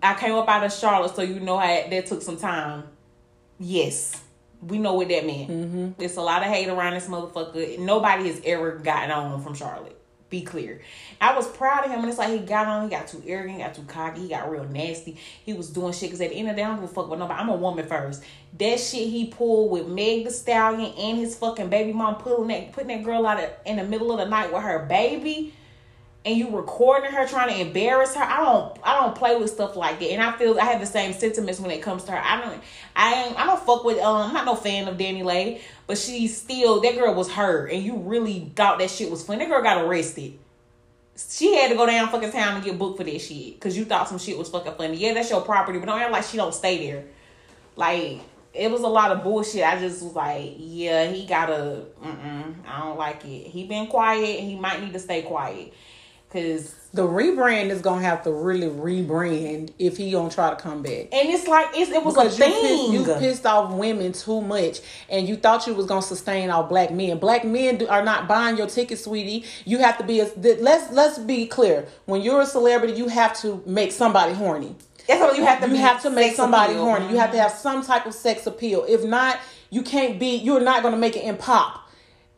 "I came up out of Charlotte, so you know how that took some time." Yes. We know what that meant. Mm-hmm. It's a lot of hate around this motherfucker. Nobody has ever gotten on from Charlotte. Be clear. I was proud of him, and it's like he got on. He got too arrogant, got too cocky, he got real nasty. He was doing shit because at the end of the day, I don't give a fuck with nobody. I'm a woman first. That shit he pulled with Meg the Stallion and his fucking baby mom pulling that, putting that girl out of, in the middle of the night with her baby and you recording her trying to embarrass her. I don't I don't play with stuff like that. And I feel I have the same sentiments when it comes to her. I don't I ain't I don't fuck with um I'm not no fan of DaniLeigh, but she still that girl was her and you really thought that shit was funny. That girl got arrested. She had to go down fucking town and get booked for that shit. Cause you thought some shit was fucking funny. Yeah, that's your property, but don't act like she don't stay there. Like it was a lot of bullshit. I just was like, yeah, he gotta. I don't like it. He been quiet. He might need to stay quiet. Cause The rebrand is gonna have to really rebrand if he gonna try to come back. and it's like it's, it was Because a you pissed, thing. you pissed off women too much, and you thought you was gonna sustain all black men. Black men do, are not buying your ticket, sweetie. You have to be a. th- Let's let's be clear. When you're a celebrity, you have to make somebody horny. That's what you have to. You have to make somebody appeal. horny. You have to mm-hmm. have some type of sex appeal. If not, you can't be. You're not gonna make it in pop.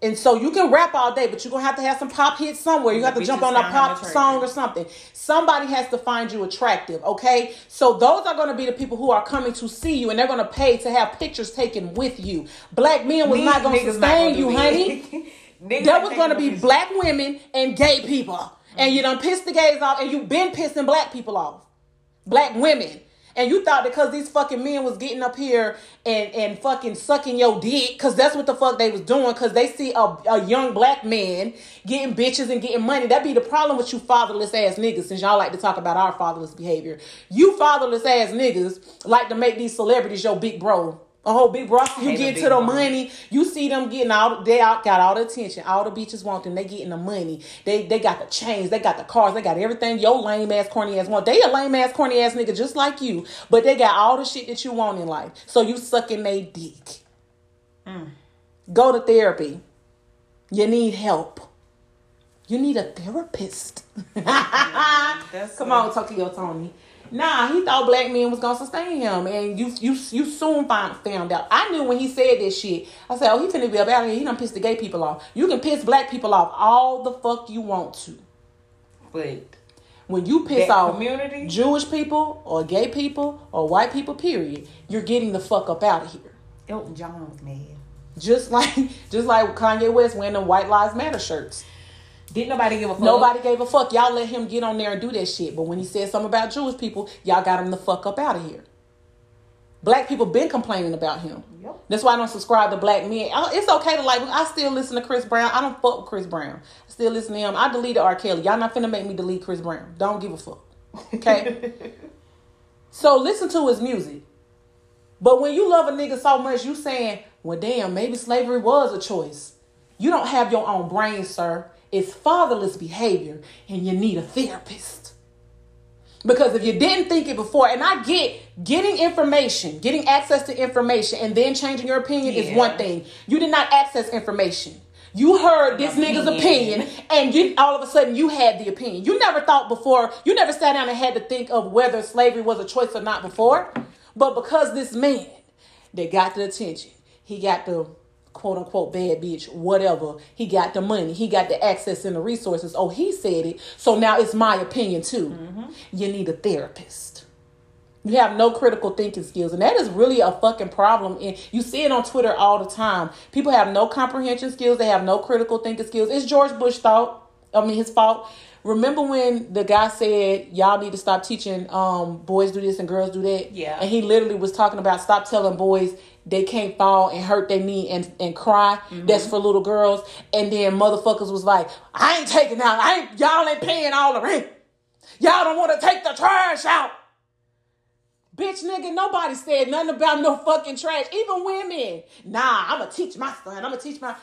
And so you can rap all day, but you're gonna have to have some pop hits somewhere. You have to jump on a pop song or something. Somebody has to find you attractive, okay? So those are gonna be the people who are coming to see you, and they're gonna pay to have pictures taken with you. Black men was These not gonna niggas not sustain gonna you, honey. that. There was gonna be black women and gay people. And you done pissed the gays off and you've been pissing black people off. Black women. And you thought because these fucking men was getting up here and, and fucking sucking your dick, because that's what the fuck they was doing, because they see a, a young black man getting bitches and getting money. That be the problem with you fatherless ass niggas, since y'all like to talk about our fatherless behavior. You fatherless ass niggas like to make these celebrities your big bro. A whole big bro. You get to the bro. money, you see them getting all they out got all the attention. All the bitches want them. They getting the money. They they got the chains. They got the cars. They got everything. Your lame ass corny ass want. They a lame ass corny ass nigga just like you, but they got all the shit that you want in life. So you sucking they dick. Mm. Go to therapy. You need help. You need a therapist. Come on, Tokyo Toni. Nah, he thought black men was gonna sustain him, and you you you soon found found out. I knew when he said this shit. I said, "Oh, he finna be up out here. He done pissed the gay people off. You can piss black people off all the fuck you want to. But When you piss off community? Jewish people or gay people or white people, period, you're getting the fuck up out of here. Elton John was mad. Just like just like Kanye West wearing the White Lives Matter shirts. Didn't nobody give a fuck? Nobody gave a fuck. Y'all let him get on there and do that shit. But when he said something about Jewish people, y'all got him the fuck up out of here. Black people been complaining about him. Yep. That's why I don't subscribe to black men. It's okay to like. I still listen to Chris Brown. I don't fuck with Chris Brown. I still listen to him. I deleted R. Kelly. Y'all not finna make me delete Chris Brown. Don't give a fuck. Okay. so listen to his music. But when you love a nigga so much, you saying, "Well, damn, maybe slavery was a choice." You don't have your own brain, sir. It's fatherless behavior, and you need a therapist. Because if you didn't think it before, and I get getting information, getting access to information, and then changing your opinion is one thing. You did not access information. You heard this nigga's Opinion. opinion, and you all of a sudden you had the opinion. You never thought before. You never sat down and had to think of whether slavery was a choice or not before. But because this man that got the attention, he got the quote unquote bad bitch, whatever. He got the money, he got the access and the resources. Oh, he said it. So now it's my opinion too. You need a therapist. You have no critical thinking skills, and that is really a fucking problem. And you see it on Twitter all the time. People have no comprehension skills. They have no critical thinking skills. It's George Bush thought. I mean, his fault. Remember when the guy said, "Y'all need to stop teaching um, boys do this and girls do that." Yeah. And he literally was talking about stop telling boys they can't fall and hurt their knee and and cry. Mm-hmm. That's for little girls. And then motherfuckers was like, "I ain't taking out. I ain't. Y'all ain't paying all the rent. Y'all don't want to take the trash out." Bitch, nigga, nobody said nothing about no fucking trash. Even women. Nah, I'ma teach my son. I'ma teach my.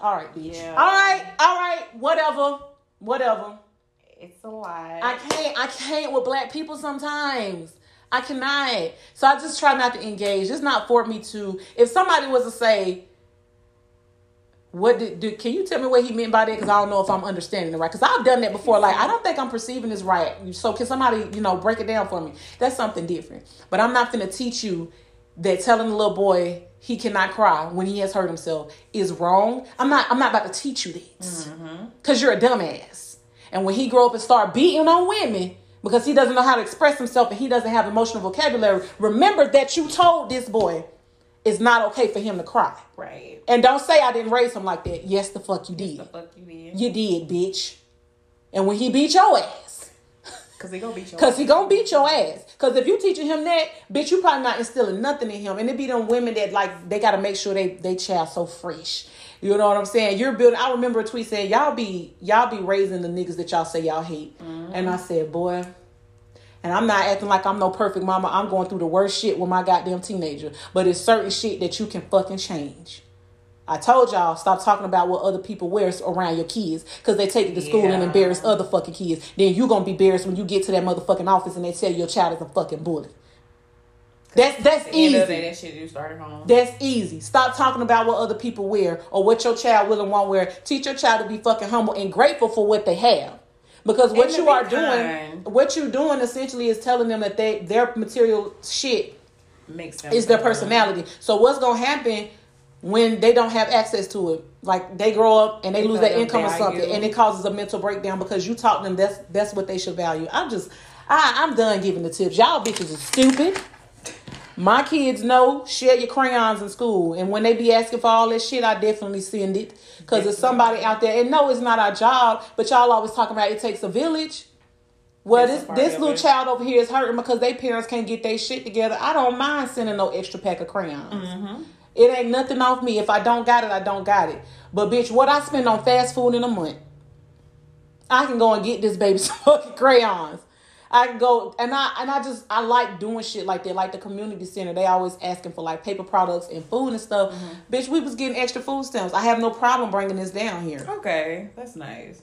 All right, bitch. Yeah. All right, all right, whatever, whatever. It's a lie. I can't, I can't with black people sometimes. I cannot. So I just try not to engage. It's not for me to. If somebody was to say, "What did do?" Can you tell me what he meant by that? Because I don't know if I'm understanding it right. Because I've done that before. Like I don't think I'm perceiving this right. So can somebody, you know, break it down for me? That's something different. But I'm not gonna teach you that telling a little boy he cannot cry when he has hurt himself is wrong. I'm not. I'm not about to teach you that mm-hmm. because you're a dumbass. And when he grow up and start beating on women because he doesn't know how to express himself and he doesn't have emotional vocabulary, remember that you told this boy it's not okay for him to cry. right. And don't say I didn't raise him like that. Yes, the fuck you did. The did. fuck you did. You did, bitch. And when he beat your ass, Cause they gonna beat your Cause he gonna beat your ass. Cause if you teaching him that, bitch, you probably not instilling nothing in him. And it be them women that like they gotta make sure they they child so fresh. You know what I'm saying? You're building. I remember a tweet saying y'all be y'all be raising the niggas that y'all say y'all hate. Mm-hmm. And I said, boy. And I'm not acting like I'm no perfect mama. I'm going through the worst shit with my goddamn teenager. But it's certain shit that you can fucking change. I told y'all stop talking about what other people wear around your kids because they take it to school and embarrass other fucking kids. Then you gonna be embarrassed when you get to that motherfucking office and they tell your child is a fucking bully. That's that's At the easy. day, that shit you started home. That's easy. Stop talking about what other people wear or what your child will and won't wear. Teach your child to be fucking humble and grateful for what they have. Because what you are doing, what you're doing essentially is telling them that they their material shit Makes them is their personality. So what's gonna happen when they don't have access to it? Like they grow up and they, They lose their income or something, and it causes a mental breakdown because you taught them that's that's what they should value. I'm just, I, I'm done giving the tips. Y'all bitches are stupid. My kids know share your crayons in school, and when they be asking for all that shit, I definitely send it because there's somebody out there. And no, it's not our job, but y'all always talking about it takes a village. Well, this this little it. child over here is hurting because they parents can't get their shit together. I don't mind sending no extra pack of crayons. Mm-hmm. It ain't nothing off me. If I don't got it, I don't got it. But bitch, what I spend on fast food in a month, I can go and get this baby some fucking crayons. I can go and I and I just I like doing shit like that. Like the community center, they always asking for like paper products and food and stuff. Mm-hmm. Bitch, we was getting extra food stamps. I have no problem bringing this down here. Okay, that's nice.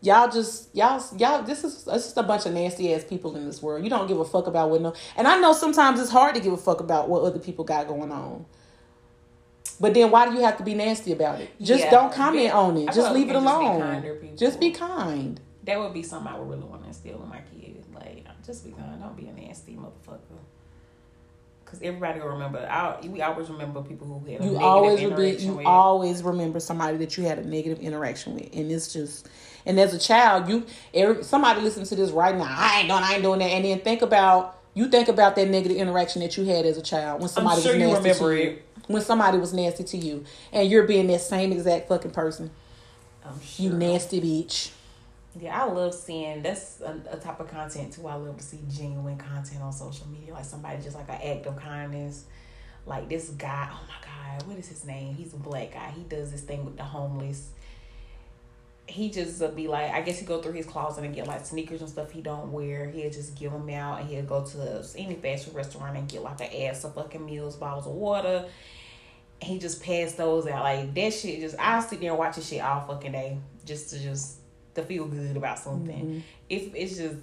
Y'all just y'all y'all this is it's just a bunch of nasty ass people in this world. You don't give a fuck about what no and I know sometimes it's hard to give a fuck about what other people got going on. But then why do you have to be nasty about it? Just Yeah. don't comment Be- on it. feel Just leave it can just be alone. Just be kind. That would be something I would really want to instill in my kid. Just be kind. Don't be a nasty motherfucker. Cause everybody will remember. I we always remember people who had a You negative always be you with. always remember somebody that you had a negative interaction with. And it's just and as a child, you every, somebody listen to this right now. I ain't doing I ain't doing that. And then think about you think about that negative interaction that you had as a child when somebody sure was nasty remember to you. it. When somebody was nasty to you. And you're being that same exact fucking person. Sure. You nasty bitch. Yeah, I love seeing that's a, a type of content too. I love to see genuine content on social media, like somebody just like an act of kindness. Like this guy, oh my god, what is his name? He's a black guy. He does this thing with the homeless. He just uh, be like, I guess he go through his closet and get like sneakers and stuff he don't wear. He'll just give them out, and he'll go to any fast food restaurant and get like an ass of fucking meals, bottles of water. He just passed those out like that shit. Just I sit there and watch this shit all fucking day just to just to feel good about something. If it's just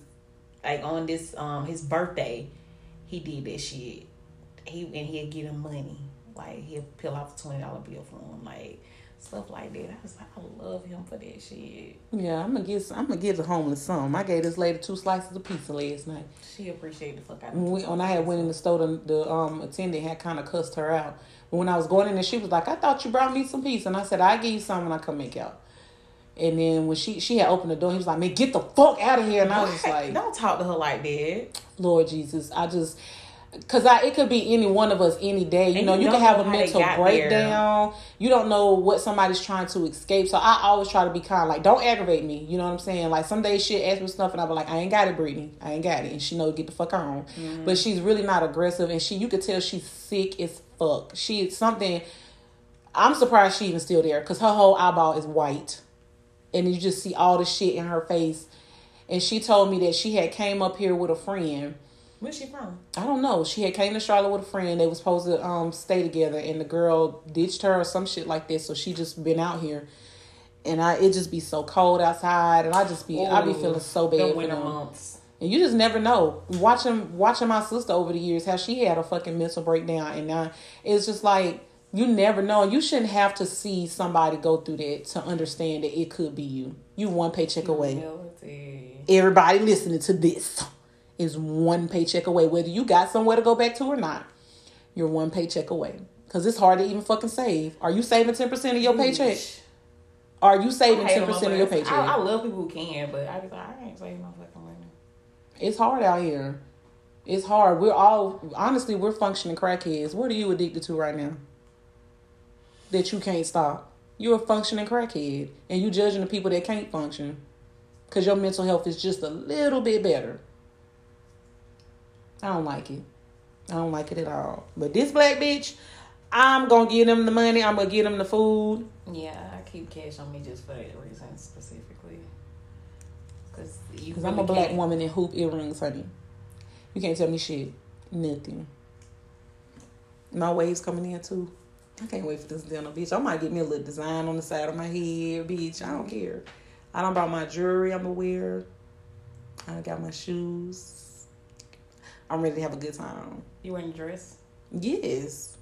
like on this um his birthday, he did that shit. He and he'll get him money. Like he'll peel off a twenty dollar bill for him, like stuff like that. I was like, I love him for that shit. Yeah, I'm gonna give I'm gonna give the homeless some. I gave this lady two slices of pizza last night. She appreciated the fuck out of When, when I had went in the store, the, the um attendant had kind of cussed her out. But when I was going in there, she was like, "I thought you brought me some pizza," and I said, "I give you some when I come make out." And then when she she had opened the door, he was like, "Man, get the fuck out of here!" And I was just like, Don't talk to her like that. Lord Jesus, I just because I it could be any one of us any day. You And know, you can have a mental breakdown. You don't know what somebody's trying to escape. So I always try to be kind. Like, don't aggravate me. You know what I'm saying? Like some days she'll ask me stuff and I'll be like, I ain't got it, Brittany. I ain't got it. And she know get the fuck on. Mm-hmm. But she's really not aggressive and she you could tell she's sick as fuck. She something I'm surprised she even still there because her whole eyeball is white. And you just see all the shit in her face. And she told me that she had came up here with a friend. Where's she from? I don't know. She had came to Charlotte with a friend. They was supposed to um stay together, and the girl ditched her or some shit like that. So she just been out here, and I it just be so cold outside, and I just be I be feeling so bad The for them. months. And you just never know. Watching watching my sister over the years, how she had a fucking mental breakdown, and now it's just like you never know. You shouldn't have to see somebody go through that to understand that it could be you. You one paycheck away Humility. everybody listening to this is one paycheck away. Whether you got somewhere to go back to or not, you're one paycheck away. Because it's hard to even fucking save. Are you saving 10% of your paycheck? Are you saving 10% of your paycheck? I, I love people who can, but I be like, I ain't saving no fucking money. It's hard out here. It's hard. We're all, honestly, we're functioning crackheads. What are you addicted to right now? That you can't stop. You're a functioning crackhead. And you judging the people that can't function. Because your mental health is just a little bit better. I don't like it. I don't like it at all. But this black bitch, I'm going to give them the money. I'm going to give them the food. Yeah, I keep cash on me just for that reason specifically. Cause you Because I'm a black woman in hoop earrings, honey. You can't tell me shit. Nothing. My waves coming in too. I can't wait for this dinner, bitch. I might get me a little design on the side of my head, bitch. I don't care. I don't brought my jewelry. I'm gonna wear. I got my shoes. I'm ready to have a good time. You wearing a dress? Yes,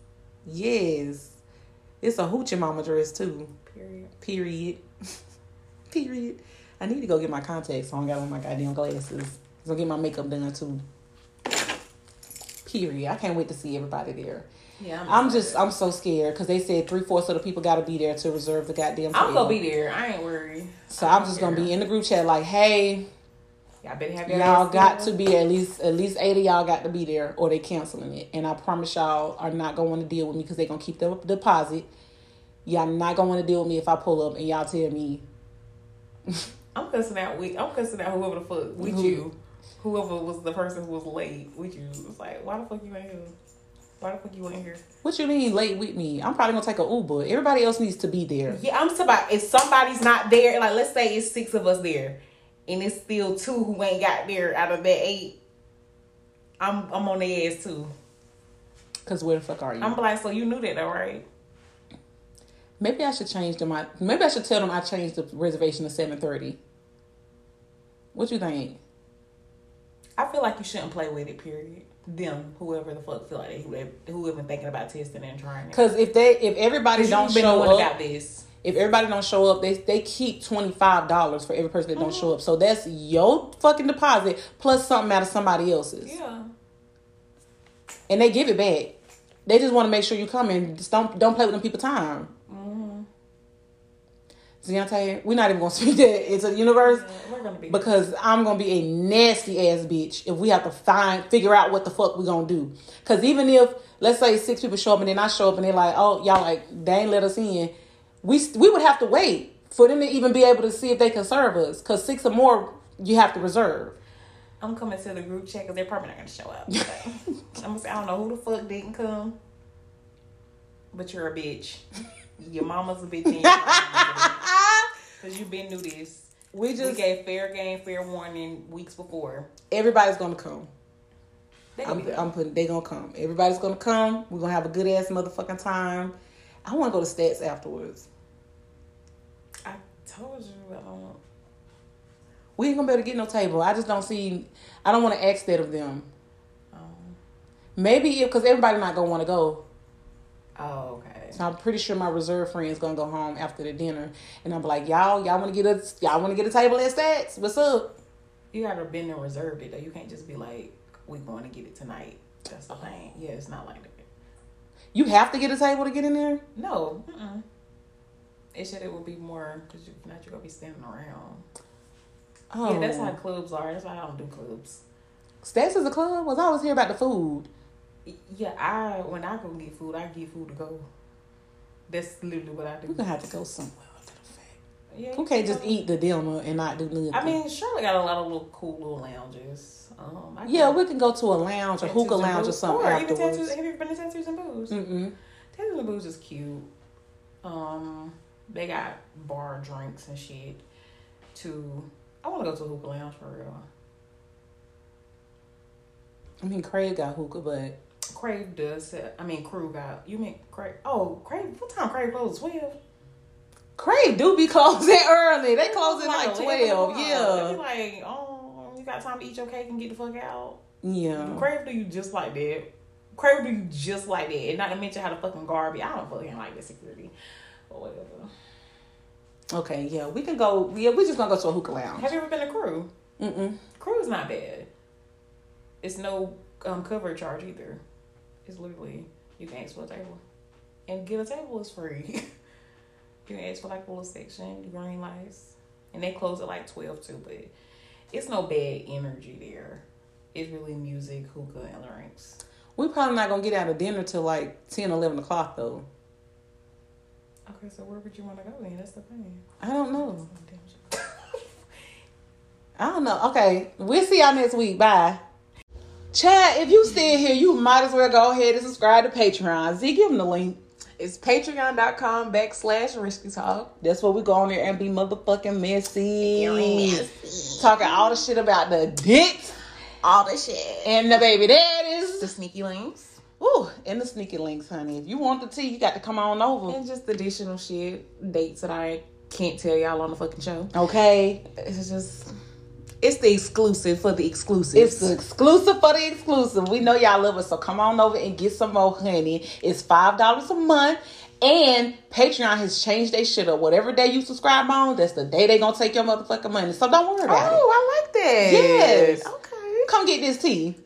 yes. It's a hoochie mama dress too. Period. Period. Period. I need to go get my contacts on. I got on my goddamn glasses. So get my makeup done too. Period. I can't wait to see everybody there. Yeah, I'm just I'm so scared because they said three fourths of the people got to be there to reserve the goddamn. I'm gonna be there. I ain't worried. So I'm just gonna be in the group chat like, hey, Y'all better have y'all got to be at least at least eight of y'all got to be there or they canceling it. And I promise y'all are not gonna want to deal with me because they gonna keep the deposit. Y'all not gonna want to deal with me if I pull up and y'all tell me I'm cussing out with. I'm cussing out whoever the fuck with Who- you. Whoever was the person who was late with you. It's like, why the fuck you ain't here? Why the fuck you ain't here? what you mean late with me. I'm probably gonna take a Uber. Everybody else needs to be there. Yeah, I'm talking about if somebody's not there, like let's say it's six of us there, and it's still two who ain't got there out of that eight. I'm I'm on their ass too. Cause where the fuck are you? I'm like, so you knew that though, right? maybe I should change them. I maybe I should tell them I changed the reservation to seven thirty. What you think? I feel like you shouldn't play with it. Period. Them, whoever the fuck feel like they, whoever, whoever thinking about testing and trying. Cause if they if everybody don't been show up, about this. if everybody don't show up, they they keep twenty five dollars for every person that don't mm-hmm. show up. So that's your fucking deposit plus something out of somebody else's, Yeah. and they give it back. They just want to make sure you come and Just don't don't play with them people time. Deontay, we're not even gonna speak that into the universe Yeah, be because I'm gonna be a nasty ass bitch if we have to find figure out what the fuck we're gonna do. Cause even if let's say six people show up and then I show up and they're like, oh y'all like they ain't let us in, we we would have to wait for them to even be able to see if they can serve us. Cause six or more you have to reserve. I'm coming to the group chat because they're probably not gonna show up. But I'm gonna say I don't know who the fuck didn't come, but you're a bitch. Your mama's a bitch and your mama's a bitch. Cause you've been knew this. We We just gave fair game, fair warning weeks before. everybody's gonna come. They I'm, gonna I'm putting they gonna come. Everybody's gonna come. We're gonna have a good ass motherfucking time. I want to go to stats afterwards. I told you I don't. We ain't gonna be able to get no table. I just don't see. I don't want to ask that of them. Um, Maybe if because everybody not gonna want to go. oh, okay. So I'm pretty sure my reserve friends gonna go home after the dinner, and I'm like, y'all, y'all want to get a y'all want to get a table at Stats? What's up? You gotta been and reserved it though. You can't just be like, we going to get it tonight. That's the thing. Yeah, it's not like that. You have to get a table to get in there. No. Mm-mm. It said it would be more because if not, you're gonna be standing around. Oh, Yeah, that's how oh. clubs are. That's why I don't do clubs. Stats is a club. Was I always hear about the food. Yeah, I when I go get food, I get food to go. That's literally what I do. We do. gonna have to go somewhere after the fact. Yeah, We can't just eat the dinner and not do nothing. I mean, Charlotte got a lot of little cool little lounges. Um, I yeah, we can go to a lounge or Tattoos hookah lounge or something Or even afterwards. tattoos. Have you ever been to Tattoos and Booze? Mm-mm. Tattoos and Booze is cute. Um, they got bar drinks and shit. To I want to go to a hookah lounge for real. I mean, Craig got hookah, but Crave does. Set, I mean, Crew got. You mean Crave? Oh, Crave. What time Crave closes? Twelve. Crave do be closing early. They close at like 11 twelve. o'clock. They Yeah, like, oh, you got time to eat your cake and get the fuck out. yeah. Crave do you just like that. Crave do you just like that. And not to mention how the fucking garbage. I don't fucking like the security. But whatever. Okay, yeah, we can go. Yeah, we just gonna go to a hookah lounge. Have you ever been to Crew? Mm-mm. Crew is not bad. It's no um, cover charge either. It's literally you can ask for a table, and get a table is free. you can ask for like a little section, green lights, and they close at like twelve too. But it's no bad energy there. It's really music, hookah, and drinks. We probably not gonna get out of dinner till like 10, 11 o'clock though. Okay, so where would you want to go then? That's the thing. I don't know. I don't know. Okay, we'll see y'all next week. Bye. Chad, if you still here, you might as well go ahead and subscribe to Patreon. Z, give them the link. It's patreon.com backslash Riskii Talk. That's where we go on there and be motherfucking messy. Talking all the shit about the dicks All the shit. and the baby daddies. The sneaky links. Ooh, and the sneaky links, honey. If you want the tea, you got to come on over. And just additional shit, dates that I can't tell y'all on the fucking show. Okay. It's just, it's the exclusive for the exclusive. It's the exclusive for the exclusive. We know y'all love us, so come on over and get some more honey. It's five dollars a month. And Patreon has changed their shit up. Whatever day you subscribe on, that's the day they gonna take your motherfucking money. So don't worry about oh, it. Oh, I like that. Yes. Okay. Come get this tea.